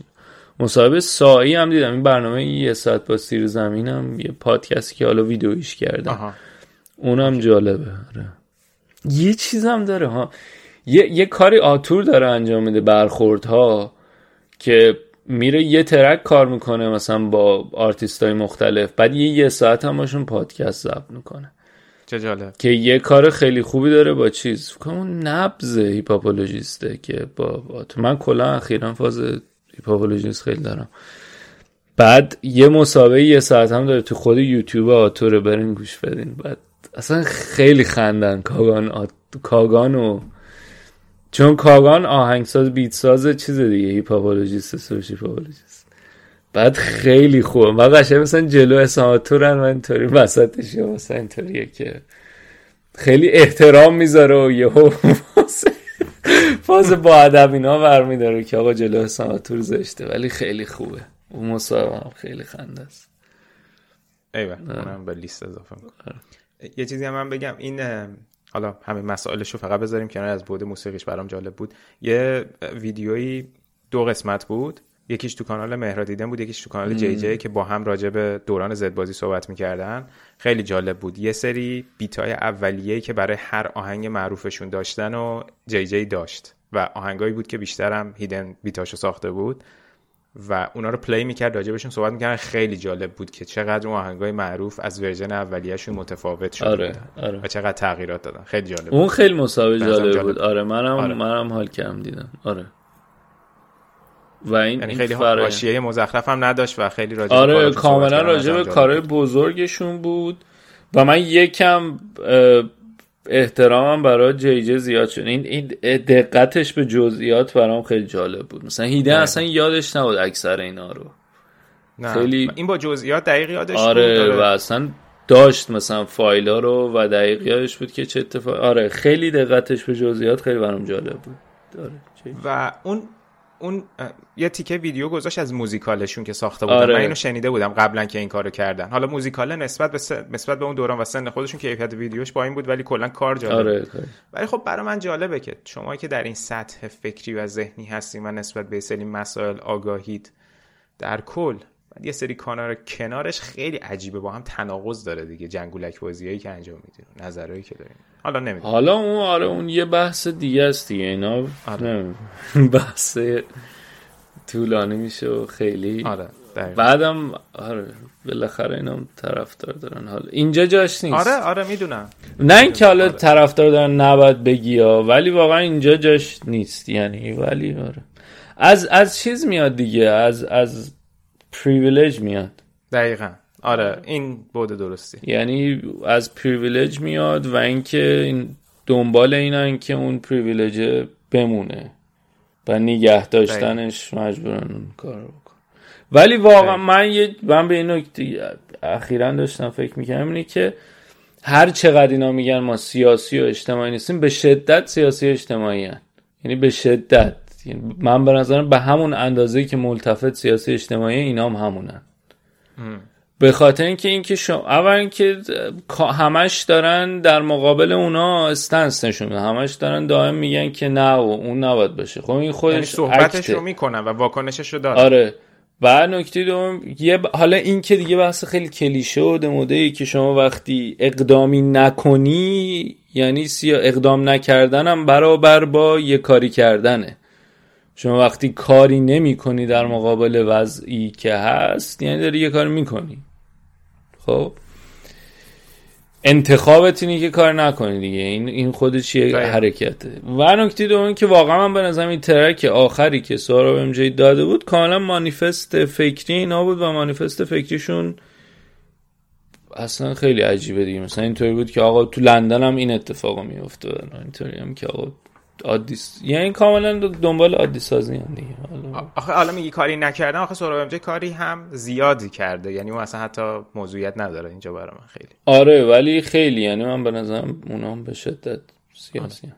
مصاحبه سایی هم دیدم. این برنامه یه ساعت با سیر زمینم یه پادکستی که حالا ویدیویش کردم.
آها.
اونم جالبه. آره. یه چیزم داره ها. یه, یه کاری آتور داره انجام میده برخوردها که میره یه track کار می‌کنه مثلا با آرتیست های مختلف بعد یه یه ساعت هم باشون پادکست ضبط می‌کنه.
چه جالب.
که یه کار خیلی خوبی داره با چیز اون نبز هیپ‌هاپولوژیسته که با, با من کلا اخیرا فاز هیپ‌هاپولوژیست خیلی دارم. بعد یه مصاحبه یه ساعت هم داره تو خود یوتیوب آتوره برین گوش بدین. بعد اصلا خیلی خندن کاگان آت... کاگان و چون کاگان آهنگساز بیت ساز چیز دیگه هیپاپولوژیست سوش هیپاپولوژیست بعد خیلی خوبه من قشنگ مثلا جلو اساماتورن و اینطوری وسطش یا مثلا اینطوریه که خیلی احترام می‌ذاره و یهو فاز- با ادب اینا برمیداره که آقا جلو اساماتور زشته. ولی خیلی خوبه. اون مصاحبه هم خیلی خنده است.
ایوه اونم به لیست اضافه می‌کنم. یه چیزی هم من بگم. این حالا همین مسائلش رو فقط بذاریم کنار از بعد موسیقیش برام جالب بود. یه ویدیویی دو قسمت بود. یکیش تو کانال مهراد هیدن بود یکیش تو کانال جی جی که با هم راجع به دوران زدبازی صحبت می‌کردن. خیلی جالب بود. یه سری beat ای اولیه‌ای که برای هر آهنگ معروفشون داشتن و جی جی داشت و آهنگایی بود که بیشتر مهراد هیدن beat اشو ساخته بود. و اونا رو play می‌کرد راجبشون صحبت می‌کردن خیلی جالب بود که چقدر اون آهنگای معروف از version اولیه‌شون متفاوت شده
آره آره
و چقدر تغییرات دادن خیلی جالب
اون
بود.
خیلی مسابقه جالب
جالب.
بود آره منم
آره.
منم حال کردم دیدم آره و این
یعنی
این
خیلی حاشیه مزخرف هم نداشت و خیلی راجع
آره کاملا. راجع به کارهای. بزرگشون بود و من یکم احترامم برای جی جی زیاد شد این این دقتش به جزئیات برام خیلی جالب بود مثلا هیدن
آره.
اصلا یادش نبود اکثر اینا رو
نه.
خیلی-
این با جزئیات دقیق یادش
آره
بود
و اصلا داشت مثلا فایلا رو و دقیق یادش بود که چه اتفاق آره خیلی دقتش به جزئیات خیلی برام جالب بود جی.
و اون اون یه تیکه ویدیو گذاشت از موزیکالشون که ساخته بودن
آره.
من اینو شنیده بودم قبلا که این کارو کردن حالا موزیکاله نسبت به سن- نسبت به اون دوران و سن خودشون کیفیت ویدیوش با این بود ولی کلا کار جالب.
آره خیلی.
ولی خب برای من جالبه که شما که در این سطح فکری و ذهنی هستیم و نسبت به سری مسائل آگاهید در کل بعد یه سری کانال کنارش خیلی عجیبه با هم تناقض داره دیگه جنگولک بازیایی که انجام می‌دید نظرهایی که داریم. حالا نمی‌دونم.
حالا اون آره اون یه بحث دیگه است دیگه اینا
آره.
بحث طولانی میشه و خیلی.
آره دقیقاً.
بعدم آره بالاخره اینا هم طرفدار دارن. حالا اینجا جاش نیست.
آره آره می‌دونم.
نه اینکه حالا
آره.
طرفدار دارن نباید بگی ها ولی واقعا اینجا جاش نیست. یعنی ولی آره. از از چیز میاد دیگه از از privilege میاد.
دقیقا. آره این بود درستی.
یعنی از privilege میاد و اینکه این دنبال اینن که اون privilege بمونه و نگه داشتنش مجبورن اون کار رو بکن ولی واقعا. من یه من به این نکته اخیرا داشتم فکر می‌کنم اینه که هر چقدر اینا میگن ما سیاسی و اجتماعی نیستیم به شدت سیاسی و اجتماعین. یعنی به شدت. من به نظرم به همون اندازه که ملتفت سیاسی اجتماعی اینا هم همونن. به خاطر اینکه اینکه شما اول اینکه همش دارن در مقابل اونا استنس نشون میدن. همش دارن دائم میگن که نه و اون نباید باشه. خب این
یعنی
خودش
صحبتش
اکته.
رو می‌کنن و واکنشش رو دارن.
آره. و نکته دوم یه ب... حالا این که دیگه بحث خیلی کلیشه و دموده ای که شما وقتی اقدامی نکنی یعنی سیا اقدام نکردنم برابر با یه کاری کردنه. شما وقتی کاری نمی کنی در مقابل وضعی که هست یعنی داری یه کار می‌کنی. خب؟ انتخابت اینه که کار نکنی دیگه. این این خودش یه
دقیقاً.
حرکته. و نکته دوم که واقعا من به نظرم این ترک آخری که سارا ام جی داده بود کاملا مانیفست فکری اینا بود و مانیفست فکریشون اصلا خیلی عجیبه دیگه. مثلا اینطوری بود که آقا تو لندن هم این اتفاق میفته اینطوری هم که آقا عادی یعنی کاملا دنبال عادی سازی هم دیگه
آخه حالا میگی کاری نکردم آخه سهراب امجای کاری هم زیادی کرده. یعنی اون اصلا حتی موضوعیت نداره اینجا برای من خیلی.
آره ولی خیلی. یعنی من به نظرم اونا هم به شدت سیاسی هم.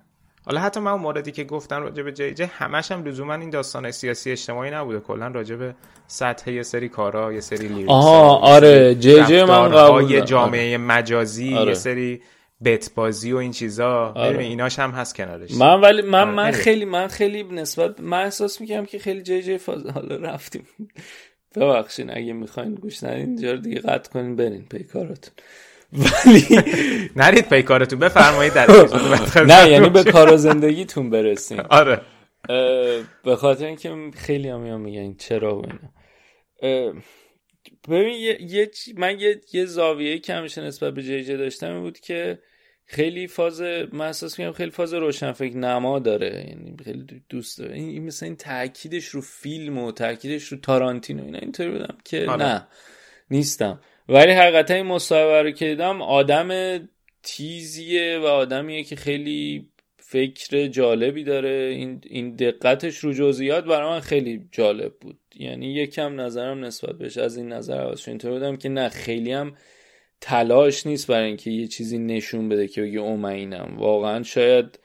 حالا حتی من اون موردی که گفتن راجع به جی جی همش هم لزوما این داستان سیاسی اجتماعی نبوده. کلا راجع به سطح یه سری کارا یه سری لیریکس
آها، آره، جی جی من قبول.
جامعه مجازی
آره.
یه سری بت بازی و این چیزا.
آره.
ایناش هم هست کنارش.
من ولی من
آره،
من. خیلی. من خیلی نسبت من احساس می‌کنم که خیلی جی جی فاز حالا رفتیم. ببخشین اگه می‌خواین گوش ندین اینجا رو دیگه قطع کنین برین پی کاراتون. ولی [LAUGHS]
نرید پی کارتون بفرمایید در [LAUGHS]
نه یعنی به کار و زندگیتون برسین [LAUGHS]
آره.
به خاطر اینکه خیلی هم میگن چرا و اینا. ببین یه, من یه, یه زاویه که همیشه نسبت به جی جی داشتم بود که خیلی فاز من احساس می‌کنم خیلی فاز روشنفکر نما داره. یعنی خیلی دوست داره. این مثلا این تاکیدش رو فیلم و تاکیدش رو تارانتینو اینا اینطوری بودم که
آره.
نه نیستم. ولی حقیقتا این مصاحبه رو که دیدم آدم تیزیه و آدمیه که خیلی فکر جالبی داره. این, این دقتش رو جزئیات برای من خیلی جالب بود. یعنی یکم نظرم نسبت بهش از این نظر عوض شد. اینطور بودم که نه خیلی هم تلاش نیست برای اینکه یه چیزی نشون بده که بگه او من اینم. واقعا شاید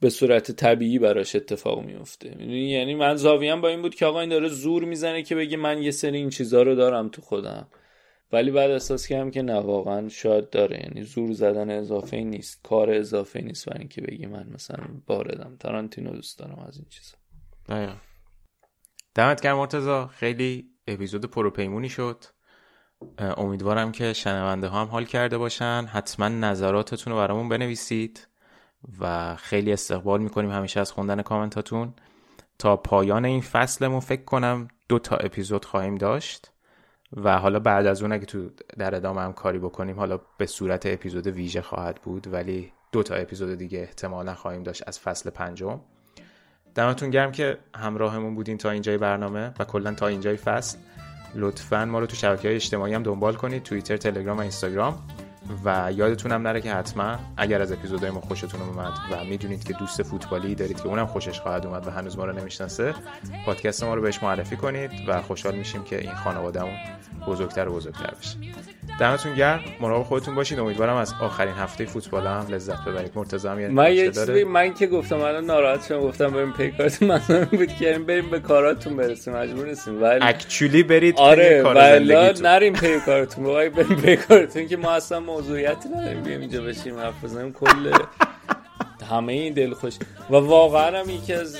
به صورت طبیعی براش اتفاق میفته؟ یعنی من زاویه‌ام با این بود که آقا این داره زور می‌زنه که بگه من یه سری این چیزا رو دارم تو خودم. ولی بعد احساس کردم که نه واقعا شاید داره. یعنی زور زدن اضافه نیست. کار اضافه نیست برای اینکه بگی من مثلا واردم تارانتینو دوست دارم از این چیزا.
دمت گرم مرتضی. خیلی اپیزود پروپیمونی شد. امیدوارم که شنونده ها هم حال کرده باشن. حتما نظراتتون رو برامون بنویسید و خیلی استقبال می‌کنیم همیشه از خوندن کامنتاتون. تا پایان این فصلمون فکر کنم دو تا اپیزود خواهیم داشت و حالا بعد از اون اگه تو در ادامه هم کاری بکنیم حالا به صورت اپیزود ویژه خواهد بود ولی دو تا اپیزود دیگه احتمالا خواهیم داشت از فصل پنجم. دمتون گرم که همراهمون بودین تا اینجای برنامه و کلا تا اینجای فصل. لطفا ما رو تو شبکه های اجتماعی هم دنبال کنید توییتر تلگرام و اینستاگرام. و یادتون هم نره که حتما اگر از اپیزودهای ما خوشتون اومد و می‌دونید که دوست فوتبالی دارید که اونم خوشش خواهد اومد و هنوز ما رو نمی‌شناسه پادکست ما رو بهش معرفی کنید و خوشحال میشیم که این خانوادهمون بزرگتر و بزرگتر بشه. دمتون گرم. مراقب خودتون باشید امیدوارم از آخرین هفته فوتبال هم لذت ببرید. مرتضی هم
من یه چیزی من که گفتم الان ناراحت شدم. گفتم بریم پی کارتون [LAUGHS] منظورم بود که یعنی بریم به کاراتون برسیم. مجبور نیستیم. ولی
اکچولی برید
آره ولی. برین پی کارتون. بابا برین پی کارتون که ما اصلا موضوعیتی نداریم. بیایم اینجا بشیم حرف بزنیم. کل همه این دلخوش و واقعا هم یکی از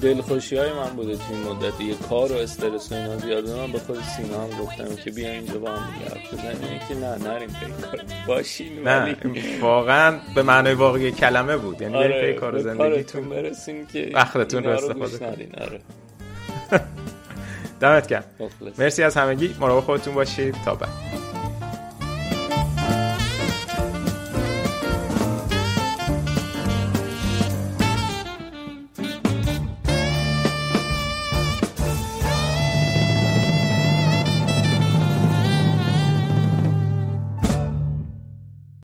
دلخوشی های من بوده تو این مدت. یه کار و استرس و اینا زیاده. من به خود سینا هم گفتم که بیا اینجا با هم دیگه حرف بزنیم. اینه که نه برین پی کارتون باشین
نه واقعا به معنای واقعی کلمه بود. یعنی
آره
پی کار زندگیتون
برسین که
وقتتون رو استفاده.
ندین. آره. [LAUGHS]
دمت گرم. مرسی از همگی. مراقب خودتون باشید. تا بعد.